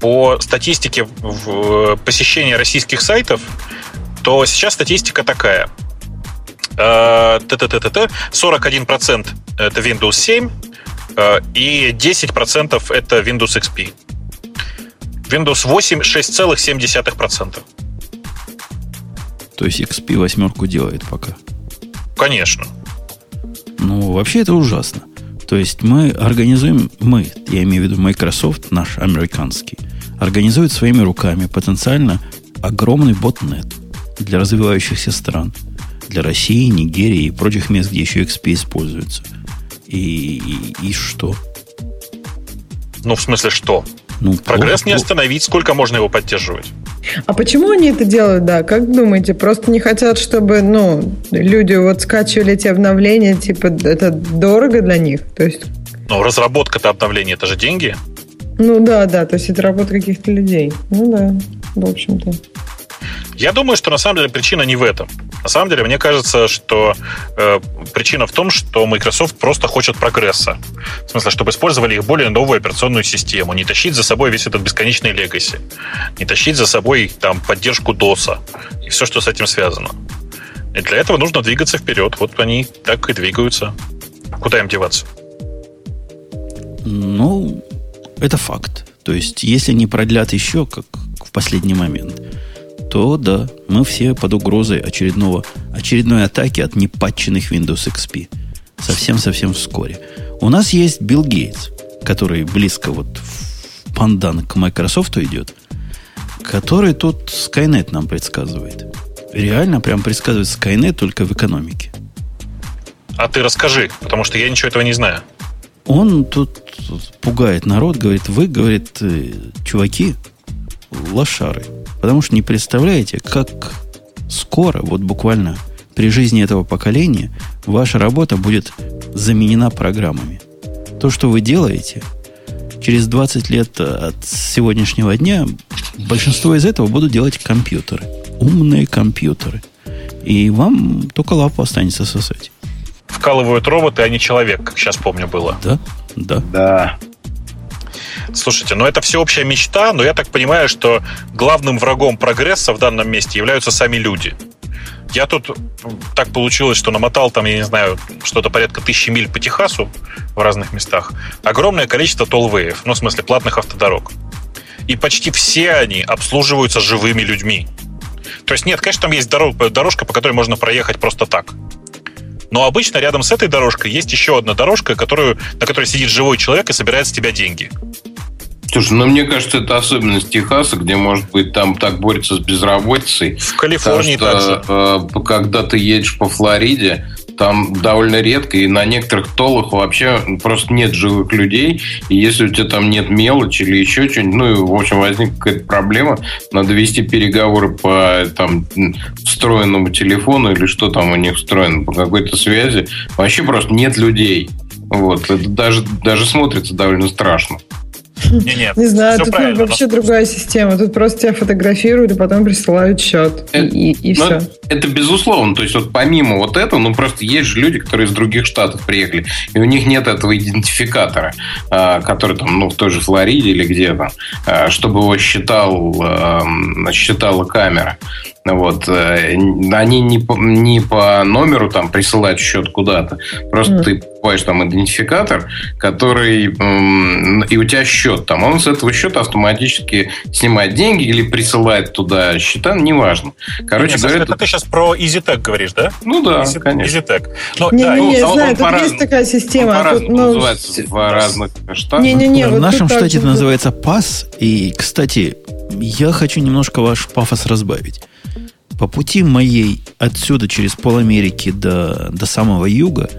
по статистике в посещения российских сайтов, то сейчас статистика такая. 41% э, это Windows 7 э, и 10% это Windows XP. Windows 8 6,7%. То есть XP восьмерку делает пока? Конечно. Ну, вообще это ужасно. То есть мы организуем, мы, я имею в виду Microsoft, наш американский, организует своими руками потенциально огромный ботнет для развивающихся стран. Для России, Нигерии и прочих мест, где еще XP используется. И, и, и что? Ну, в смысле, что? Ну, Прогресс плохо, не остановить, сколько можно его поддерживать? А почему они это делают, да? Как думаете? Просто не хотят, чтобы, ну, люди вот скачивали эти обновления, типа, это дорого для них? То есть... Ну, разработка-то обновления, это же деньги? Ну да, да, то есть это работа каких-то людей. Ну да, в общем-то. Я думаю, что на самом деле причина не в этом. На самом деле, мне кажется, что э, причина в том, что Microsoft просто хочет прогресса. В смысле, чтобы использовали их более новую операционную систему, не тащить за собой весь этот бесконечный легаси, не тащить за собой там поддержку DOS и все, что с этим связано. И для этого нужно двигаться вперед. Вот они так и двигаются. Куда им деваться? Ну, это факт. То есть, если не продлят еще, как в последний момент, то да, мы все под угрозой очередного, очередной атаки от непатченных Windows XP. Совсем-совсем вскоре. У нас есть Билл Гейтс, который близко вот в пандан к Microsoft идет, который тут Skynet нам предсказывает. Реально прям предсказывает Skynet только в экономике. А ты расскажи, потому что я ничего этого не знаю. Он тут пугает народ, говорит, вы, говорит, э, чуваки, лошары. Потому что не представляете, как скоро, вот буквально при жизни этого поколения, ваша работа будет заменена программами. То, что вы делаете, через 20 лет от сегодняшнего дня большинство из этого будут делать компьютеры. Умные компьютеры. И вам только лапу останется сосать. Вкалывают роботы, а не человек, как сейчас помню было. Да, да. Да. Слушайте, ну это всеобщая мечта, но я так понимаю, что главным врагом прогресса в данном месте являются сами люди. Я тут так получилось, что намотал там, я не знаю, что-то порядка тысячи миль по Техасу в разных местах. Огромное количество толвеев, ну, в смысле, платных автодорог. И почти все они обслуживаются живыми людьми. То есть нет, конечно, там есть дорожка, по которой можно проехать просто так. Но обычно рядом с этой дорожкой есть еще одна дорожка, которую, на которой сидит живой человек и собирает с тебя деньги. Слушай, ну мне кажется, это особенность Техаса, где, может быть, там так борется с безработицей. В Калифорнии потому что, также. Э, когда ты едешь по Флориде, там довольно редко, и на некоторых толах вообще просто нет живых людей. И если у тебя там нет мелочи или еще что-нибудь, ну, в общем, возникла какая-то проблема, надо вести переговоры по там встроенному телефону или что там у них встроено, по какой-то связи. Вообще просто нет людей. Вот, это даже, даже смотрится довольно страшно. Не, нет, не знаю, тут вообще но... другая система. Тут просто тебя фотографируют и потом присылают счет. Это, и, и, и все. Это, безусловно. То есть вот помимо вот этого, ну просто есть же люди, которые из других штатов приехали, и у них нет этого идентификатора, а, который там, ну, в той же Флориде или где-то, а, чтобы его считал, считала камера. Вот. Э, они не по, не по номеру там присылают счет куда-то. Просто mm. ты покупаешь там идентификатор, который... И у тебя счет там. Он с этого счета автоматически снимает деньги или присылает туда счета, неважно. Короче Нет, говоря... Это ты сейчас про EasyTech говоришь, да? Ну да, Easy, конечно. EasyTech. Но, не, да, не, не, он, знаю, он тут по есть такая система. Он тут, ну, называется в разных штатах. Не, не, не, в вот нашем штате это называется PAS. И, кстати, я хочу немножко ваш пафос разбавить. По пути моей отсюда через пол Америки до, до самого юга,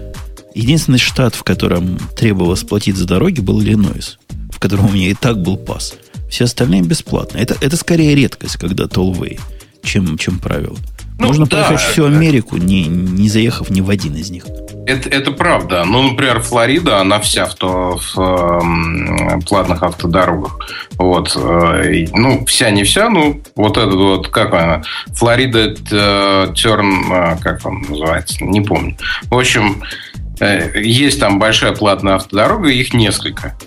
единственный штат, в котором требовалось платить за дороги, был Иллинойс, в котором у меня и так был пас. Все остальные бесплатно. Это, это скорее редкость, когда толвей, чем, чем правило. Ну, Можно да, проехать всю Америку, не, не заехав ни в один из них. Это, это правда. Ну, например, Флорида, она вся в, то, в э, платных автодорогах. Вот. Э, ну, вся не вся, ну, вот этот вот, как она, Флорида Терн, э, как он называется, не помню. В общем, э, есть там большая платная автодорога, их несколько.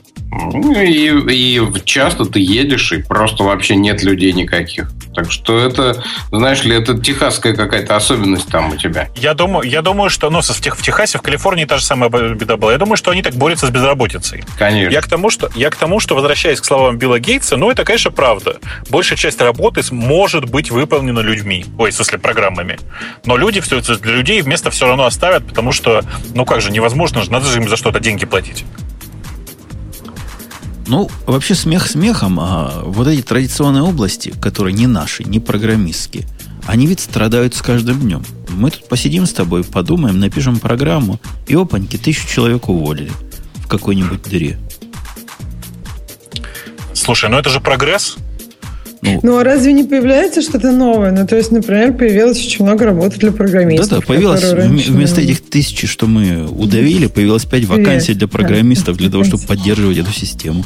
Ну, и, и часто ты едешь, и просто вообще нет людей никаких. Так что это, знаешь ли, это техасская какая-то особенность там у тебя. Я думаю, я думаю, что ну, в, Техасе, в Калифорнии та же самая беда была. Я думаю, что они так борются с безработицей. Конечно. Я к тому, что, я к тому, что возвращаясь к словам Билла Гейтса, ну, это, конечно, правда. Большая часть работы может быть выполнена людьми. Ой, в смысле, программами. Но люди все это для людей вместо все равно оставят, потому что, ну как же, невозможно же, надо же им за что-то деньги платить. Ну, вообще смех смехом, а вот эти традиционные области, которые не наши, не программистские, они ведь страдают с каждым днем. Мы тут посидим с тобой, подумаем, напишем программу, и опаньки, тысячу человек уволили в какой-нибудь дыре. Слушай, ну это же прогресс. Ну, ну а разве не появляется что-то новое? Ну, то есть, например, появилось очень много работы для программистов. Да-да, появилось вместо этих тысячи, что мы удавили, появилось пять вакансий для программистов для того, чтобы поддерживать эту систему.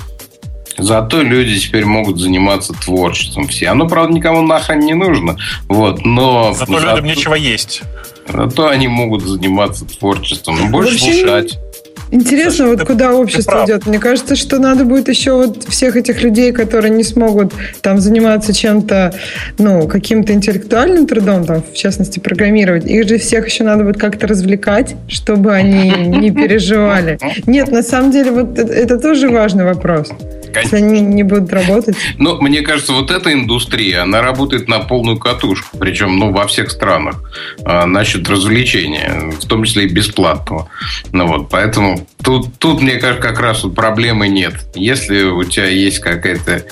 Зато люди теперь могут заниматься творчеством все. Оно, правда, никому нахрен не нужно. Вот, но... Зато, зато людям нечего есть. Зато они могут заниматься творчеством. Больше Вообще... слушать. Интересно, Слушай, вот ты, куда общество идет. Мне кажется, что надо будет еще вот всех этих людей, которые не смогут там заниматься чем-то, ну, каким-то интеллектуальным трудом, там, в частности, программировать, их же всех еще надо будет как-то развлекать, чтобы они не переживали. Нет, на самом деле, вот это тоже важный вопрос. Если они не будут работать. Ну, мне кажется, вот эта индустрия, она работает на полную катушку, причем, ну, во всех странах, а, насчет развлечения, в том числе и бесплатного. Ну, вот, поэтому тут, тут, мне кажется, как раз вот проблемы нет. Если у тебя есть какая-то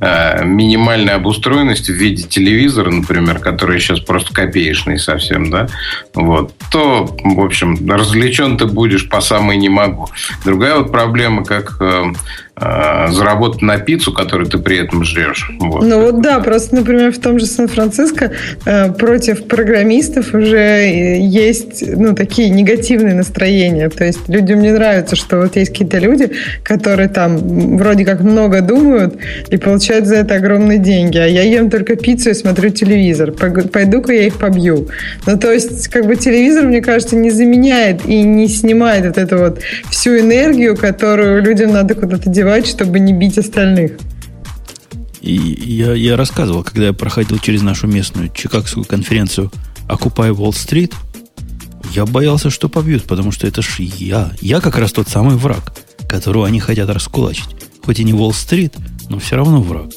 э, минимальная обустроенность в виде телевизора, например, который сейчас просто копеечный совсем, да, вот, то, в общем, развлечен ты будешь по самой не могу. Другая вот проблема, как Э, заработать на пиццу, которую ты при этом жрешь. Вот. Ну вот да, просто, например, в том же Сан-Франциско э, против программистов уже есть ну, такие негативные настроения. То есть людям не нравится, что вот есть какие-то люди, которые там вроде как много думают и получают за это огромные деньги, а я ем только пиццу и смотрю телевизор. Пойду-ка я их побью. Ну то есть как бы телевизор, мне кажется, не заменяет и не снимает вот эту вот всю энергию, которую людям надо куда-то девать развивать, чтобы не бить остальных. И я, я рассказывал, когда я проходил через нашу местную чикагскую конференцию Wall Street, я боялся, что побьют, потому что это ж я. Я как раз тот самый враг, которого они хотят раскулачить. Хоть и не Уолл-стрит, но все равно враг.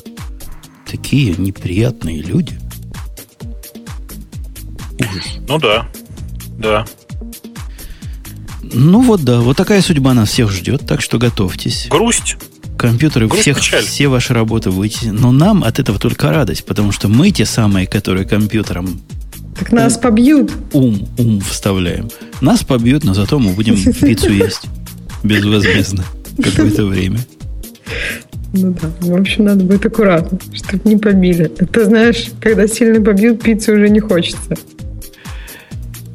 Такие неприятные люди. Ужас. Ну да, да. Ну вот да, вот такая судьба нас всех ждет, так что готовьтесь. Грусть. Компьютеры Грусть, всех, печаль. все ваши работы выйти. Но нам от этого только радость, потому что мы те самые, которые компьютером так нас ум, побьют. Ум, ум вставляем. Нас побьют, но зато мы будем пиццу есть безвозмездно какое-то время. Ну да, в общем, надо быть аккуратно, чтобы не побили. Это, знаешь, когда сильно побьют, пиццу уже не хочется.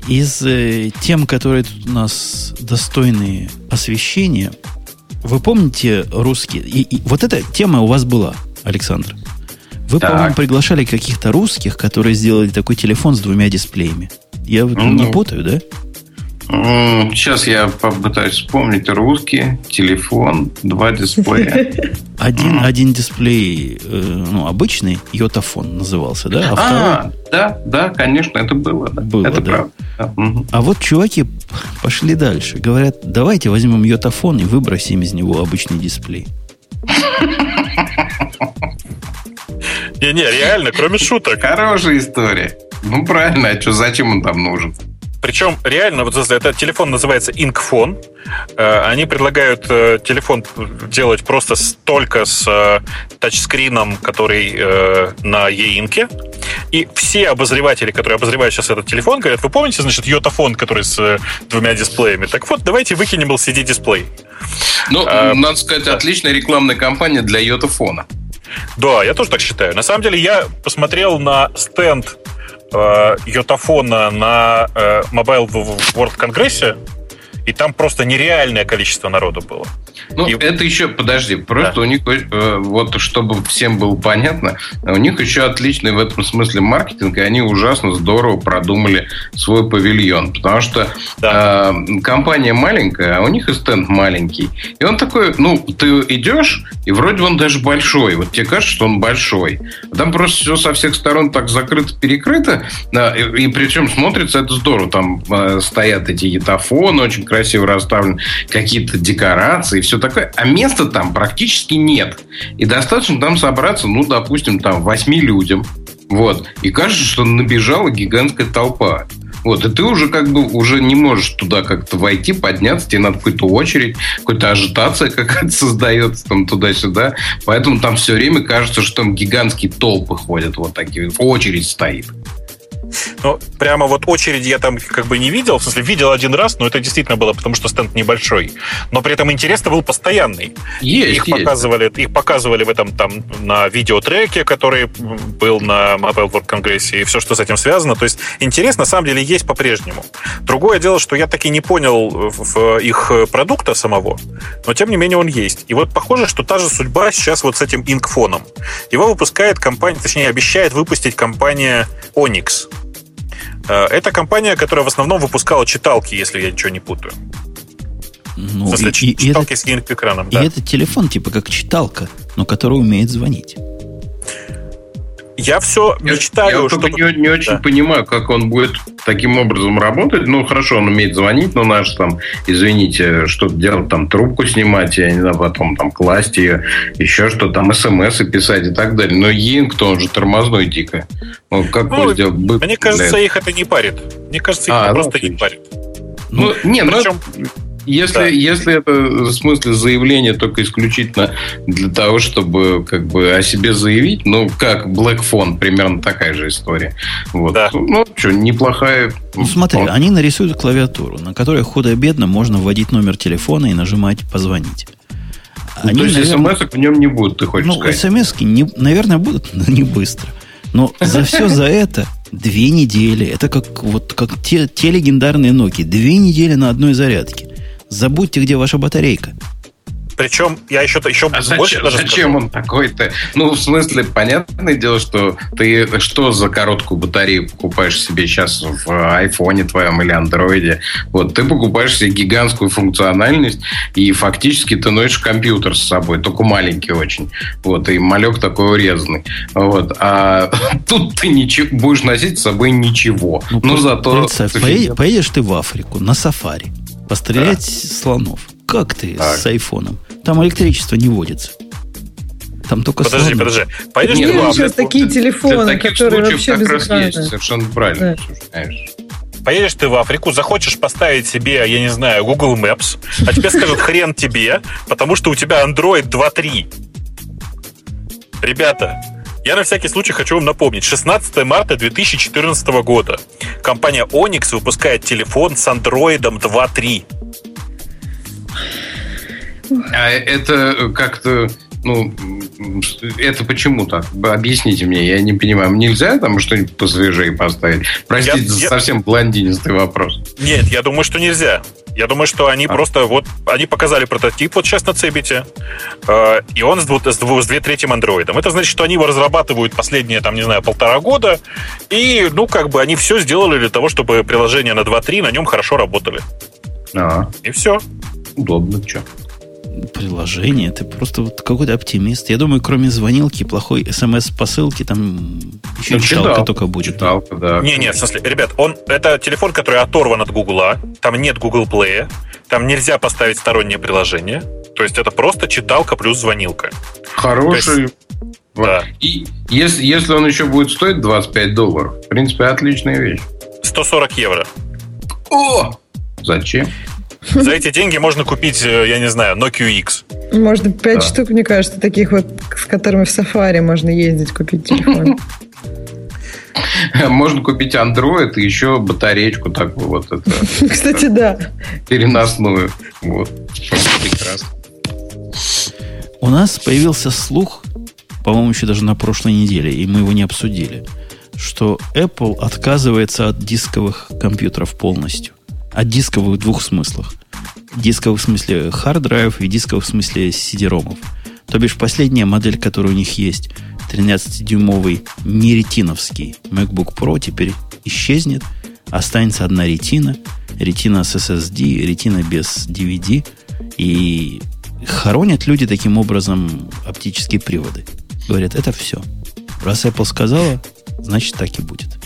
Из э, тем, которые тут у нас достойные освещения, вы помните русские? И, и вот эта тема у вас была, Александр. Вы, так. по-моему, приглашали каких-то русских, которые сделали такой телефон с двумя дисплеями. Я ну, не путаю, да? Сейчас я попытаюсь вспомнить. Русский, телефон, два дисплея. Один, один дисплей, э, ну, обычный, йотафон назывался, да? А, а да, да, конечно, это было. Да. Было, это да. правда. А вот чуваки пошли дальше. Говорят, давайте возьмем йотафон и выбросим из него обычный дисплей. Не-не, реально, кроме шуток. Хорошая история. Ну, правильно, а что, зачем он там нужен? Причем реально, вот этот телефон называется Inkphone. Э, они предлагают э, телефон делать просто только с э, тачскрином, который на e-инке. И все обозреватели, которые обозревают сейчас этот телефон, говорят, вы помните, значит, йотафон, который с двумя дисплеями? Так вот, давайте выкинем LCD-дисплей. Ну, а, надо сказать, да. отличная рекламная кампания для йотафона. Да, я тоже так считаю. На самом деле, я посмотрел на стенд э, йотафона на э, Mobile World Конгрессе, И там просто нереальное количество народу было. Ну, и... это еще, подожди, просто да. у них, э, вот чтобы всем было понятно, у них еще отличный в этом смысле маркетинг, и они ужасно здорово продумали свой павильон, потому что да. э, компания маленькая, а у них и стенд маленький. И он такой, ну, ты идешь, и вроде он даже большой, вот тебе кажется, что он большой. А там просто все со всех сторон так закрыто-перекрыто, да, и, и причем смотрится это здорово, там э, стоят эти етафоны очень красиво расставлены, какие-то декорации, все такое. А места там практически нет. И достаточно там собраться, ну, допустим, там, восьми людям. Вот. И кажется, что набежала гигантская толпа. Вот, и ты уже как бы уже не можешь туда как-то войти, подняться, тебе надо какую-то очередь, какая-то ажитация какая-то создается там туда-сюда. Поэтому там все время кажется, что там гигантские толпы ходят вот такие, очередь стоит. Ну, прямо вот очереди я там как бы не видел. В смысле, видел один раз, но это действительно было, потому что стенд небольшой. Но при этом интерес был постоянный. Есть, их есть. показывали, их показывали в этом там на видеотреке, который был на Mobile World Congress, и все, что с этим связано. То есть интерес на самом деле есть по-прежнему. Другое дело, что я таки не понял в их продукта самого, но тем не менее он есть. И вот похоже, что та же судьба сейчас вот с этим инкфоном. Его выпускает компания, точнее, обещает выпустить компания Onyx. Э, это компания, которая в основном выпускала читалки, если я ничего не путаю. Ну, в смысле, и, читалки и с экраном. И да. это телефон типа как читалка, но который умеет звонить. Я все я, мечтаю, я чтобы... не, не очень да. понимаю, как он будет таким образом работать. Ну, хорошо, он умеет звонить, но наш там, извините, что-то делать, там, трубку снимать, я не знаю, потом там класть ее, еще что там, смс писать и так далее. Но Йинг, он же тормозной дико. Он как ну, сделать? Мне кажется, их это не парит. Мне кажется, их а, ну, просто отлично. не парит. Ну, ну не, Причем... ну, если, да. если это в смысле заявление только исключительно для того, чтобы как бы о себе заявить, ну, как Black Phone, примерно такая же история. Вот. Да. Ну, что, неплохая... Ну, смотри, вот. они нарисуют клавиатуру, на которой худо-бедно можно вводить номер телефона и нажимать «позвонить». Ну, они, то есть наверное, смс в нем не будут, ты хочешь ну, сказать? смс не, наверное, будут, но не быстро. Но за все за это две недели. Это как, вот, как те, те легендарные Nokia. Две недели на одной зарядке. Забудьте, где ваша батарейка. Причем я еще, еще а больше зачем, даже зачем скажу. он такой-то? Ну, в смысле, понятное дело, что ты что за короткую батарею покупаешь себе сейчас в айфоне твоем или андроиде? Вот, ты покупаешь себе гигантскую функциональность, и фактически ты носишь компьютер с собой, только маленький очень. Вот, и малек такой урезанный. Вот, а тут ты ничего, будешь носить с собой ничего. Ну, Но зато... Представь, поедешь, поедешь ты в Африку на сафари пострелять да. слонов. Как ты так. с айфоном? Там электричество не водится. Там только Подожди, слоны. подожди. Пойдешь Нет, ты сейчас такие телефоны, которые вообще как раз есть. Совершенно правильно. Да. Поедешь ты в Африку, захочешь поставить себе, я не знаю, Google Maps, а тебе скажут хрен тебе, потому что у тебя Android 2.3. Ребята, я на всякий случай хочу вам напомнить. 16 марта 2014 года компания Onyx выпускает телефон с Android 2.3. А это как-то ну, это почему так? Объясните мне, я не понимаю. Нельзя там что-нибудь посвежее поставить? Простите я, за я... совсем блондинистый вопрос. Нет, я думаю, что нельзя. Я думаю, что они а. просто вот они показали прототип вот сейчас на Цебите, э, и он с, дву, с, дву, с две третьим андроидом. Это значит, что они его разрабатывают последние, там, не знаю, полтора года, и, ну, как бы они все сделали для того, чтобы приложения на 2.3 на нем хорошо работали. А. И все. Удобно, что приложение. Ты просто вот какой-то оптимист. Я думаю, кроме звонилки, плохой смс-посылки, там еще ну, читалка читал. только будет. Читалка, да. Не, не, в смысле, ребят, он, это телефон, который оторван от Гугла, там нет Google Play, там нельзя поставить стороннее приложение. То есть это просто читалка плюс звонилка. Хороший. Есть, да. И если, если он еще будет стоить 25 долларов, в принципе, отличная вещь. 140 евро. О! Зачем? За эти деньги можно купить, э, я не знаю, Nokia X. Можно 5 да. штук, мне кажется, таких вот, с которыми в сафари можно ездить, купить телефон. Можно купить Android и еще батареечку такую вот. Это, Кстати, да. Переносную. Вот. Прекрасно. У нас появился слух, по-моему, еще даже на прошлой неделе, и мы его не обсудили, что Apple отказывается от дисковых компьютеров полностью О дисковых двух смыслах. Дисковых в смысле drive и дисковых в смысле CD-ромов. То бишь последняя модель, которая у них есть, 13-дюймовый не ретиновский MacBook Pro теперь исчезнет. Останется одна ретина. Ретина с SSD, ретина без DVD. И хоронят люди таким образом оптические приводы. Говорят, это все. Раз Apple сказала, значит так и будет.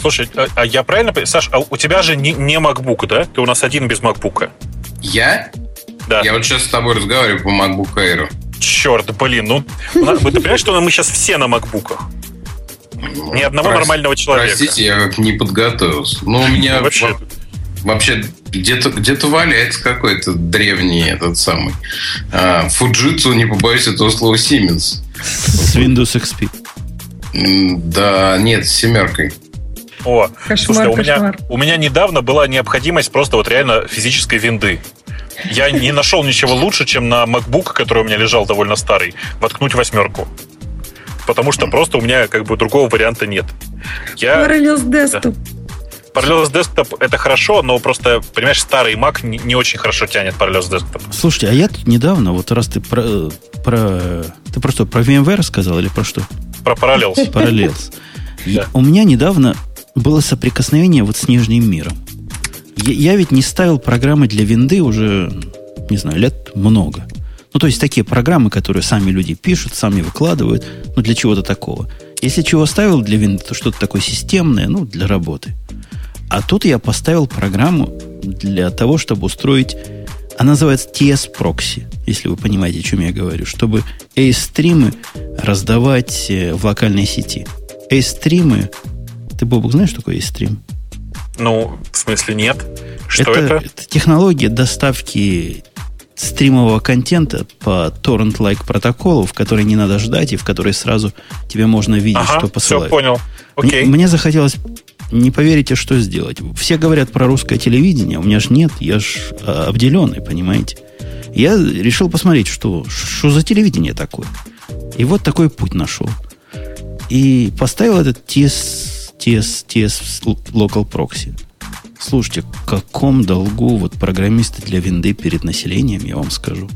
Слушай, а, а я правильно понимаю? Саш, а у тебя же не, не MacBook, да? Ты у нас один без MacBook. Я? Да. Я вот сейчас с тобой разговариваю по MacBook Air. Черт, блин, ну... Ты понимаешь, что мы сейчас все на макбуках? Ни одного Прости, нормального человека. Простите, я как не подготовился. Ну, у меня вообще, вообще где-то где валяется какой-то древний этот самый а, Fujitsu, не побоюсь этого слова, Siemens. С Windows XP. Да, нет, с семеркой. О, кошмар, слушай, у меня, у меня недавно была необходимость просто вот реально физической винды. Я не нашел ничего лучше, чем на MacBook, который у меня лежал довольно старый, воткнуть восьмерку. Потому что просто у меня как бы другого варианта нет. Я... Parallels Desktop. Да. Parallels Desktop это хорошо, но просто, понимаешь, старый Mac не, не очень хорошо тянет Parallels Desktop. Слушайте, а я тут недавно, вот раз ты про, про... Ты про что, про VMware сказал или про что? Про Parallels. Parallels. Да. У меня недавно было соприкосновение вот с Нижним миром. Я, я ведь не ставил программы для винды уже, не знаю, лет много. Ну, то есть такие программы, которые сами люди пишут, сами выкладывают, ну, для чего-то такого. Если чего ставил для винды, то что-то такое системное, ну, для работы. А тут я поставил программу для того, чтобы устроить... Она называется TS Proxy, если вы понимаете, о чем я говорю. Чтобы A-стримы раздавать э, в локальной сети. A-стримы... Ты, Бобок, знаешь, что такое A-стрим? Ну, в смысле нет. Что это? Это, это технология доставки стримового контента по torrent-like протоколу, в который не надо ждать и в который сразу тебе можно видеть, ага, что посылают. Все, понял. Окей. Мне, мне захотелось, не поверите, что сделать. Все говорят про русское телевидение, у меня же нет, я ж а, обделенный, понимаете. Я решил посмотреть, что, что за телевидение такое. И вот такой путь нашел. И поставил этот TS TS, TS Local Proxy. Слушайте, в каком долгу вот программисты для винды перед населением, я вам скажу.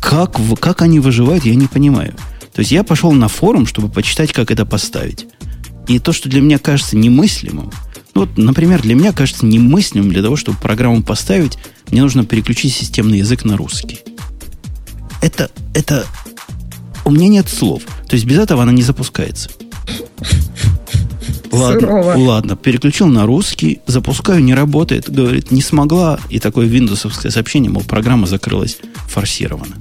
Как, как они выживают, я не понимаю. То есть я пошел на форум, чтобы почитать, как это поставить. И то, что для меня кажется немыслимым, ну вот, например, для меня кажется немыслимым для того, чтобы программу поставить, мне нужно переключить системный язык на русский. Это, это... У меня нет слов. То есть без этого она не запускается. Ладно, ладно, переключил на русский, запускаю, не работает. Говорит, не смогла. И такое виндовсовское сообщение, мол, программа закрылась форсированно.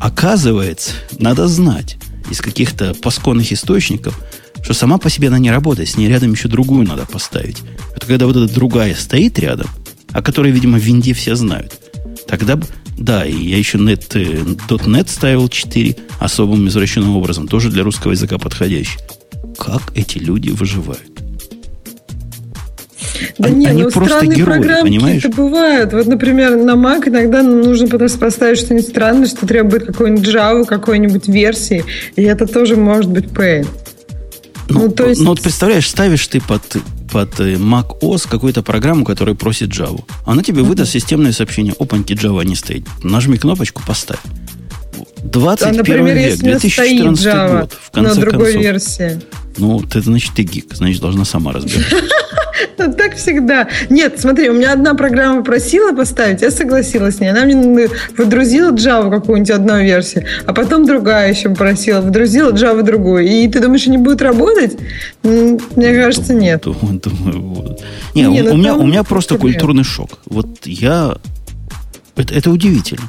Оказывается, надо знать из каких-то пасконных источников, что сама по себе она не работает, с ней рядом еще другую надо поставить. Это когда вот эта другая стоит рядом, о которой, видимо, в винде все знают. Тогда, да, и я еще net, .NET ставил 4 особым извращенным образом, тоже для русского языка подходящий. Как эти люди выживают? Да они, нет, они ну, просто герои, понимаешь? это бывает. Вот, например, на Mac иногда нужно поставить что-нибудь странное, что требует какой-нибудь Java, какой-нибудь версии, и это тоже может быть pain. Ну, ну, то есть... ну вот представляешь, ставишь ты под, под э, Mac OS какую-то программу, которая просит Java. Она тебе uh-huh. выдаст системное сообщение. Опаньки, Java не стоит. Нажми кнопочку, поставь. 21 да, например, век, 2014 Java год. В конце на другой концов. версии. Ну, ты, значит, ты гик, значит, должна сама разбираться. Ну, так всегда. Нет, смотри, у меня одна программа просила поставить, я согласилась с ней. Она мне выдрузила Java какую-нибудь одну версию, а потом другая еще просила, выдрузила Java другую. И ты думаешь, они будут работать? Мне кажется, нет. Думаю. Не, не у, ну, меня, у меня просто культурный шок. Вот я... Это, это удивительно.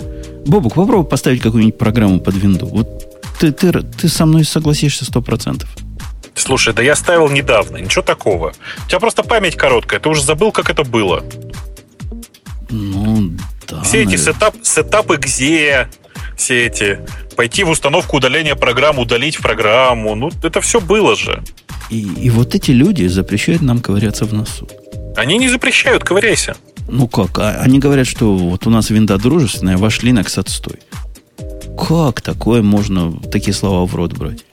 Бобук, попробуй поставить какую-нибудь программу под винду. Вот ты, ты, ты со мной согласишься сто процентов. Слушай, да я ставил недавно, ничего такого. У тебя просто память короткая, ты уже забыл, как это было. Ну, да. Все наверное. эти сетап, сетапы где, все эти, пойти в установку удаления программы, удалить программу, ну, это все было же. И, и вот эти люди запрещают нам ковыряться в носу. Они не запрещают, ковыряйся. Ну как? А, они говорят, что вот у нас винда дружественная, ваш Linux отстой. Как такое можно такие слова в рот брать?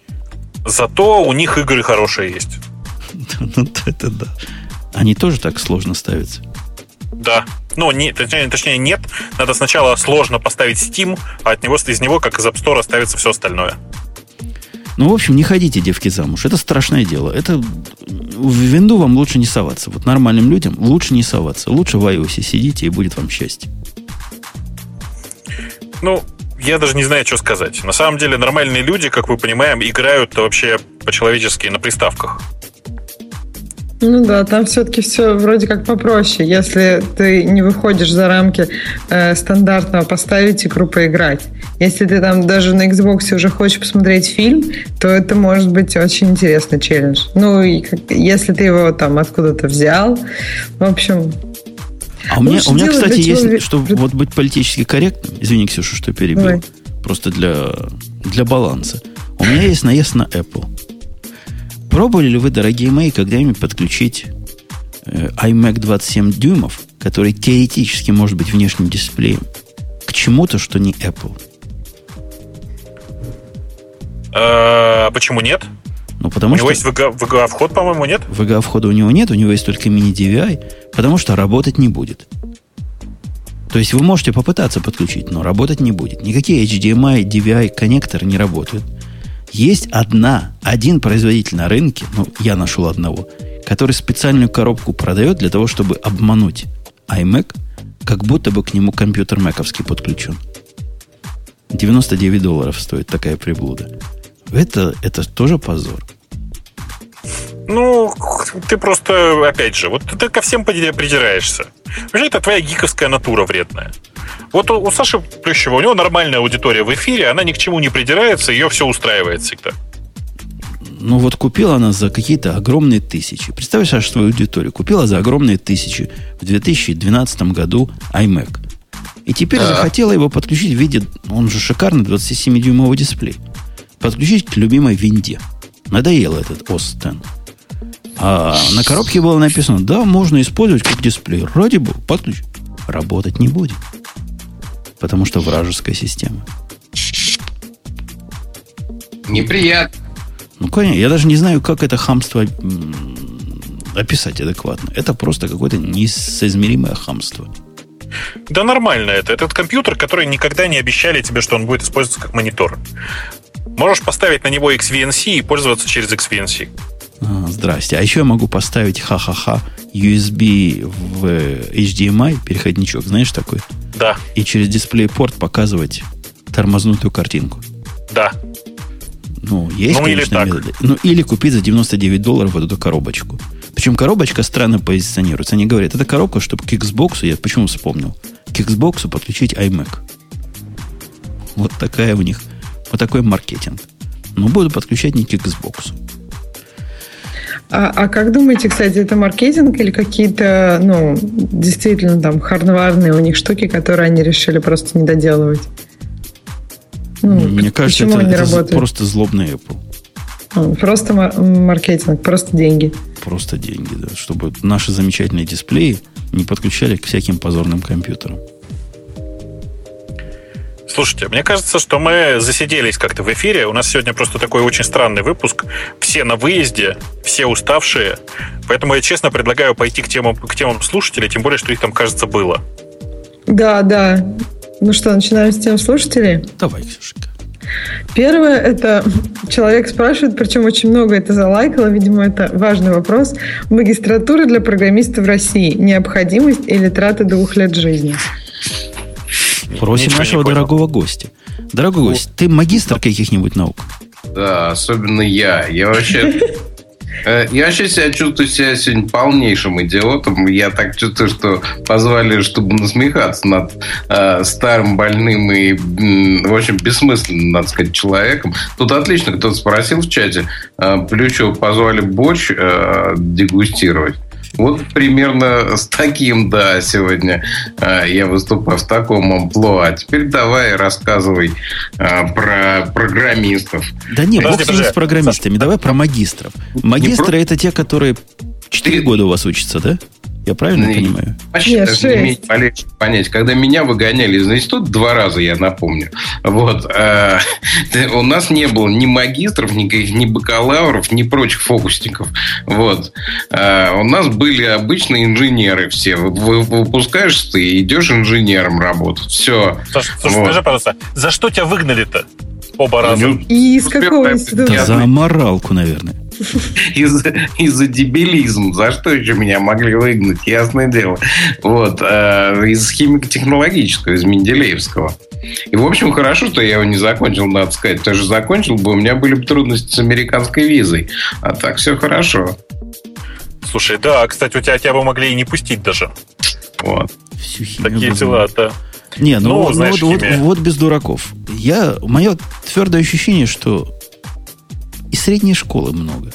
Зато у них игры хорошие есть. Ну, это да. Они тоже так сложно ставятся? Да. Ну, не, точнее, точнее, нет. Надо сначала сложно поставить Steam, а от него, из него, как из App Store, ставится все остальное. Ну, в общем, не ходите, девки, замуж. Это страшное дело. Это в винду вам лучше не соваться. Вот нормальным людям лучше не соваться. Лучше в iOS сидите, и будет вам счастье. Ну, я даже не знаю, что сказать. На самом деле, нормальные люди, как мы понимаем, играют вообще по-человечески на приставках. Ну да, там все-таки все вроде как попроще. Если ты не выходишь за рамки э, стандартного поставить игру поиграть. Если ты там даже на Xbox уже хочешь посмотреть фильм, то это может быть очень интересный челлендж. Ну, и как, если ты его там откуда-то взял, в общем, а у меня, у меня кстати, есть, человека... чтобы вот быть политически корректным, извини, Ксюша, что перебил, Давай. просто для, для баланса. У меня есть наезд на Apple. Пробовали ли вы, дорогие мои, когда-нибудь подключить э, iMac 27 дюймов, который теоретически может быть внешним дисплеем, к чему-то, что не Apple? А почему нет? Ну, потому у что... него есть VGA, VGA вход, по-моему, нет? VGA входа у него нет, у него есть только мини-DVI, потому что работать не будет. То есть вы можете попытаться подключить, но работать не будет. Никакие HDMI, DVI коннекторы не работают. Есть одна, один производитель на рынке, ну, я нашел одного, который специальную коробку продает для того, чтобы обмануть iMac, как будто бы к нему компьютер мэковский подключен. 99 долларов стоит такая приблуда. Это, это тоже позор. Ну, ты просто, опять же, вот ты ко всем придираешься. Вообще, это твоя гиковская натура вредная. Вот у, у Саши Плющева, у него нормальная аудитория в эфире, она ни к чему не придирается, ее все устраивает всегда. Ну вот купила она за какие-то огромные тысячи. Представь, Саша, свою аудиторию. Купила за огромные тысячи в 2012 году iMac. И теперь да. захотела его подключить в виде, он же шикарный 27-дюймовый дисплей. Подключить к любимой винде. Надоел этот OS X. А на коробке было написано, да, можно использовать как дисплей. Ради бога, подключить. Работать не будет. Потому что вражеская система. Неприятно. Ну, конечно, я даже не знаю, как это хамство описать адекватно. Это просто какое-то несоизмеримое хамство. Да нормально это. Этот компьютер, который никогда не обещали тебе, что он будет использоваться как монитор. Можешь поставить на него XVNC и пользоваться через XVNC. А, здрасте. А еще я могу поставить ха-ха-ха USB в HDMI переходничок, знаешь такой? Да. И через DisplayPort показывать тормознутую картинку. Да. Ну, есть, ну, конечно, или методы. Ну, или купить за 99 долларов вот эту коробочку. Причем коробочка странно позиционируется. Они говорят, это коробка, чтобы к Xbox, я почему вспомнил, к Xbox подключить iMac. Вот такая у них, вот такой маркетинг. Но буду подключать не к Xbox. А, а как думаете, кстати, это маркетинг или какие-то, ну, действительно там хардварные у них штуки, которые они решили просто не доделывать? Ну, Мне кажется, это, это просто злобный Apple. А, просто маркетинг, просто деньги. Просто деньги, да. Чтобы наши замечательные дисплеи не подключали к всяким позорным компьютерам. Слушайте, мне кажется, что мы засиделись как-то в эфире. У нас сегодня просто такой очень странный выпуск. Все на выезде, все уставшие. Поэтому я честно предлагаю пойти к темам, к темам слушателей, тем более, что их там, кажется, было. Да, да. Ну что, начинаем с тем слушателей? Давай, Ксюшенька. Первое, это человек спрашивает, причем очень много это залайкало, видимо, это важный вопрос. Магистратура для программиста в России. Необходимость или трата двух лет жизни? Просим Ничего нашего дорогого гостя. Дорогой гость, ты магистр каких-нибудь наук? Да, особенно я. Я вообще... Э, я вообще себя чувствую себя сегодня полнейшим идиотом. Я так чувствую, что позвали, чтобы насмехаться над э, старым, больным и, в общем, бессмысленным, надо сказать, человеком. Тут отлично кто-то спросил в чате. Э, Плючева позвали борщ э, дегустировать. Вот примерно с таким, да, сегодня э, я выступаю в таком амплуа. А теперь давай рассказывай э, про программистов. Да не, бог с программистами. Давай про магистров. Магистры про... это те, которые 4 года у вас учатся, да? Я правильно ну, понимаю? Нет, полегче понять. Когда меня выгоняли из института два раза, я напомню. Вот. Э, у нас не было ни магистров, ни, ни бакалавров, ни прочих фокусников. Вот. Э, у нас были обычные инженеры все. Выпускаешься ты и идешь инженером работать. Все. Слушай, вот. скажи, пожалуйста, за что тебя выгнали-то? Оба раза. И из какого института? За моралку, наверное. Из-за из дебилизм. За что еще меня могли выгнать? Ясное дело. Вот. Э, из химико-технологического, из Менделеевского. И, в общем, хорошо, что я его не закончил, надо сказать. Тоже закончил бы, у меня были бы трудности с американской визой. А так все хорошо. Слушай, да, кстати, у тебя тебя бы могли и не пустить даже. Вот. Такие дела, да. Не, ну, ну вот, знаешь, вот, вот, вот без дураков. Я, мое твердое ощущение, что и средней школы много.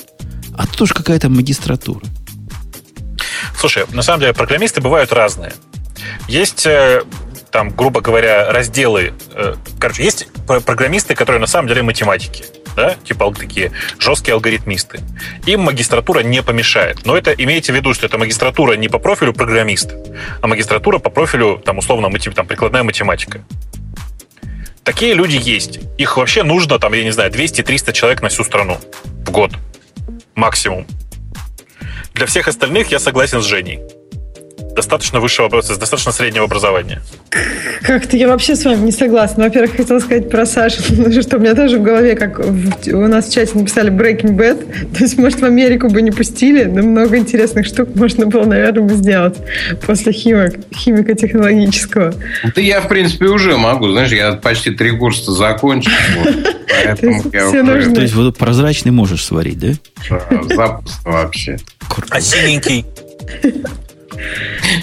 А тут уж какая-то магистратура. Слушай, на самом деле программисты бывают разные. Есть э, там, грубо говоря, разделы. Э, короче, есть программисты, которые на самом деле математики, да, типа такие жесткие алгоритмисты. Им магистратура не помешает. Но это имейте в виду, что это магистратура не по профилю программист, а магистратура по профилю, там, условно, там, прикладная математика. Такие люди есть. Их вообще нужно, там, я не знаю, 200-300 человек на всю страну в год. Максимум. Для всех остальных я согласен с Женей достаточно высшего образования, достаточно среднего образования. Как-то я вообще с вами не согласна. Во-первых, хотела сказать про Сашу, что у меня тоже в голове, как в, у нас в чате написали Breaking Bad, то есть, может, в Америку бы не пустили, но много интересных штук можно было, наверное, бы сделать после химик, химико-технологического. Да я, в принципе, уже могу. Знаешь, я почти три курса закончил. То есть, вот прозрачный можешь сварить, да? Запуск вообще. А синенький?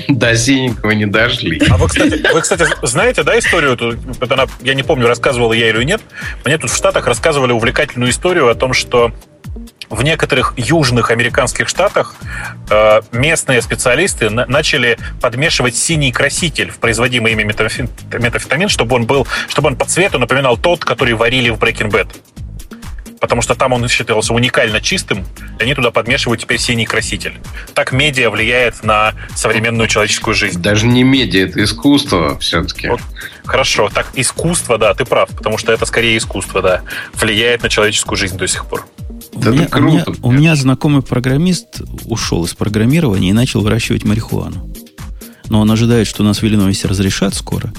До синенького не дошли. А вы, кстати, вы, кстати, знаете, да, историю? Это она, я не помню, рассказывал я или нет. Мне тут в Штатах рассказывали увлекательную историю о том, что в некоторых южных американских штатах э, местные специалисты на- начали подмешивать синий краситель в производимый ими метафетамин, чтобы он был, чтобы он по цвету напоминал тот, который варили в Breaking Bad потому что там он считался уникально чистым, и они туда подмешивают теперь синий краситель. Так медиа влияет на современную человеческую жизнь. Даже не медиа, это искусство все-таки. Вот, хорошо, так искусство, да, ты прав, потому что это скорее искусство, да, влияет на человеческую жизнь до сих пор. У меня, круто. У меня, у меня знакомый программист ушел из программирования и начал выращивать марихуану. Но он ожидает, что у нас в Иллинойсе разрешат скоро.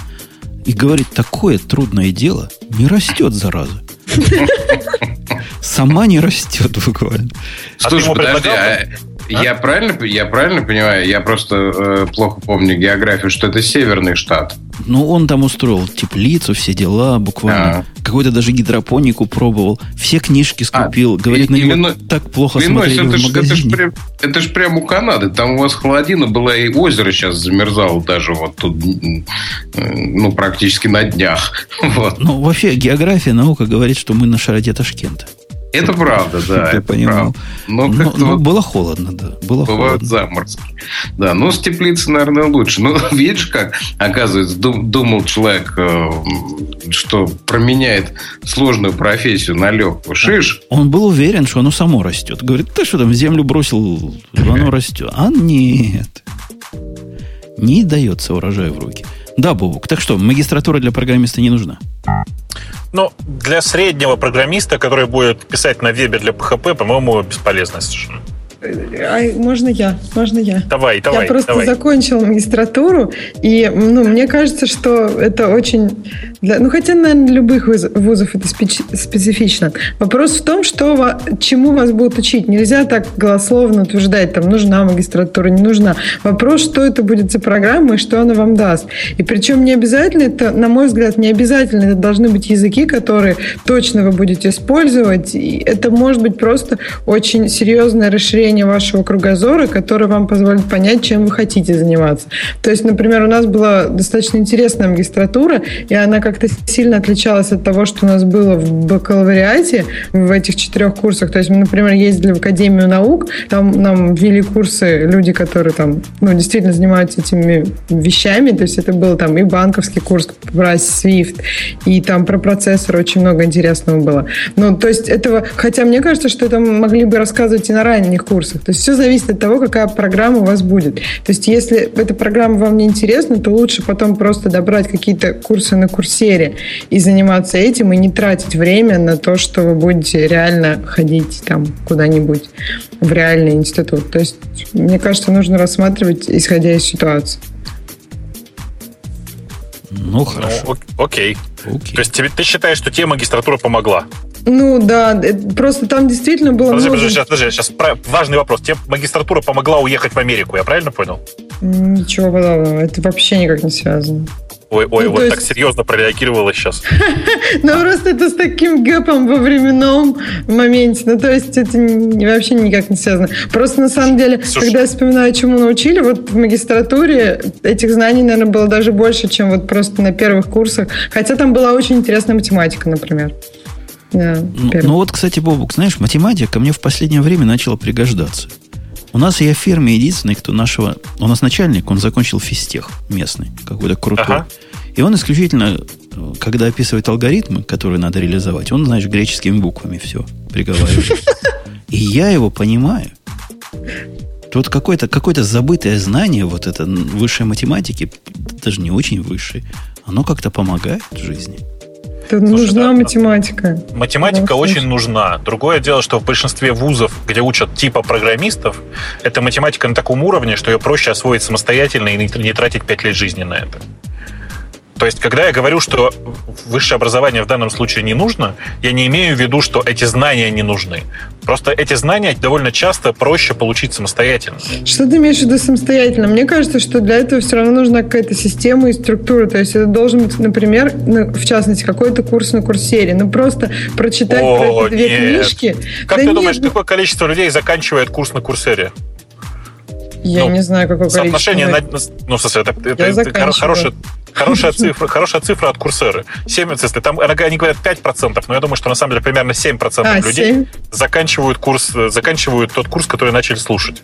И говорит, такое трудное дело не растет, зараза. Сама не растет буквально. Слушай, а подожди, а, а? Я, правильно, я правильно понимаю? Я просто э, плохо помню географию, что это северный штат. Ну, он там устроил теплицу, все дела, буквально. А. Какой-то даже гидропонику пробовал. Все книжки а, скупил. А, Говорит, и, на него вино... так плохо Винойс, смотрели это в ж, магазине. Это же прям, это ж прям у Канады. Там у вас холодина была, и озеро сейчас замерзало даже вот тут, ну, практически на днях. Вот. Ну, вообще, география, наука говорит, что мы на широте Ташкента. Это правда, да. Я понимал. Но, но, но вот... было холодно, да. Было Бывают холодно. заморозки. Да, ну с теплицы, наверное, лучше. Ну, видишь, как, оказывается, думал человек, э, что променяет сложную профессию на легкую. Шиш. Он был уверен, что оно само растет. Говорит, ты что там, землю бросил, оно растет. А нет. Не дается урожай в руки. Да, Бобук. Так что, магистратура для программиста не нужна? Ну, для среднего программиста, который будет писать на вебе для PHP, по-моему, бесполезно совершенно. А, можно я? Можно я? Давай, давай. Я просто давай. закончила магистратуру, и ну, мне кажется, что это очень... Для, ну, хотя, наверное, для любых вузов это специфично. Вопрос в том, что, чему вас будут учить. Нельзя так голословно утверждать, там, нужна магистратура, не нужна. Вопрос, что это будет за программа и что она вам даст. И причем не обязательно это, на мой взгляд, не обязательно это должны быть языки, которые точно вы будете использовать. И это может быть просто очень серьезное расширение расширение вашего кругозора, которое вам позволит понять, чем вы хотите заниматься. То есть, например, у нас была достаточно интересная магистратура, и она как-то сильно отличалась от того, что у нас было в бакалавриате, в этих четырех курсах. То есть мы, например, ездили в Академию наук, там нам ввели курсы люди, которые там, ну, действительно занимаются этими вещами, то есть это был там и банковский курс про Swift, и там про процессор очень много интересного было. Ну, то есть этого, хотя мне кажется, что это могли бы рассказывать и на ранних курсах, курсах. То есть все зависит от того, какая программа у вас будет. То есть если эта программа вам не интересна, то лучше потом просто добрать какие-то курсы на курсере и заниматься этим, и не тратить время на то, что вы будете реально ходить там куда-нибудь в реальный институт. То есть, мне кажется, нужно рассматривать, исходя из ситуации. Ну, хорошо. Ну, окей. окей. То есть ты считаешь, что тебе магистратура помогла? Ну да, просто там действительно было подожди, много... Подожди, сейчас, подожди, сейчас важный вопрос. Тебе магистратура помогла уехать в Америку, я правильно понял? Ничего подобного, это вообще никак не связано. Ой, ой, ну, вот есть... так серьезно прореагировала сейчас. Ну, просто это с таким гэпом во временном моменте. Ну, то есть это вообще никак не связано. Просто на самом деле, когда я вспоминаю, чему научили, вот в магистратуре этих знаний, наверное, было даже больше, чем вот просто на первых курсах. Хотя там была очень интересная математика, например. Ну, ну вот, кстати, Бобук, знаешь, математика мне в последнее время начала пригождаться. У нас я в фирме единственный, кто нашего... У нас начальник, он закончил физтех местный, какой-то крутой. Ага. И он исключительно, когда описывает алгоритмы, которые надо реализовать, он, знаешь, греческими буквами все приговаривает. И я его понимаю. Тут какое-то какое забытое знание, вот это высшей математики, даже не очень высшей, оно как-то помогает в жизни. Слушай, нужна да, математика. Математика да, очень нужна. Другое дело, что в большинстве вузов, где учат типа программистов, эта математика на таком уровне, что ее проще освоить самостоятельно и не тратить 5 лет жизни на это. То есть, когда я говорю, что высшее образование в данном случае не нужно, я не имею в виду, что эти знания не нужны. Просто эти знания довольно часто проще получить самостоятельно. Что ты имеешь в виду самостоятельно? Мне кажется, что для этого все равно нужна какая-то система и структура. То есть это должен быть, например, ну, в частности, какой-то курс на курсере. Ну просто прочитать О, про эти две нет. книжки. Как да ты нет, думаешь, ну... какое количество людей заканчивает курс на курсере? Я ну, не знаю, какое соотношение количество. На, ну, в смысле, это, это, это хорошее, хорошая цифра, хорошая цифра от курсеры. 7, если там они говорят 5%, но я думаю, что на самом деле примерно 7% а, людей 7? заканчивают курс, заканчивают тот курс, который начали слушать.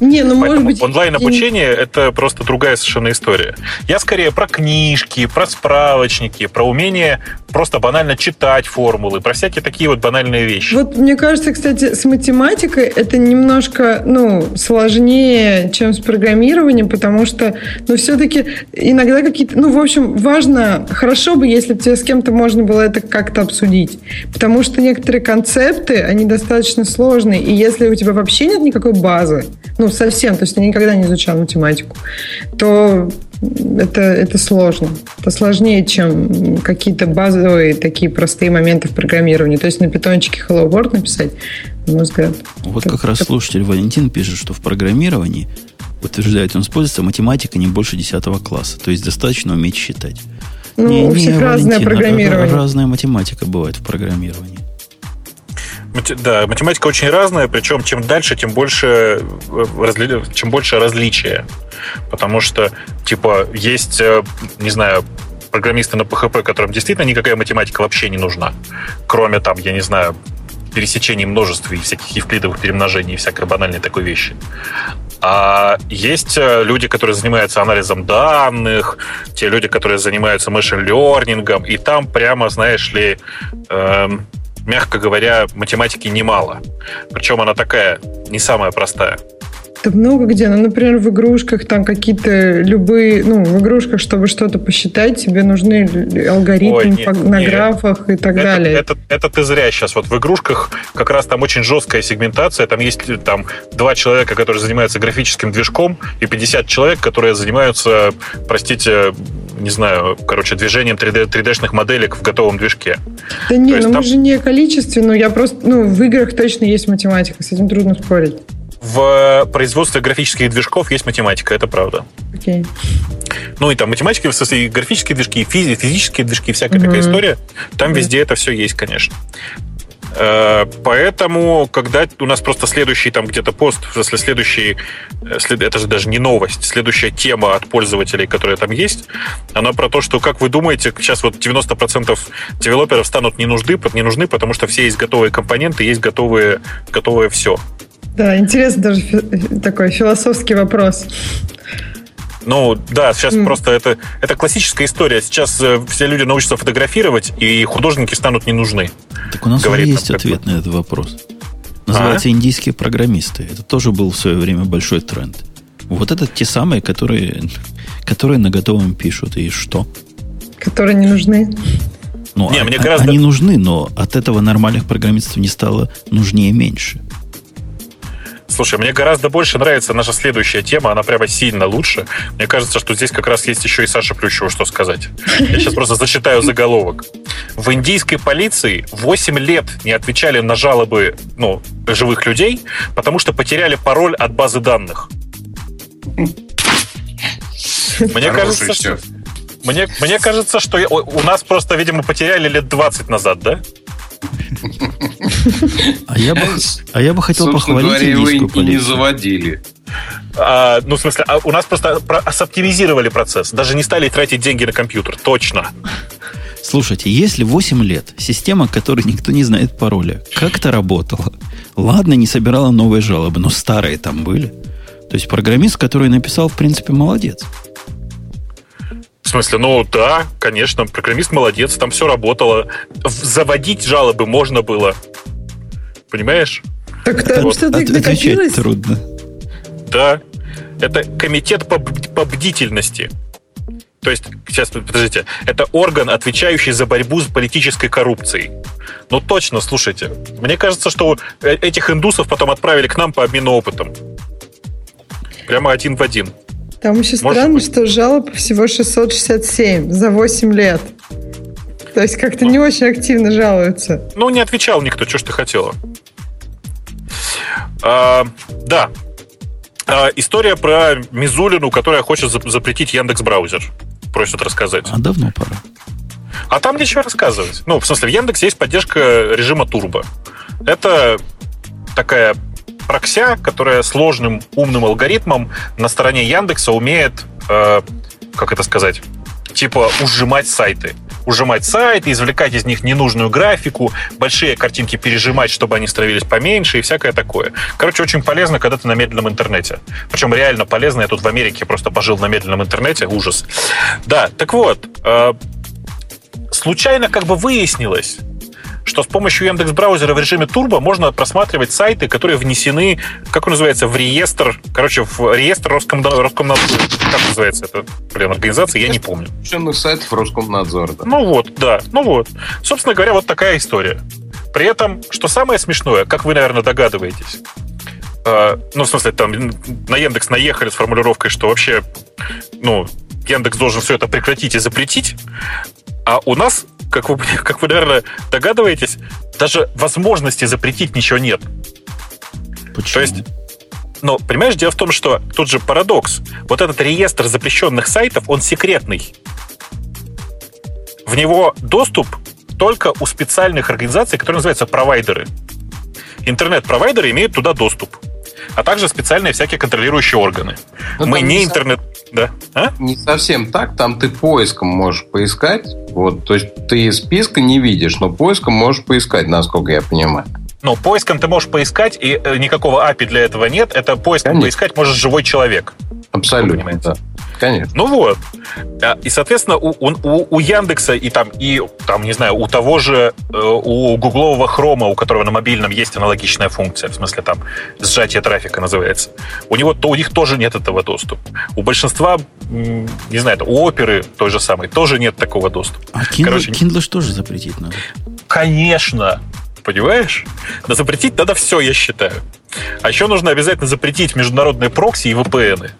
Не, ну, Поэтому может быть... онлайн-обучение – это просто другая совершенно история. Я скорее про книжки, про справочники, про умение просто банально читать формулы, про всякие такие вот банальные вещи. Вот мне кажется, кстати, с математикой это немножко ну, сложнее, чем с программированием, потому что, ну, все-таки иногда какие-то... Ну, в общем, важно, хорошо бы, если бы тебе с кем-то можно было это как-то обсудить. Потому что некоторые концепты, они достаточно сложные, и если у тебя вообще нет никакой базы, ну, совсем, то есть ты никогда не изучал математику, то это, это сложно. Это сложнее, чем какие-то базовые такие простые моменты в программировании. То есть на питончике Hello World написать, на мой взгляд. Вот как раз слушатель Валентин пишет, что в программировании, утверждает, он используется математика не больше 10 класса. То есть достаточно уметь считать. Ну, не, у всех не, разное Валентин, программирование. Разная математика бывает в программировании. Да, математика очень разная, причем чем дальше, тем больше, э, чем больше различия. Потому что, типа, есть, э, не знаю, программисты на PHP, которым действительно никакая математика вообще не нужна. Кроме там, я не знаю, пересечений множеств и всяких евклидовых перемножений и всякой банальной такой вещи. А есть э, люди, которые занимаются анализом данных, те люди, которые занимаются машин-лернингом, и там прямо, знаешь ли, эм, мягко говоря, математики немало. Причем она такая не самая простая. Да много где. Ну, например, в игрушках там какие-то любые... Ну, в игрушках, чтобы что-то посчитать, тебе нужны алгоритмы Ой, нет, на нет. графах и так это, далее. Это, это ты зря сейчас. Вот в игрушках как раз там очень жесткая сегментация. Там есть там два человека, которые занимаются графическим движком, и 50 человек, которые занимаются, простите, не знаю, короче, движением 3D, 3D-шных моделек в готовом движке. Да не, ну там... мы же не количестве, но я просто... Ну, в играх точно есть математика, с этим трудно спорить в производстве графических движков есть математика, это правда. Okay. Ну и там математика, в смысле, и графические движки, и физи, физические движки, всякая mm-hmm. такая история. Там mm-hmm. везде это все есть, конечно. Э, поэтому, когда у нас просто следующий там где-то пост, если следующий, э, это же даже не новость, следующая тема от пользователей, которая там есть, она про то, что, как вы думаете, сейчас вот 90% девелоперов станут не нужны, не нужны, потому что все есть готовые компоненты, есть готовые, готовое все. Да, интересный даже такой философский вопрос. Ну, да, сейчас mm. просто это, это классическая история. Сейчас э, все люди научатся фотографировать, и художники станут не нужны. Так у нас уже есть там, ответ на этот вопрос. Называется а? индийские программисты. Это тоже был в свое время большой тренд. Вот это те самые, которые, которые на готовом пишут. И что? Которые не нужны. Ну, не, а, мне гораздо... Они нужны, но от этого нормальных программистов не стало нужнее меньше. Слушай, мне гораздо больше нравится наша следующая тема, она прямо сильно лучше. Мне кажется, что здесь как раз есть еще и Саша Плющева, что сказать. Я сейчас просто зачитаю заголовок. В индийской полиции 8 лет не отвечали на жалобы ну, живых людей, потому что потеряли пароль от базы данных. Мне кажется, что... Мне, мне кажется, что у нас просто, видимо, потеряли лет 20 назад, да? А я бы, а я бы хотел похвалить говоря, индийскую полицию. не заводили. А, ну, в смысле, а у нас просто соптимизировали процесс. Даже не стали тратить деньги на компьютер. Точно. Слушайте, если 8 лет система, которой никто не знает пароля, как-то работала, ладно, не собирала новые жалобы, но старые там были. То есть программист, который написал, в принципе, молодец. В смысле, ну да, конечно, программист молодец, там все работало. Заводить жалобы можно было. Понимаешь? Так там вот. что-то Отвечать трудно. Да. Это комитет по, по бдительности. То есть, сейчас, подождите, это орган, отвечающий за борьбу с политической коррупцией. Ну точно, слушайте. Мне кажется, что э, этих индусов потом отправили к нам по обмену опытом. Прямо один в один. Там еще странно, быть. что жалоб всего 667 за 8 лет. То есть как-то ну, не очень активно жалуются. Ну, не отвечал никто, что ж ты хотела. А, да. А, история про Мизулину, которая хочет запретить Яндекс браузер. Просят рассказать. А давно пора. А там нечего рассказывать. Ну, в смысле, в Яндексе есть поддержка режима турбо. Это такая прокся, которая сложным умным алгоритмом на стороне Яндекса умеет, э, как это сказать, типа ужимать сайты. Ужимать сайты, извлекать из них ненужную графику, большие картинки пережимать, чтобы они становились поменьше и всякое такое. Короче, очень полезно, когда ты на медленном интернете. Причем реально полезно. Я тут в Америке просто пожил на медленном интернете. Ужас. Да, так вот. Э, случайно как бы выяснилось, что с помощью Яндекс браузера в режиме турбо можно просматривать сайты, которые внесены, как он называется, в реестр, короче, в реестр Роскомнадзора. Роскомнадзора как называется это, блин, организация, я не помню. Включенных сайтов Роскомнадзора. Да. Ну вот, да, ну вот. Собственно говоря, вот такая история. При этом, что самое смешное, как вы, наверное, догадываетесь, э, ну, в смысле, там на Яндекс наехали с формулировкой, что вообще, ну, Яндекс должен все это прекратить и запретить, а у нас как вы, как вы, наверное, догадываетесь, даже возможности запретить ничего нет. Почему? То есть, ну, понимаешь, дело в том, что тут же парадокс. Вот этот реестр запрещенных сайтов, он секретный. В него доступ только у специальных организаций, которые называются провайдеры. Интернет-провайдеры имеют туда доступ а также специальные всякие контролирующие органы. Но ну, Мы не, не интернет... Да. А? Не совсем так. Там ты поиском можешь поискать. Вот, то есть ты списка не видишь, но поиском можешь поискать, насколько я понимаю. Ну, поиском ты можешь поискать, и э, никакого API для этого нет. Это поиском Конечно. поискать может живой человек. Абсолютно. Да. Конечно. Ну вот. А, и, соответственно, у, у, у Яндекса и там, и там, не знаю, у того же, э, у гуглового хрома, у которого на мобильном есть аналогичная функция, в смысле там сжатие трафика называется, у него то у них тоже нет этого доступа. У большинства, не знаю, у оперы той же самой тоже нет такого доступа. А Kindle, Короче, Kindle что же запретить надо? Конечно. Понимаешь? Но запретить надо все, я считаю. А еще нужно обязательно запретить международные прокси и VPN.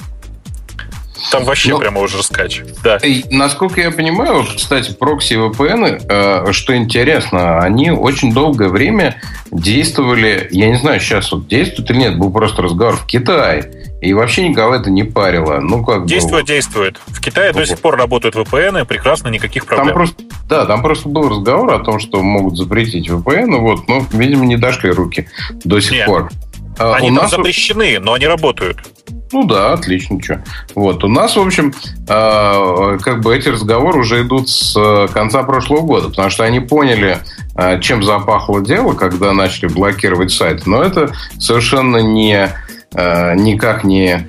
Там вообще Но, ну, прямо уже раскач. Да. И, насколько я понимаю, кстати, прокси и VPN, э, что интересно, они очень долгое время действовали, я не знаю, сейчас вот действуют или нет, был просто разговор в Китае. И вообще никого это не парило. Ну, как действует, бы... действует. В Китае до сих пор работают VPN, прекрасно, никаких проблем. Там просто, да, там просто был разговор о том, что могут запретить VPN, вот, но, видимо, не дошли руки до сих Нет. пор. А они у там нас... запрещены, но они работают. Ну да, отлично, что. Вот, у нас, в общем, э, как бы эти разговоры уже идут с э, конца прошлого года, потому что они поняли, э, чем запахло дело, когда начали блокировать сайт. Но это совершенно не, э, никак не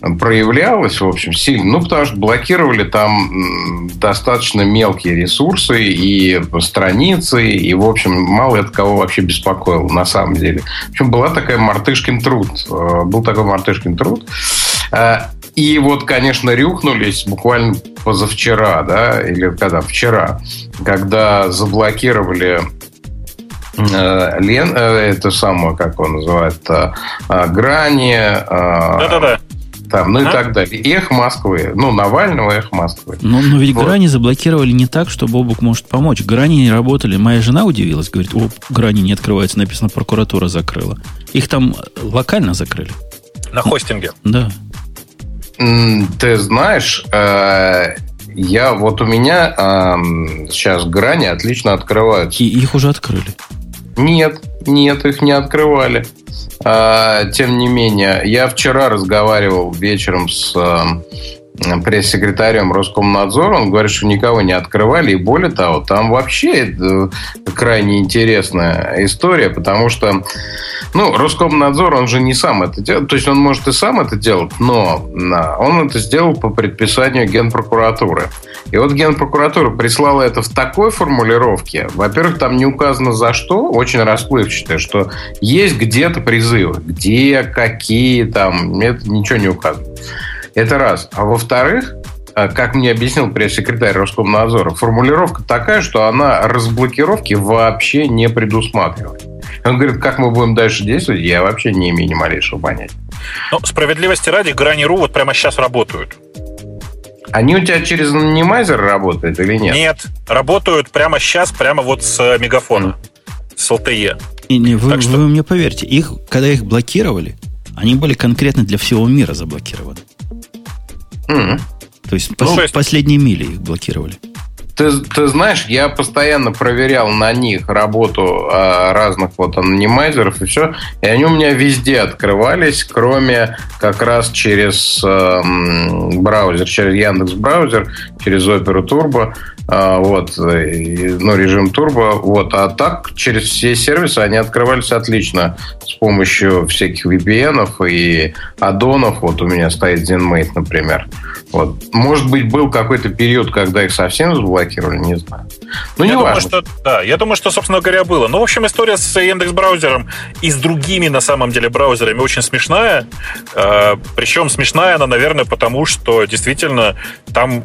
проявлялось, в общем, сильно. Ну, потому что блокировали там достаточно мелкие ресурсы и страницы, и, в общем, мало это кого вообще беспокоило, на самом деле. В общем, была такая мартышкин труд. Э, был такой мартышкин труд. Э, и вот, конечно, рюхнулись буквально позавчера, да, или когда? Вчера, когда заблокировали э, Лен, это самое, как он называет, грани. Да-да-да там, ну ага. и так далее. Эх Москвы. Ну, Навального, эх Москвы. Но, но ведь вот. грани заблокировали не так, что Бобук может помочь. Грани не работали. Моя жена удивилась, говорит, о, грани не открываются, написано, прокуратура закрыла. Их там локально закрыли. На хостинге? Да. Ты знаешь, э, я вот у меня сейчас грани отлично открываются. И их уже открыли. Нет, нет, их не открывали. А, тем не менее, я вчера разговаривал вечером с пресс-секретарем Роскомнадзора, он говорит, что никого не открывали, и более того, там вообще э, крайне интересная история, потому что, ну, Роскомнадзор, он же не сам это делает, то есть он может и сам это делать, но он это сделал по предписанию Генпрокуратуры. И вот Генпрокуратура прислала это в такой формулировке, во-первых, там не указано за что, очень расплывчатое, что есть где-то призывы, где, какие там, это ничего не указано. Это раз. А во-вторых, э, как мне объяснил пресс-секретарь Роскомнадзора, формулировка такая, что она разблокировки вообще не предусматривает. Он говорит, как мы будем дальше действовать, я вообще не имею ни малейшего понятия. Ну, справедливости ради, Грани.ру вот прямо сейчас работают. Они у тебя через анонимайзер работают или нет? Нет, работают прямо сейчас, прямо вот с э, мегафона, mm. с LTE. Не, не, вы, что... вы мне поверьте, их, когда их блокировали, они были конкретно для всего мира заблокированы. Mm. То есть ну, пос- последние мили их блокировали. Ты, ты знаешь, я постоянно проверял на них работу э, разных вот анонимайзеров и все, и они у меня везде открывались, кроме как раз через э, браузер, через Яндекс браузер, через Opera Turbo. А, вот, ну, режим турбо, вот, а так через все сервисы они открывались отлично с помощью всяких VPN и аддонов, вот у меня стоит ZenMate, например, вот, может быть, был какой-то период, когда их совсем заблокировали, не знаю. Ну, не важно. Думаю, что, да, я думаю, что, собственно говоря, было. Ну, в общем, история с Яндекс браузером и с другими, на самом деле, браузерами очень смешная. А, Причем смешная она, наверное, потому что действительно там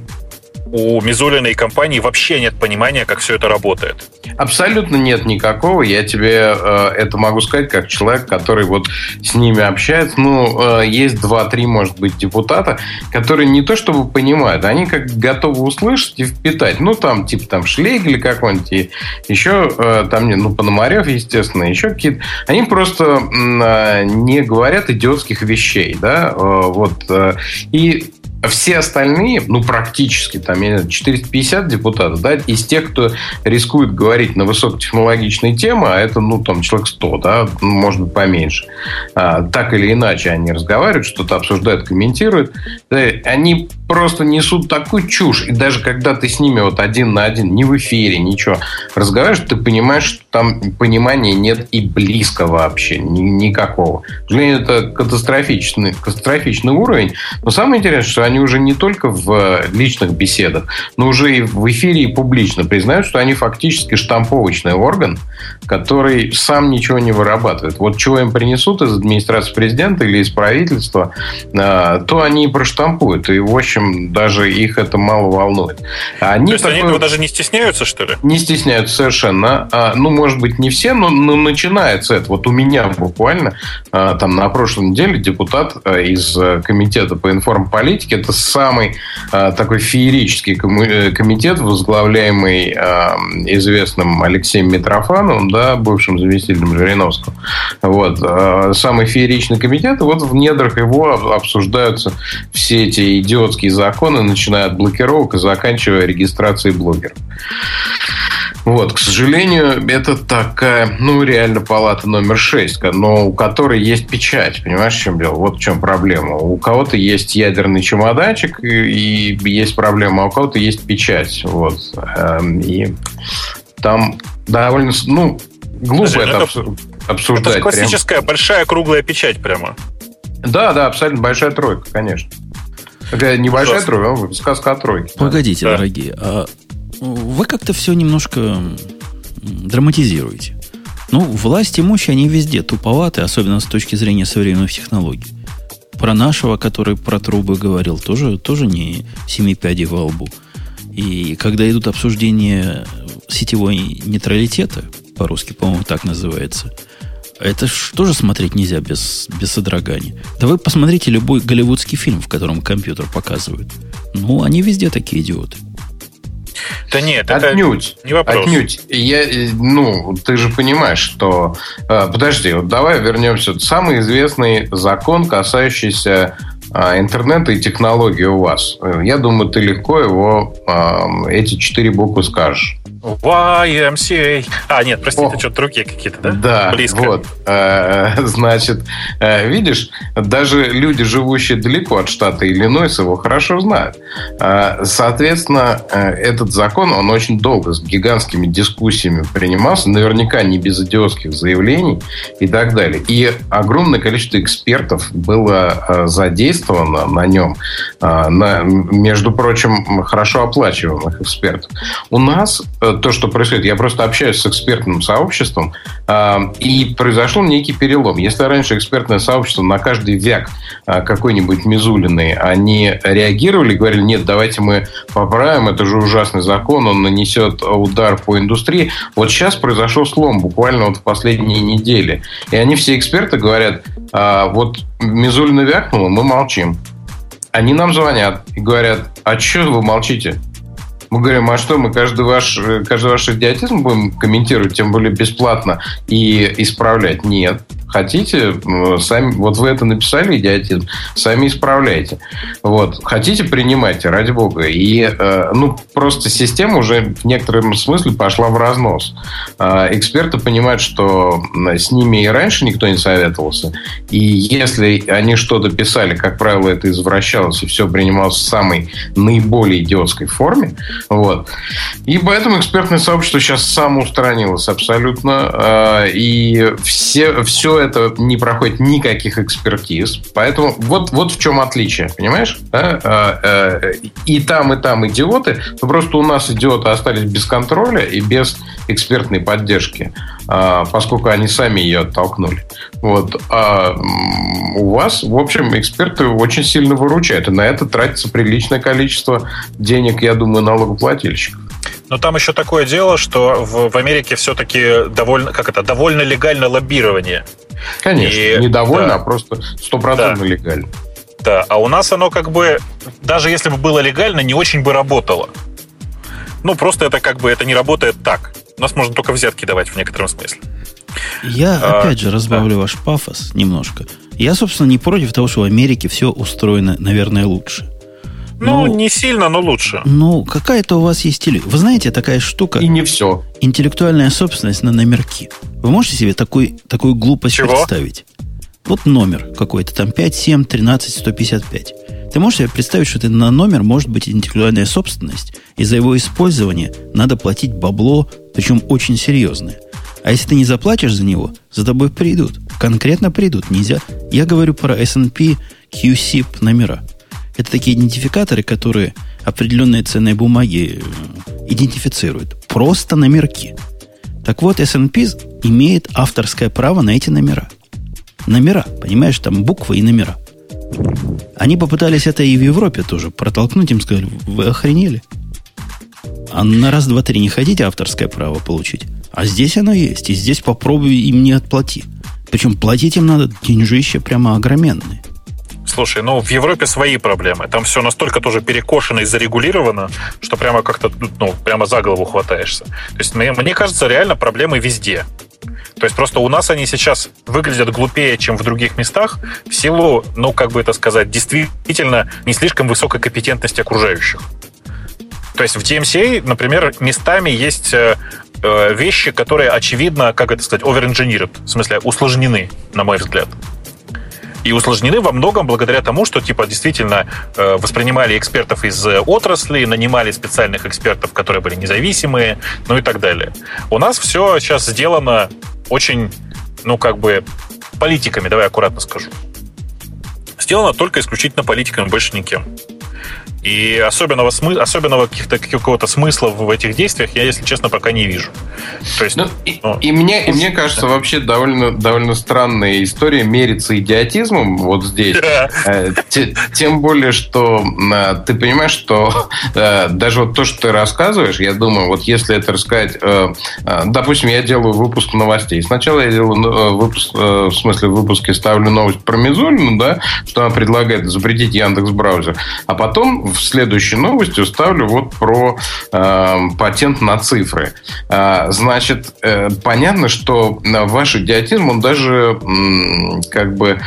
у Мизулиной компании вообще нет понимания, как все это работает. Абсолютно нет никакого. Я тебе э, это могу сказать как человек, который вот с ними общается. Ну, э, есть два-три, может быть, депутата, которые не то чтобы понимают, они как готовы услышать и впитать. Ну, там, типа, там, Шлейгель какой-нибудь, и еще э, там, ну, Пономарев, естественно, еще какие-то. Они просто э, не говорят идиотских вещей, да, э, вот. Э, и все остальные, ну, практически, там, я не знаю, 450 депутатов, да, из тех, кто рискует говорить на высокотехнологичные темы, а это, ну, там, человек 100, да, ну, может быть, поменьше. А, так или иначе они разговаривают, что-то обсуждают, комментируют. Да, они просто несут такую чушь. И даже когда ты с ними вот один на один, не в эфире, ничего, разговариваешь, ты понимаешь, что там понимания нет и близко вообще, ни, никакого. К сожалению, это катастрофичный, катастрофичный уровень. Но самое интересное, что они уже не только в личных беседах, но уже и в эфире и публично признают, что они фактически штамповочный орган, который сам ничего не вырабатывает. Вот чего им принесут из администрации президента или из правительства, а, то они и проштампуют. И, в общем, даже их это мало волнует. Они То есть такой... они этого даже не стесняются, что ли? Не стесняются совершенно. А, ну, может быть, не все, но, но начинается это. Вот у меня буквально а, там на прошлой неделе депутат из комитета по информполитике, это самый такой феерический э, комитет, возглавляемый известным Алексеем Митрофановым, да, бывшим заместителем Жириновского. Вот. А самый фееричный комитет, вот в недрах его обсуждаются все эти идиотские законы, начиная от блокировок и заканчивая регистрацией блогеров. Вот, к сожалению, это такая, ну, реально палата номер 6, но у которой есть печать, понимаешь, в чем дело? Вот в чем проблема. У кого-то есть ядерный чемоданчик, и есть проблема, а у кого-то есть печать. Вот. Эм, и там довольно, ну, глупо Подожди, это, это обсуждать. Это классическая прям. большая круглая печать прямо. Да, да, абсолютно большая тройка, конечно. Такая небольшая Просто. тройка, сказка о тройке. Погодите, да. дорогие, а вы как-то все немножко драматизируете. Ну, власть и мощь, они везде туповаты, особенно с точки зрения современных технологий. Про нашего, который про трубы говорил, тоже, тоже не семи пядей во лбу. И когда идут обсуждения сетевой нейтралитета, по-русски, по-моему, так называется, это ж тоже смотреть нельзя без, без содрогания. Да вы посмотрите любой голливудский фильм, в котором компьютер показывают. Ну, они везде такие идиоты. Да нет, это отнюдь, не вопрос. Отнюдь. Я, э, ну, ты же понимаешь, что... Э, подожди, вот давай вернемся. Самый известный закон, касающийся э, интернета и технологий у вас. Я думаю, ты легко его, эти четыре буквы скажешь. YMCA. А, нет, простите, О, что-то другие какие-то, да? Да, Близко. вот. Значит, видишь, даже люди, живущие далеко от штата Иллинойс, его хорошо знают. Соответственно, этот закон, он очень долго с гигантскими дискуссиями принимался, наверняка не без идиотских заявлений и так далее. И огромное количество экспертов было задействовано на нем, на, между прочим, хорошо оплачиваемых экспертов. У нас э, то, что происходит. Я просто общаюсь с экспертным сообществом, э, и произошел некий перелом. Если раньше экспертное сообщество на каждый век э, какой-нибудь Мизулиной, они реагировали, говорили, нет, давайте мы поправим, это же ужасный закон, он нанесет удар по индустрии. Вот сейчас произошел слом, буквально вот в последние недели. И они все эксперты говорят, э, вот Мизулина вякнула, мы молчим. Они нам звонят и говорят, а что вы молчите? Мы говорим, а что, мы каждый ваш, каждый ваш идиотизм будем комментировать, тем более бесплатно, и исправлять? Нет. Хотите, сами, вот вы это написали, идиотизм, сами исправляйте. Вот. Хотите, принимайте, ради бога. И, э, ну, просто система уже в некотором смысле пошла в разнос. Э, эксперты понимают, что с ними и раньше никто не советовался. И если они что-то писали, как правило, это извращалось, и все принималось в самой наиболее идиотской форме. Вот. И поэтому экспертное сообщество сейчас самоустранилось абсолютно. Э, и все, все это не проходит никаких экспертиз. Поэтому вот, вот в чем отличие, понимаешь? Да? А, э, и там, и там идиоты. Но просто у нас идиоты остались без контроля и без экспертной поддержки, а, поскольку они сами ее оттолкнули. Вот. А у вас, в общем, эксперты очень сильно выручают. И на это тратится приличное количество денег, я думаю, налогоплательщиков. Но там еще такое дело, что в, в Америке все-таки довольно, как это, довольно легально лоббирование. Конечно, и, не довольно, да. а просто стопроцентно да. легально. Да, а у нас оно как бы, даже если бы было легально, не очень бы работало. Ну, просто это как бы, это не работает так. У нас можно только взятки давать в некотором смысле. Я, а, опять же, разбавлю да. ваш пафос немножко. Я, собственно, не против того, что в Америке все устроено, наверное, лучше. Ну, ну, не сильно, но лучше. Ну, какая-то у вас есть теле. Вы знаете, такая штука... И не все. Интеллектуальная собственность на номерки. Вы можете себе такой, такую глупость Чего? представить? Вот номер какой-то, там 5, 7, 13, 155. Ты можешь себе представить, что это на номер может быть интеллектуальная собственность, и за его использование надо платить бабло, причем очень серьезное. А если ты не заплатишь за него, за тобой придут. Конкретно придут. Нельзя. Я говорю про S&P QSIP номера. Это такие идентификаторы, которые определенные ценные бумаги э, идентифицируют. Просто номерки. Так вот, S&P имеет авторское право на эти номера. Номера, понимаешь, там буквы и номера. Они попытались это и в Европе тоже протолкнуть, им сказали, вы охренели? А на раз, два, три не хотите авторское право получить? А здесь оно есть, и здесь попробуй им не отплати. Причем платить им надо деньжище прямо огроменные. Слушай, ну в Европе свои проблемы. Там все настолько тоже перекошено и зарегулировано, что прямо как-то, ну, прямо за голову хватаешься. То есть мне, мне кажется, реально проблемы везде. То есть просто у нас они сейчас выглядят глупее, чем в других местах, в силу, ну, как бы это сказать, действительно не слишком высокой компетентности окружающих. То есть в DMCA, например, местами есть э, э, вещи, которые, очевидно, как это сказать, over в смысле, усложнены, на мой взгляд и усложнены во многом благодаря тому, что типа действительно э, воспринимали экспертов из отрасли, нанимали специальных экспертов, которые были независимые, ну и так далее. У нас все сейчас сделано очень, ну как бы политиками, давай аккуратно скажу. сделано только исключительно политиками, больше никем. И особенного, смы... особенного каких-то, какого-то смысла в этих действиях я, если честно, пока не вижу. То есть, ну, и, ну, и, мне, и мне кажется, вообще довольно, довольно странная история мериться идиотизмом вот здесь. Э, тем более, что э, ты понимаешь, что э, даже вот то, что ты рассказываешь, я думаю, вот если это рассказать... Допустим, я делаю выпуск новостей. Сначала я делаю выпуск, в смысле, в выпуске ставлю новость про Мизулину, да, что она предлагает запретить Яндекс браузер. А потом в следующей новости ставлю вот про э, патент на цифры. Э, значит, э, понятно, что ваш идиотизм, он даже э, как бы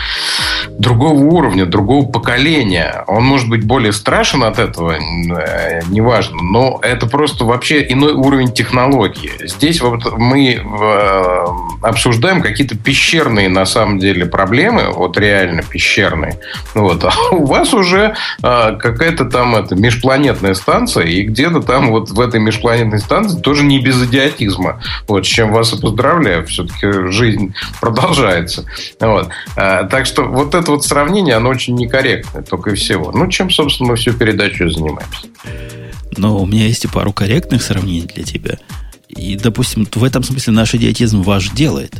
другого уровня, другого поколения. Он может быть более страшен от этого, э, неважно, но это просто вообще иной уровень технологии. Здесь вот мы э, обсуждаем какие-то пещерные на самом деле проблемы, вот реально пещерные. Вот. А у вас уже э, какая-то там это, межпланетная станция, и где-то там вот в этой межпланетной станции тоже не без идиотизма. Вот, с чем вас и поздравляю. Все-таки жизнь продолжается. Вот. А, так что вот это вот сравнение, оно очень некорректное, только и всего. Ну, чем, собственно, мы всю передачу занимаемся. Но у меня есть и пару корректных сравнений для тебя. И, допустим, в этом смысле наш идиотизм ваш делает.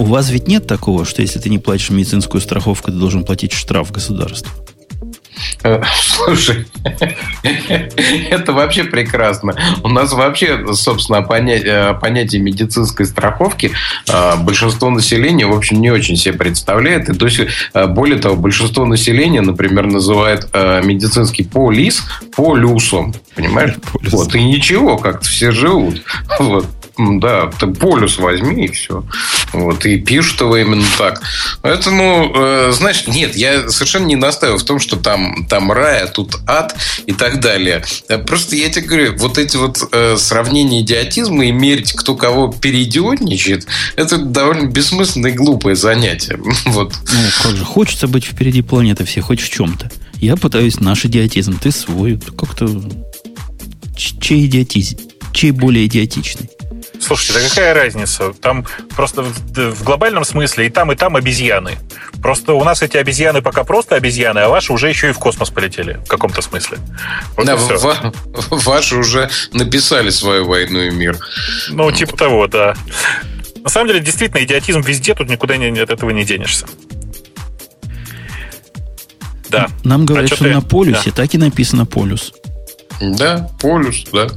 У вас ведь нет такого, что если ты не платишь медицинскую страховку, ты должен платить штраф государству? Э, слушай, это вообще прекрасно. У нас вообще, собственно, понятие, э, понятие медицинской страховки э, большинство населения, в общем, не очень себе представляет. И то есть, более того, большинство населения, например, называет медицинский полис полюсом. Понимаешь? Вот, и ничего, как-то все живут. Вот. Да, ты полюс возьми и все. Вот, и пишут его именно так. Поэтому, э, знаешь, нет, я совершенно не настаиваю в том, что там, там рай, а тут ад и так далее. Э, просто я тебе говорю, вот эти вот э, сравнения идиотизма и мерить, кто кого переидиотничает, это довольно бессмысленное и глупое занятие. Вот. Ну, как же, хочется быть впереди планеты все, хоть в чем-то. Я пытаюсь наш идиотизм, ты свой. Как-то... Чей идиотизм? Чей более идиотичный? Слушайте, да какая разница? Там просто в, глобальном смысле и там, и там обезьяны. Просто у нас эти обезьяны пока просто обезьяны, а ваши уже еще и в космос полетели в каком-то смысле. Вот да, ва- ваши уже написали свою войну и мир. Ну, типа того, да. На самом деле, действительно, идиотизм везде, тут никуда не, от этого не денешься. Да. Нам говорят, а что, что на полюсе да. так и написано полюс. Да, полюс, да.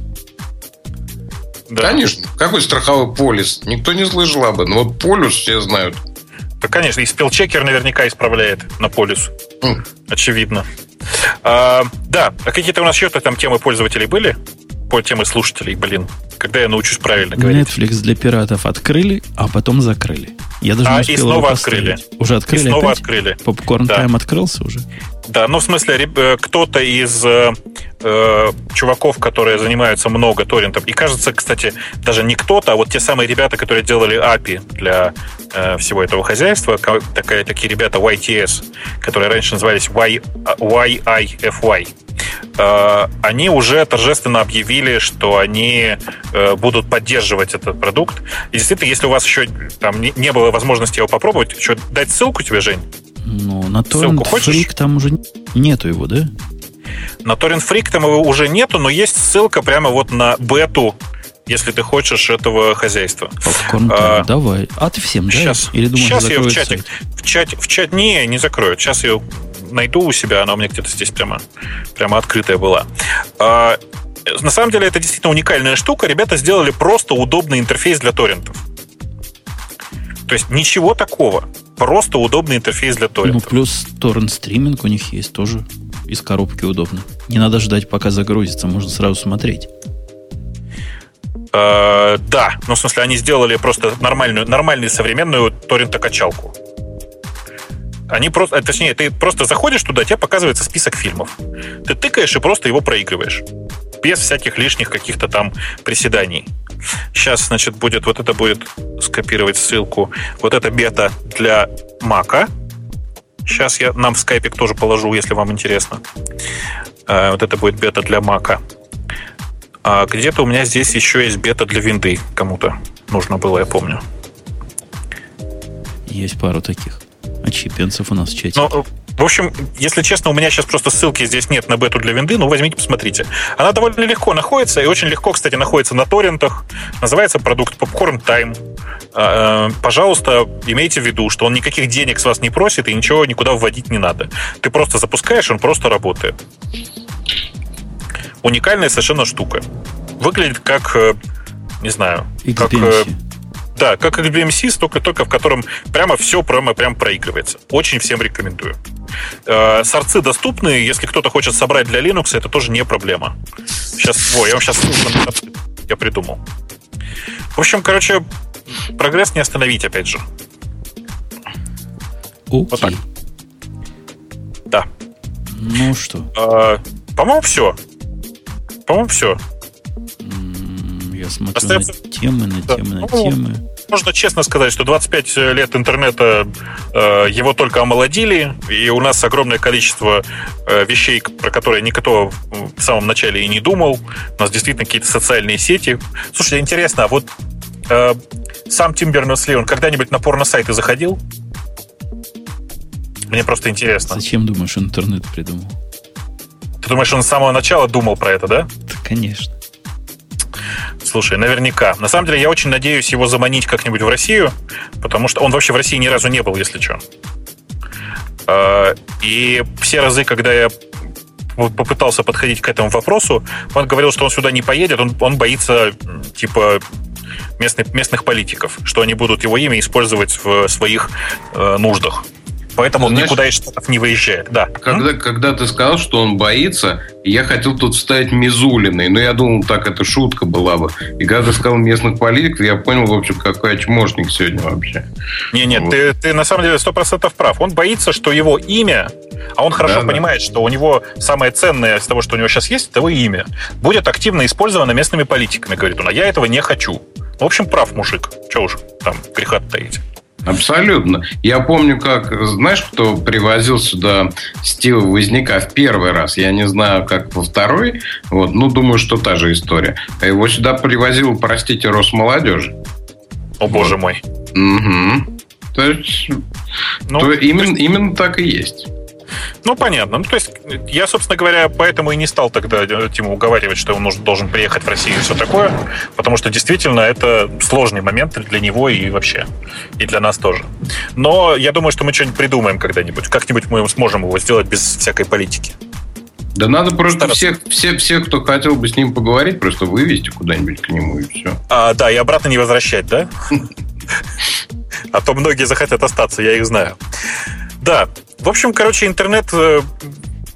Да. Конечно. Какой страховой полис? Никто не слышал об этом. Вот полюс все знают. Да, конечно. И спелчекер наверняка исправляет на полюс. Mm. Очевидно. А, да. А какие-то у нас еще там темы пользователей были? По темы слушателей, блин. Когда я научусь правильно говорить. Netflix для пиратов открыли, а потом закрыли. Я даже а, не и снова открыли. Уже открыли и снова опять? открыли. Попкорн да. тайм открылся уже? Да, ну в смысле, э, кто-то из э, э, чуваков, которые занимаются много торрентом, и кажется, кстати, даже не кто-то, а вот те самые ребята, которые делали API для э, всего этого хозяйства, такая, такие ребята YTS, которые раньше назывались y, YIFY, э, они уже торжественно объявили, что они э, будут поддерживать этот продукт. И действительно, если у вас еще там не, было возможности его попробовать, еще дать ссылку тебе, Жень? Ну, на Torrent Freak там уже нету его, да? На Torrent Freak там его уже нету, но есть ссылка прямо вот на бету если ты хочешь этого хозяйства. Попкорн, а, давай. А ты всем, да? Сейчас, Или думаешь, сейчас ее в чате, в чате, в чат, не, не закроют. Сейчас ее найду у себя, она у меня где-то здесь прямо, прямо открытая была. А, на самом деле это действительно уникальная штука. Ребята сделали просто удобный интерфейс для торрентов. То есть ничего такого. Просто удобный интерфейс для торрента. Ну, плюс торрент стриминг у них есть тоже из коробки удобно. Не надо ждать, пока загрузится, можно сразу смотреть. Э, да, ну, в смысле, они сделали просто нормальную, нормальную современную торрентокачалку. Они просто, э, точнее, ты просто заходишь туда, тебе показывается список фильмов. Ты тыкаешь и просто его проигрываешь. Без всяких лишних каких-то там приседаний. Сейчас, значит, будет, вот это будет скопировать ссылку. Вот это бета для Мака. Сейчас я нам в скайпик тоже положу, если вам интересно. Э, вот это будет бета для Мака. А где-то у меня здесь еще есть бета для винды. Кому-то нужно было, я помню. Есть пару таких. А чипенцев у нас в чате. Ну, В общем, если честно, у меня сейчас просто ссылки здесь нет на бету для винды, ну возьмите, посмотрите. Она довольно легко находится, и очень легко, кстати, находится на торрентах. Называется продукт Popcorn Time. А, э, пожалуйста, имейте в виду, что он никаких денег с вас не просит, и ничего никуда вводить не надо. Ты просто запускаешь, он просто работает. Уникальная совершенно штука. Выглядит как, э, не знаю, XBMC. как э, да, как XBMC, только, только в котором прямо все прямо, прямо проигрывается. Очень всем рекомендую. Э, сорцы доступны, если кто-то хочет собрать для Linux, это тоже не проблема. Сейчас, о, я вам сейчас я придумал. В общем, короче, прогресс не остановить, опять же. Окей. Вот так. Да. Ну что? А, по-моему, все. По-моему, все. Я смотрю Остается... на темы, на темы, на ну, темы. Можно честно сказать, что 25 лет интернета э, его только омолодили, и у нас огромное количество э, вещей, про которые никто в самом начале и не думал. У нас действительно какие-то социальные сети. Слушайте, интересно, а вот э, сам Тим Бернес-Ли, он когда-нибудь на порно-сайты заходил? Мне просто интересно. Зачем думаешь, интернет придумал? Ты думаешь, он с самого начала думал про это, да? Да, конечно. Слушай, наверняка. На самом деле, я очень надеюсь его заманить как-нибудь в Россию, потому что он вообще в России ни разу не был, если что. А, и все разы, когда я попытался подходить к этому вопросу, он говорил, что он сюда не поедет, он, он боится, типа, местных, местных политиков, что они будут его имя использовать в своих э, нуждах. Поэтому он никуда из Штатов не выезжает. Да. Когда, когда ты сказал, что он боится, я хотел тут вставить Мизулиной, но я думал, так это шутка была бы. И когда ты сказал местных политиков, я понял, в общем, какой очмошник сегодня вообще. Не, нет, вот. ты, ты на самом деле сто процентов прав. Он боится, что его имя, а он хорошо да, понимает, да. что у него самое ценное из того, что у него сейчас есть, это его имя, будет активно использовано местными политиками, говорит он. А я этого не хочу. В общем, прав мужик. Че уж там греха таить. Абсолютно. Я помню, как, знаешь, кто привозил сюда Стива Возняка в первый раз. Я не знаю, как во второй. Вот, ну, думаю, что та же история. А его сюда привозил, простите, Росмолодежь. О, боже мой. Угу. То есть, ну, то именно, есть... именно так и есть. Ну, понятно. Ну, то есть, я, собственно говоря, поэтому и не стал тогда Тиму уговаривать, что он нужно, должен приехать в Россию и все такое, потому что действительно это сложный момент для него и вообще, и для нас тоже. Но я думаю, что мы что-нибудь придумаем когда-нибудь. Как-нибудь мы сможем его сделать без всякой политики. Да надо просто всех, всех, всех, кто хотел бы с ним поговорить, просто вывести куда-нибудь к нему и все. А, да, и обратно не возвращать, да? А то многие захотят остаться, я их знаю. Да, в общем, короче, интернет э,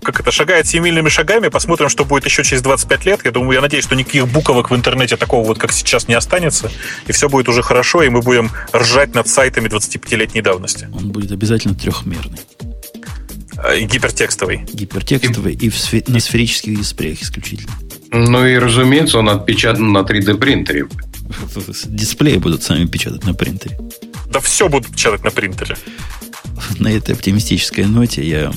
как это, шагает семимильными шагами. Посмотрим, что будет еще через 25 лет. Я думаю, я надеюсь, что никаких буквок в интернете такого вот, как сейчас, не останется. И все будет уже хорошо, и мы будем ржать над сайтами 25-летней давности. Он будет обязательно трехмерный. А, и гипертекстовый. Гипертекстовый и, и сфер... на сферических дисплеях исключительно. Ну и, разумеется, он отпечатан на 3D принтере. Дисплеи будут сами печатать на принтере. Да все будут печатать на принтере на этой оптимистической ноте я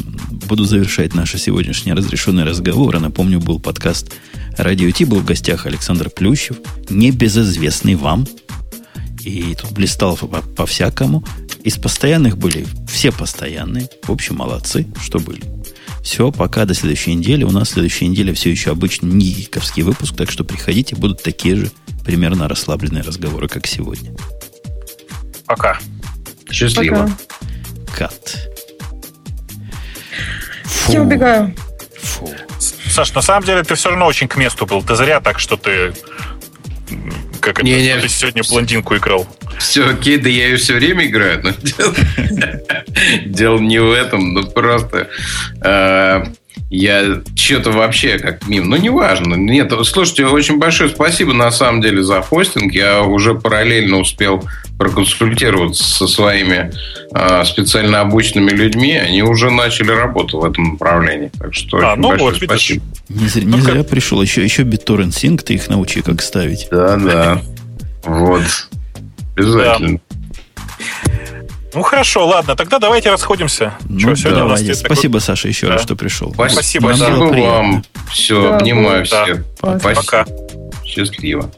буду завершать наш сегодняшний разрешенный разговор. напомню, был подкаст «Радио Ти», был в гостях Александр Плющев, небезызвестный вам. И тут блистал по-всякому. Из постоянных были все постоянные. В общем, молодцы, что были. Все, пока до следующей недели. У нас следующая неделя все еще обычный гиковский выпуск, так что приходите, будут такие же примерно расслабленные разговоры, как сегодня. Пока. Счастливо. Пока кат. Фу. Я убегаю. Фу. Саш, на самом деле ты все равно очень к месту был. Ты зря так, что ты как это, не, не. ты сегодня блондинку играл. Все окей, да я ее все время играю, но дело, дело не в этом, ну просто э, я что-то вообще как мим. Ну, неважно. Нет, слушайте, очень большое спасибо на самом деле за хостинг. Я уже параллельно успел проконсультироваться со своими э, специально обученными людьми. Они уже начали работу в этом направлении. Так что а, очень ну большое вот, спасибо. Не зря, не зря пришел. Еще, еще BitTorrent Sync ты их научи, как ставить. Да, да. Вот. Обязательно. Ну хорошо, ладно, тогда давайте расходимся. Ну, Что, сегодня давайте. у нас Спасибо, такой... Саша, еще да. раз, что пришел. Спасибо, Спасибо вам. Все, да, обнимаю да. всех. Пока. Счастливо.